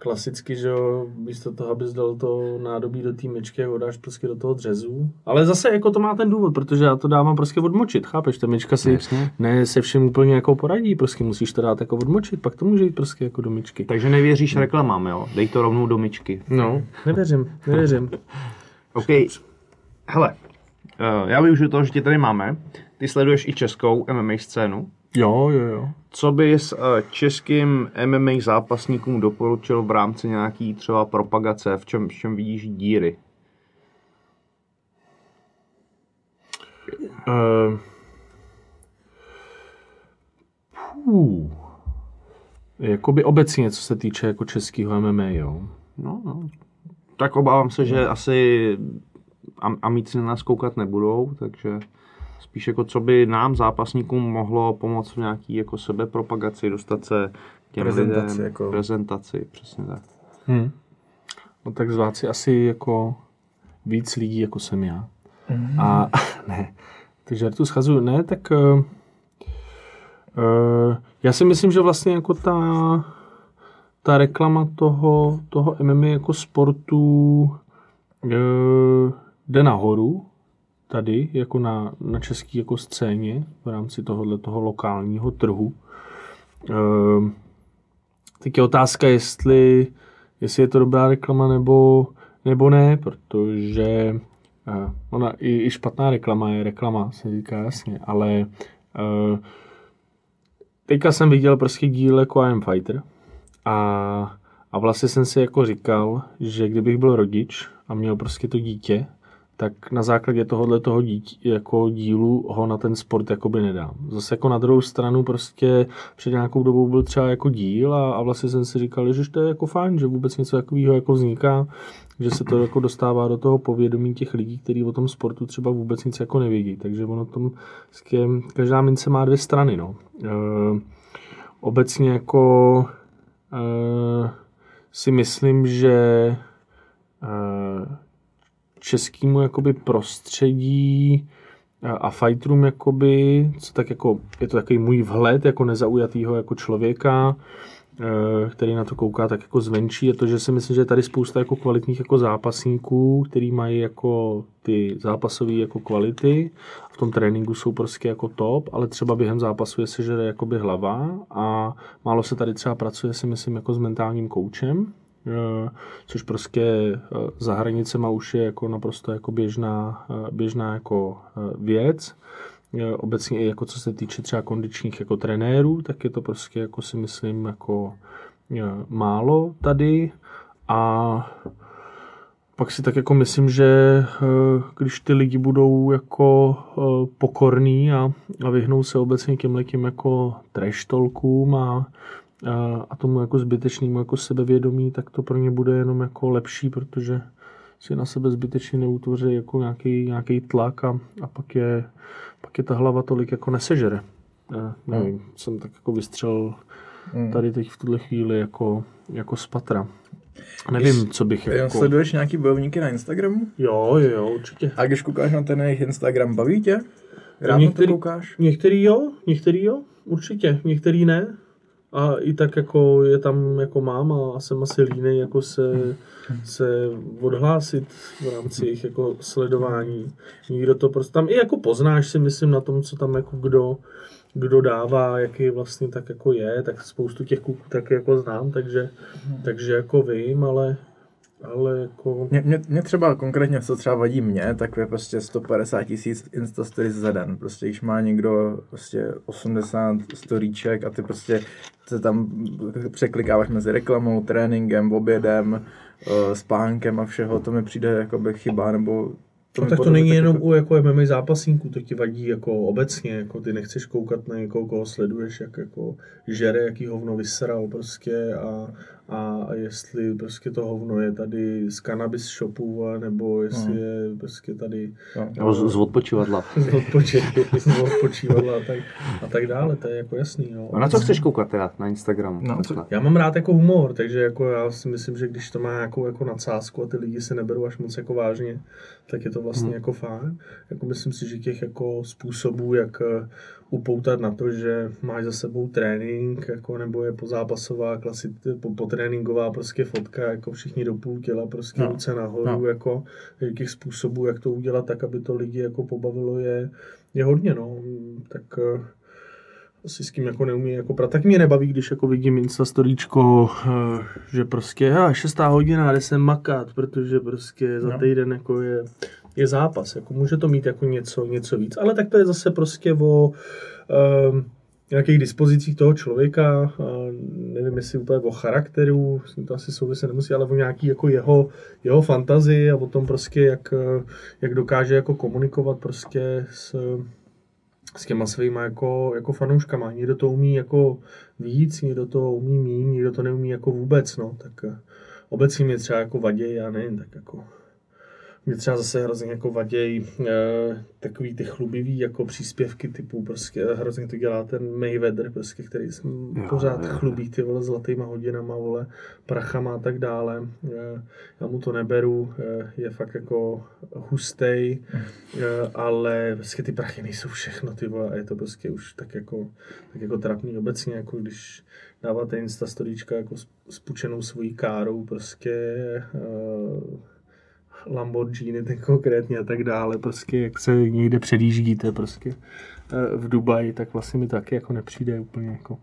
[SPEAKER 5] klasicky, že jo, místo toho, abys dal to nádobí do té myčky, ho dáš prostě do toho dřezu. Ale zase jako to má ten důvod, protože já to dávám prostě odmočit, chápeš? Ta myčka si
[SPEAKER 3] Jasně.
[SPEAKER 5] ne se všem úplně jako poradí, prostě musíš to dát jako odmočit, pak to může jít prostě jako do myčky.
[SPEAKER 3] Takže nevěříš reklamám, jo? Dej to rovnou do myčky.
[SPEAKER 5] No, nevěřím, nevěřím.
[SPEAKER 3] OK. Hele, uh, já využiju toho, že tě tady máme. Ty sleduješ i českou MMA scénu.
[SPEAKER 5] Jo, jo, jo.
[SPEAKER 3] Co bys eh, českým MMA zápasníkům doporučil v rámci nějaký třeba propagace? V čem, v čem vidíš díry?
[SPEAKER 5] Uh, jakoby obecně, co se týče jako českého MMA, jo.
[SPEAKER 3] No, no. Tak obávám se, že no. asi am, amíci na nás koukat nebudou, takže spíš jako co by nám zápasníkům mohlo pomoct v nějaký jako sebepropagaci, dostat se k těm
[SPEAKER 4] Prezentaci,
[SPEAKER 3] lidem,
[SPEAKER 4] jako-
[SPEAKER 3] prezentaci, přesně tak.
[SPEAKER 5] Hm. No tak zvát si asi jako víc lidí, jako jsem já. A ne, ty žartu schazuju. Ne, tak uh, uh, já si myslím, že vlastně jako ta, ta reklama toho, toho MMA jako sportu uh, jde nahoru tady, jako na, na české jako scéně v rámci tohohle toho lokálního trhu. Uh, tak je otázka, jestli, jestli je to dobrá reklama nebo, nebo ne, protože uh, ona i, i špatná reklama je reklama, se říká jasně, ale uh, teďka jsem viděl prostě díl jako I am Fighter a, a vlastně jsem si jako říkal, že kdybych byl rodič a měl prostě to dítě, tak na základě tohohle toho dítě, jako dílu ho na ten sport jakoby nedám. Zase jako na druhou stranu prostě před nějakou dobou byl třeba jako díl a, a vlastně jsem si říkal, že to je jako fajn, že vůbec něco takového jako vzniká, že se to jako dostává do toho povědomí těch lidí, kteří o tom sportu třeba vůbec nic jako nevědí. Takže ono tom, každá mince má dvě strany, no. E, obecně jako e, si myslím, že e, českému jakoby prostředí a- fighterům jakoby, co tak jako, je to takový můj vhled jako nezaujatýho jako člověka, eh, který na to kouká tak jako zvenčí, je to, že si myslím, že je tady spousta jako kvalitních jako zápasníků, který mají jako ty zápasové jako kvality. V tom tréninku jsou prostě jako top, ale třeba během zápasu je sežere jakoby hlava a málo se tady třeba pracuje si myslím jako s mentálním koučem, což prostě eh, za hranicema už je jako naprosto jako běžná, eh, běžná jako eh, věc. Eh, Obecně i jako co se týče třeba kondičních jako trenérů, tak je to prostě jako si myslím jako eh, málo tady a pak si tak jako myslím, že eh, když ty lidi budou jako eh, pokorní a, a vyhnou se obecně těmhle těm jako trash talkům a, a, tomu jako zbytečnému jako sebevědomí, tak to pro ně bude jenom jako lepší, protože si na sebe zbytečně neutvoří jako nějaký, nějaký tlak a, a pak, je, pak je ta hlava tolik jako nesežere. Eh, nevím, jsem tak jako vystřel tady teď v tuhle chvíli jako, jako z patra. Nevím, co bych
[SPEAKER 4] Jako... Sleduješ nějaký bojovníky na Instagramu?
[SPEAKER 5] Jo, jo, jo, určitě.
[SPEAKER 4] A když koukáš na ten jejich Instagram, baví tě? Rád na to
[SPEAKER 5] Některý-
[SPEAKER 4] koukáš?
[SPEAKER 5] Některý jo, některý jo, určitě, některý ne. A i tak jako je tam jako mám a jsem asi línej jako se, se odhlásit v rámci jejich jako sledování. Nikdo to prostě tam i jako poznáš si myslím na tom, co tam jako kdo, kdo dává, jaký vlastně tak jako je, tak spoustu těch kluků taky jako znám, takže, takže jako vím, ale, ale jako...
[SPEAKER 4] Mě, mě, mě třeba konkrétně, co třeba vadí mě, tak je prostě 150 tisíc Insta stories za den. Prostě když má někdo prostě 80 storíček a ty prostě se tam překlikáváš mezi reklamou, tréninkem, obědem, eh, spánkem a všeho, to mi přijde jakoby chyba, nebo
[SPEAKER 5] To no, tak to není jenom
[SPEAKER 4] jako-
[SPEAKER 5] u jako MMA zápasníků, to ti vadí jako obecně, jako ty nechceš koukat na někoho, koho sleduješ, jak jako žere, jaký hovno vysral prostě a, a jestli prostě to hovno je tady z cannabis shopu, a nebo jestli
[SPEAKER 4] No.
[SPEAKER 5] je prostě tady
[SPEAKER 4] No.
[SPEAKER 3] Nebo z, z odpočívadla.
[SPEAKER 5] z odpoči- z odpočívadla a tak, a tak dále, to je jako jasný. No.
[SPEAKER 3] A na co chceš koukat teda na Instagramu?
[SPEAKER 4] No?
[SPEAKER 5] Já mám rád jako humor, takže jako já si myslím, že když to má nějakou jako nadsázku a ty lidi se neberou až moc jako vážně, tak je to vlastně
[SPEAKER 3] Hmm.
[SPEAKER 5] jako fajn. Jako myslím si, že těch jako způsobů, jak eh, upoutat na to, že máš za sebou trénink, jako nebo je pozápasová, klasi, po, potréninková prostě fotka, jako všichni do půl těla, prostě
[SPEAKER 4] No.
[SPEAKER 5] ruce nahoru,
[SPEAKER 4] No.
[SPEAKER 5] jako těch způsobů, jak to udělat tak, aby to lidi jako pobavilo, je, je hodně, no. Tak eh, asi s kým jako neumí jako prát. Tak mě nebaví, když jako vidím Instastoríčko, eh, že prostě a šestá hodina, jde se makat, protože prostě za
[SPEAKER 4] No.
[SPEAKER 5] týden jako je, je zápas. Jako může to mít jako něco, něco víc, ale tak to je zase prostě o um, nějakých dispozicích toho člověka, nevím jestli úplně o charakteru, s tím to asi souviset nemusí, ale o nějaký jako jeho, jeho fantazii a o tom prostě, jak, jak dokáže jako komunikovat prostě s, s těma svýma jako, jako fanouškama. Někdo to umí jako víc, někdo to umí míň, někdo to neumí jako vůbec, no, tak eh, obecně mě třeba jako vaděj, já nevím, tak jako mě třeba zase hrozně jako vaděj e, takový ty chlubivý jako příspěvky typu prostě hrozně to dělá ten Mayweather, prostě, který se jo, pořád jo, chlubí ty vole zlatýma hodinama, vole, prachama a tak dále. E, já mu to neberu, e, je fakt jako hustej, e, ale prostě ty prachy nejsou všechno, ty vole, a je to prostě už tak jako, tak jako trapný obecně, jako když dáváte Insta storíčka jako s pučenou svojí károu, prostě e, Lamborghini ten konkrétně a tak dále, prostě jak se někde předjíždíte prostě eh, v Dubaji, tak vlastně mi taky jako nepřijde úplně jako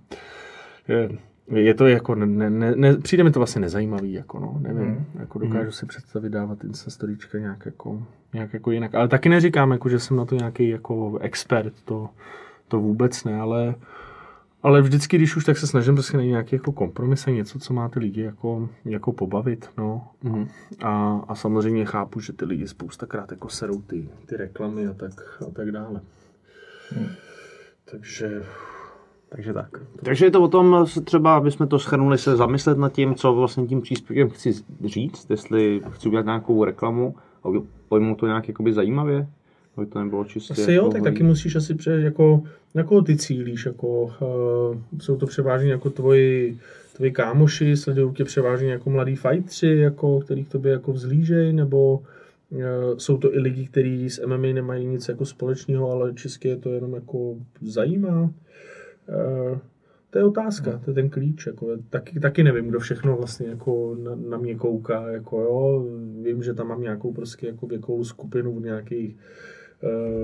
[SPEAKER 5] je, je to jako, ne, ne, ne, přijde mi to vlastně nezajímavý, jako no, nevím, hmm. jako dokážu hmm. si představit dávat Instastoríčka nějak jako, nějak jako jinak, ale taky neříkám, jako, že jsem na to nějaký jako expert, to, to vůbec ne, ale ale vždycky, když už, tak se snažím prostě najít nějaký jako kompromis a něco, co má ty lidi jako, jako pobavit. No. Mm. A, a, samozřejmě chápu, že ty lidi spoustakrát jako serou ty, ty reklamy a tak, a tak dále. Mm. Takže takže tak.
[SPEAKER 3] Takže je to o tom, třeba, aby jsme to schrnuli, se zamyslet nad tím, co vlastně tím příspěvkem chci říct, jestli chci udělat nějakou reklamu a pojmout to nějak jakoby zajímavě aby to nebylo čistě.
[SPEAKER 5] Asi jako jo, tak taky musíš asi přejít, jako, jako ty cílíš, jako, uh, jsou to převážně jako tvoji, tvoji kámoši, sledují tě převážně jako mladí fightři, jako, který k tobě jako vzlížej, nebo uh, jsou to i lidi, kteří s MMA nemají nic jako společného, ale české je to jenom jako zajímá. Uh, to je otázka, to je ten klíč. Jako, taky, taky nevím, kdo všechno vlastně jako na, na mě kouká. Jako, jo. Vím, že tam mám nějakou prostě jako věkovou skupinu nějakých Eh,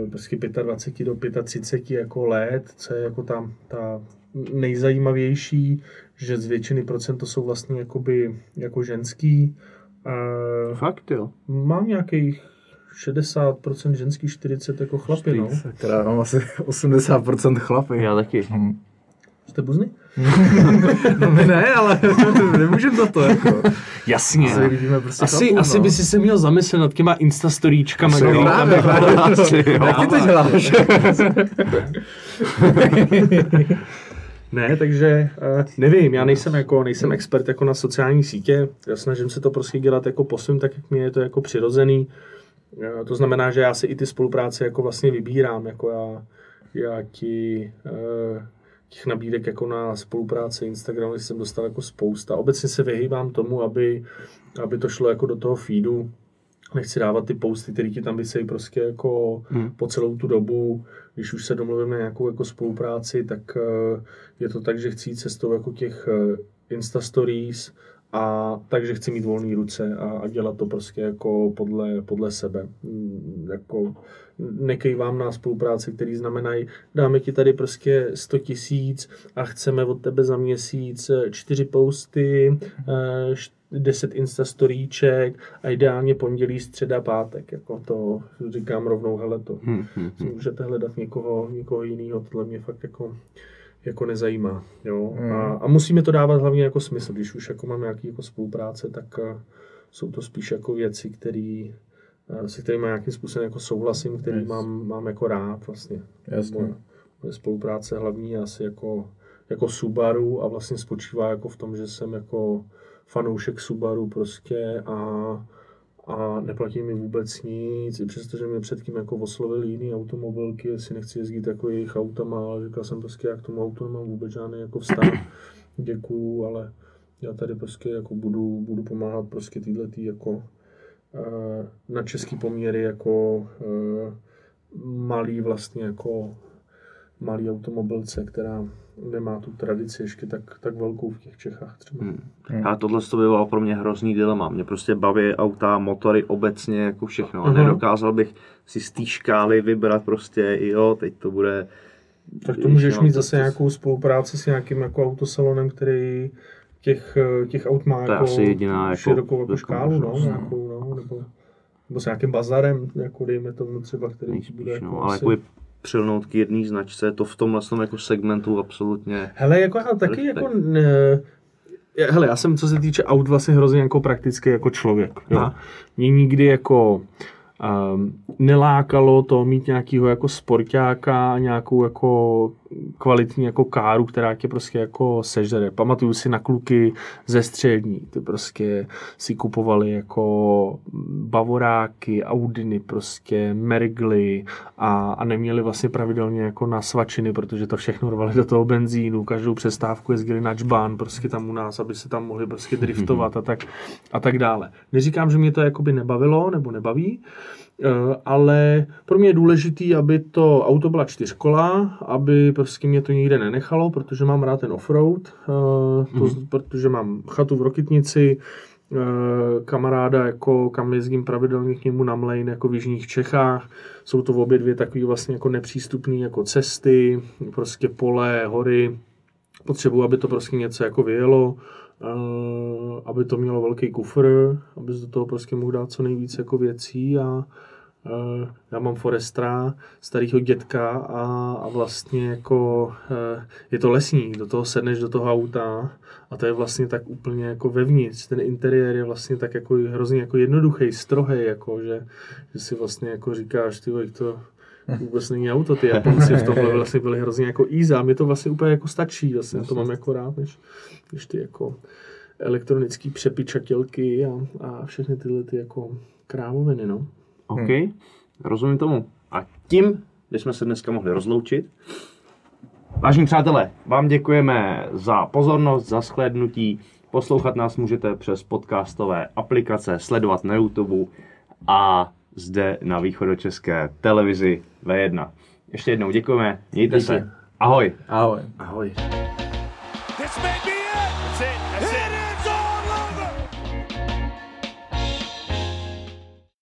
[SPEAKER 5] prostě 25 do 35 jako let, co je jako ta, ta nejzajímavější, že z většiny procent to jsou vlastně jakoby jako ženský.
[SPEAKER 3] Uh, Fakt jo?
[SPEAKER 5] Mám nějakých 60% ženský, 40 jako chlapy, no.
[SPEAKER 4] Teda mám asi 80% chlapy.
[SPEAKER 3] Já taky. Hmm.
[SPEAKER 5] Jste buzny?
[SPEAKER 4] no my ne, ale nemůžeme za to, jako.
[SPEAKER 5] Jasně.
[SPEAKER 4] Asi, vidíme prostě
[SPEAKER 5] asi,
[SPEAKER 4] chlapu,
[SPEAKER 5] asi
[SPEAKER 4] no.
[SPEAKER 5] by si se měl zamyslet nad těma instastoríčkama.
[SPEAKER 4] No, právě, právě. Jak ty to děláš?
[SPEAKER 5] Ne, takže uh, nevím, já nejsem jako, nejsem expert jako na sociální sítě, já snažím se to prostě dělat jako po svým, tak jak mi je to jako přirozený. Uh, to znamená, že já si i ty spolupráce jako vlastně vybírám, jako já, já ti uh, těch nabídek jako na spolupráci Instagramu jsem dostal jako spousta. Obecně se vyhýbám tomu, aby, aby to šlo jako do toho feedu. Nechci dávat ty posty, které ti tam vysejí prostě jako hmm. po celou tu dobu. Když už se domluvím na nějakou jako spolupráci, tak uh, je to tak, že chci jít cestou jako těch uh, Insta Stories, a takže chci mít volné ruce a, a dělat to prostě jako podle, podle sebe. Mm, jako nekejvám na spolupráce, které znamenají, dáme ti tady prostě 100 tisíc a chceme od tebe za měsíc čtyři posty, 10 Insta storíček a ideálně pondělí, středa, pátek. Jako to říkám rovnou, hele, to hmm, hmm, hmm. můžete hledat někoho, někoho jiného, tohle mě fakt jako jako nezajímá. Jo? Hmm. A, a, musíme to dávat hlavně jako smysl. Když už jako máme nějaký jako spolupráce, tak uh, jsou to spíš jako věci, které se kterými nějakým způsobem jako souhlasím, který yes. mám, mám jako rád vlastně.
[SPEAKER 4] Jasně.
[SPEAKER 5] Moje, moje spolupráce hlavní je asi jako, jako Subaru a vlastně spočívá jako v tom, že jsem jako fanoušek Subaru prostě a a neplatí mi vůbec nic, i přesto, že mě předtím jako oslovili jiný automobilky, jestli nechci jezdit jako jejich autama, ale říkal jsem prostě, jak tomu autu nemám vůbec žádný jako vztah, děkuju, ale já tady prostě jako budu, budu pomáhat prostě týhle tý jako na český poměry jako eh, malý vlastně jako malý automobilce, která nemá tu tradici ještě tak, tak velkou v těch Čechách třeba. Hmm.
[SPEAKER 3] Hmm. A tohle to by bylo pro mě hrozný dilema. Mě prostě baví auta, motory obecně jako všechno. A uh-huh. nedokázal bych si z té škály vybrat prostě, jo, teď to bude...
[SPEAKER 5] Tak to můžeš mít zase nějakou spolupráci s nějakým jako autosalonem, který těch, těch aut má
[SPEAKER 3] to
[SPEAKER 5] jako
[SPEAKER 3] asi jediná jako,
[SPEAKER 5] širokou jako škálu, no, nějakou, no, nebo, nebo s nějakým bazarem, jako dejme tomu třeba, který
[SPEAKER 3] Nejspíš,
[SPEAKER 5] bude jako
[SPEAKER 3] no, ale
[SPEAKER 5] asi...
[SPEAKER 3] jako přilnout k jedné značce, to v tomhle jako segmentu absolutně...
[SPEAKER 5] Hele, jako já taky jako... Ne, hele, já jsem, co se týče aut, vlastně hrozně jako praktický jako člověk. Jo? Mě nikdy jako Um, nelákalo to mít nějakého jako sportáka, nějakou jako kvalitní jako káru, která tě prostě jako sežere. Pamatuju si na kluky ze střední, ty prostě si kupovali jako bavoráky, Audiny, prostě Mergly a, a neměli vlastně pravidelně jako na svačiny, protože to všechno rvali do toho benzínu, každou přestávku jezdili na čbán prostě tam u nás, aby se tam mohli prostě driftovat a tak, a tak dále. Neříkám, že mě to jakoby nebavilo nebo nebaví, Eh, ale pro mě je důležitý, aby to auto byla čtyřkola, aby prostě mě to nikde nenechalo, protože mám rád ten offroad, mm. to, mm. protože mám chatu v Rokitnici, eh, kamaráda, jako kam jezdím pravidelně k němu na mlejn, jako v Jižních Čechách. Jsou to v obě dvě takové vlastně jako nepřístupné jako cesty, prostě pole, hory. Potřebuji, aby to prostě něco jako vyjelo, aby to mělo velký kufr, aby do toho prostě mohl dát co nejvíce jako věcí a Uh, já mám Forestra, starého dětka a, a vlastně jako uh, je to lesník, do toho sedneš do toho auta a to je vlastně tak úplně jako vevnitř, ten interiér je vlastně tak jako hrozně jako jednoduchý, strohý, jako, že, že si vlastně jako říkáš, ty to vůbec není auto, ty Japonci v tomhle vlastně byli hrozně jako easy a mi to vlastně úplně jako stačí, vlastně to mám jako rád, než, než ty jako elektronické přepičatělky a, a všechny tyhle ty jako krávoviny, no.
[SPEAKER 3] OK, hmm. rozumím tomu. A tím bychom se dneska mohli rozloučit. Vážení přátelé, vám děkujeme za pozornost, za shlédnutí. Poslouchat nás můžete přes podcastové aplikace, sledovat na YouTube a zde na východočeské televizi V1. Ještě jednou děkujeme, mějte Díky. se. Ahoj.
[SPEAKER 4] Ahoj.
[SPEAKER 5] Ahoj.
[SPEAKER 2] This may be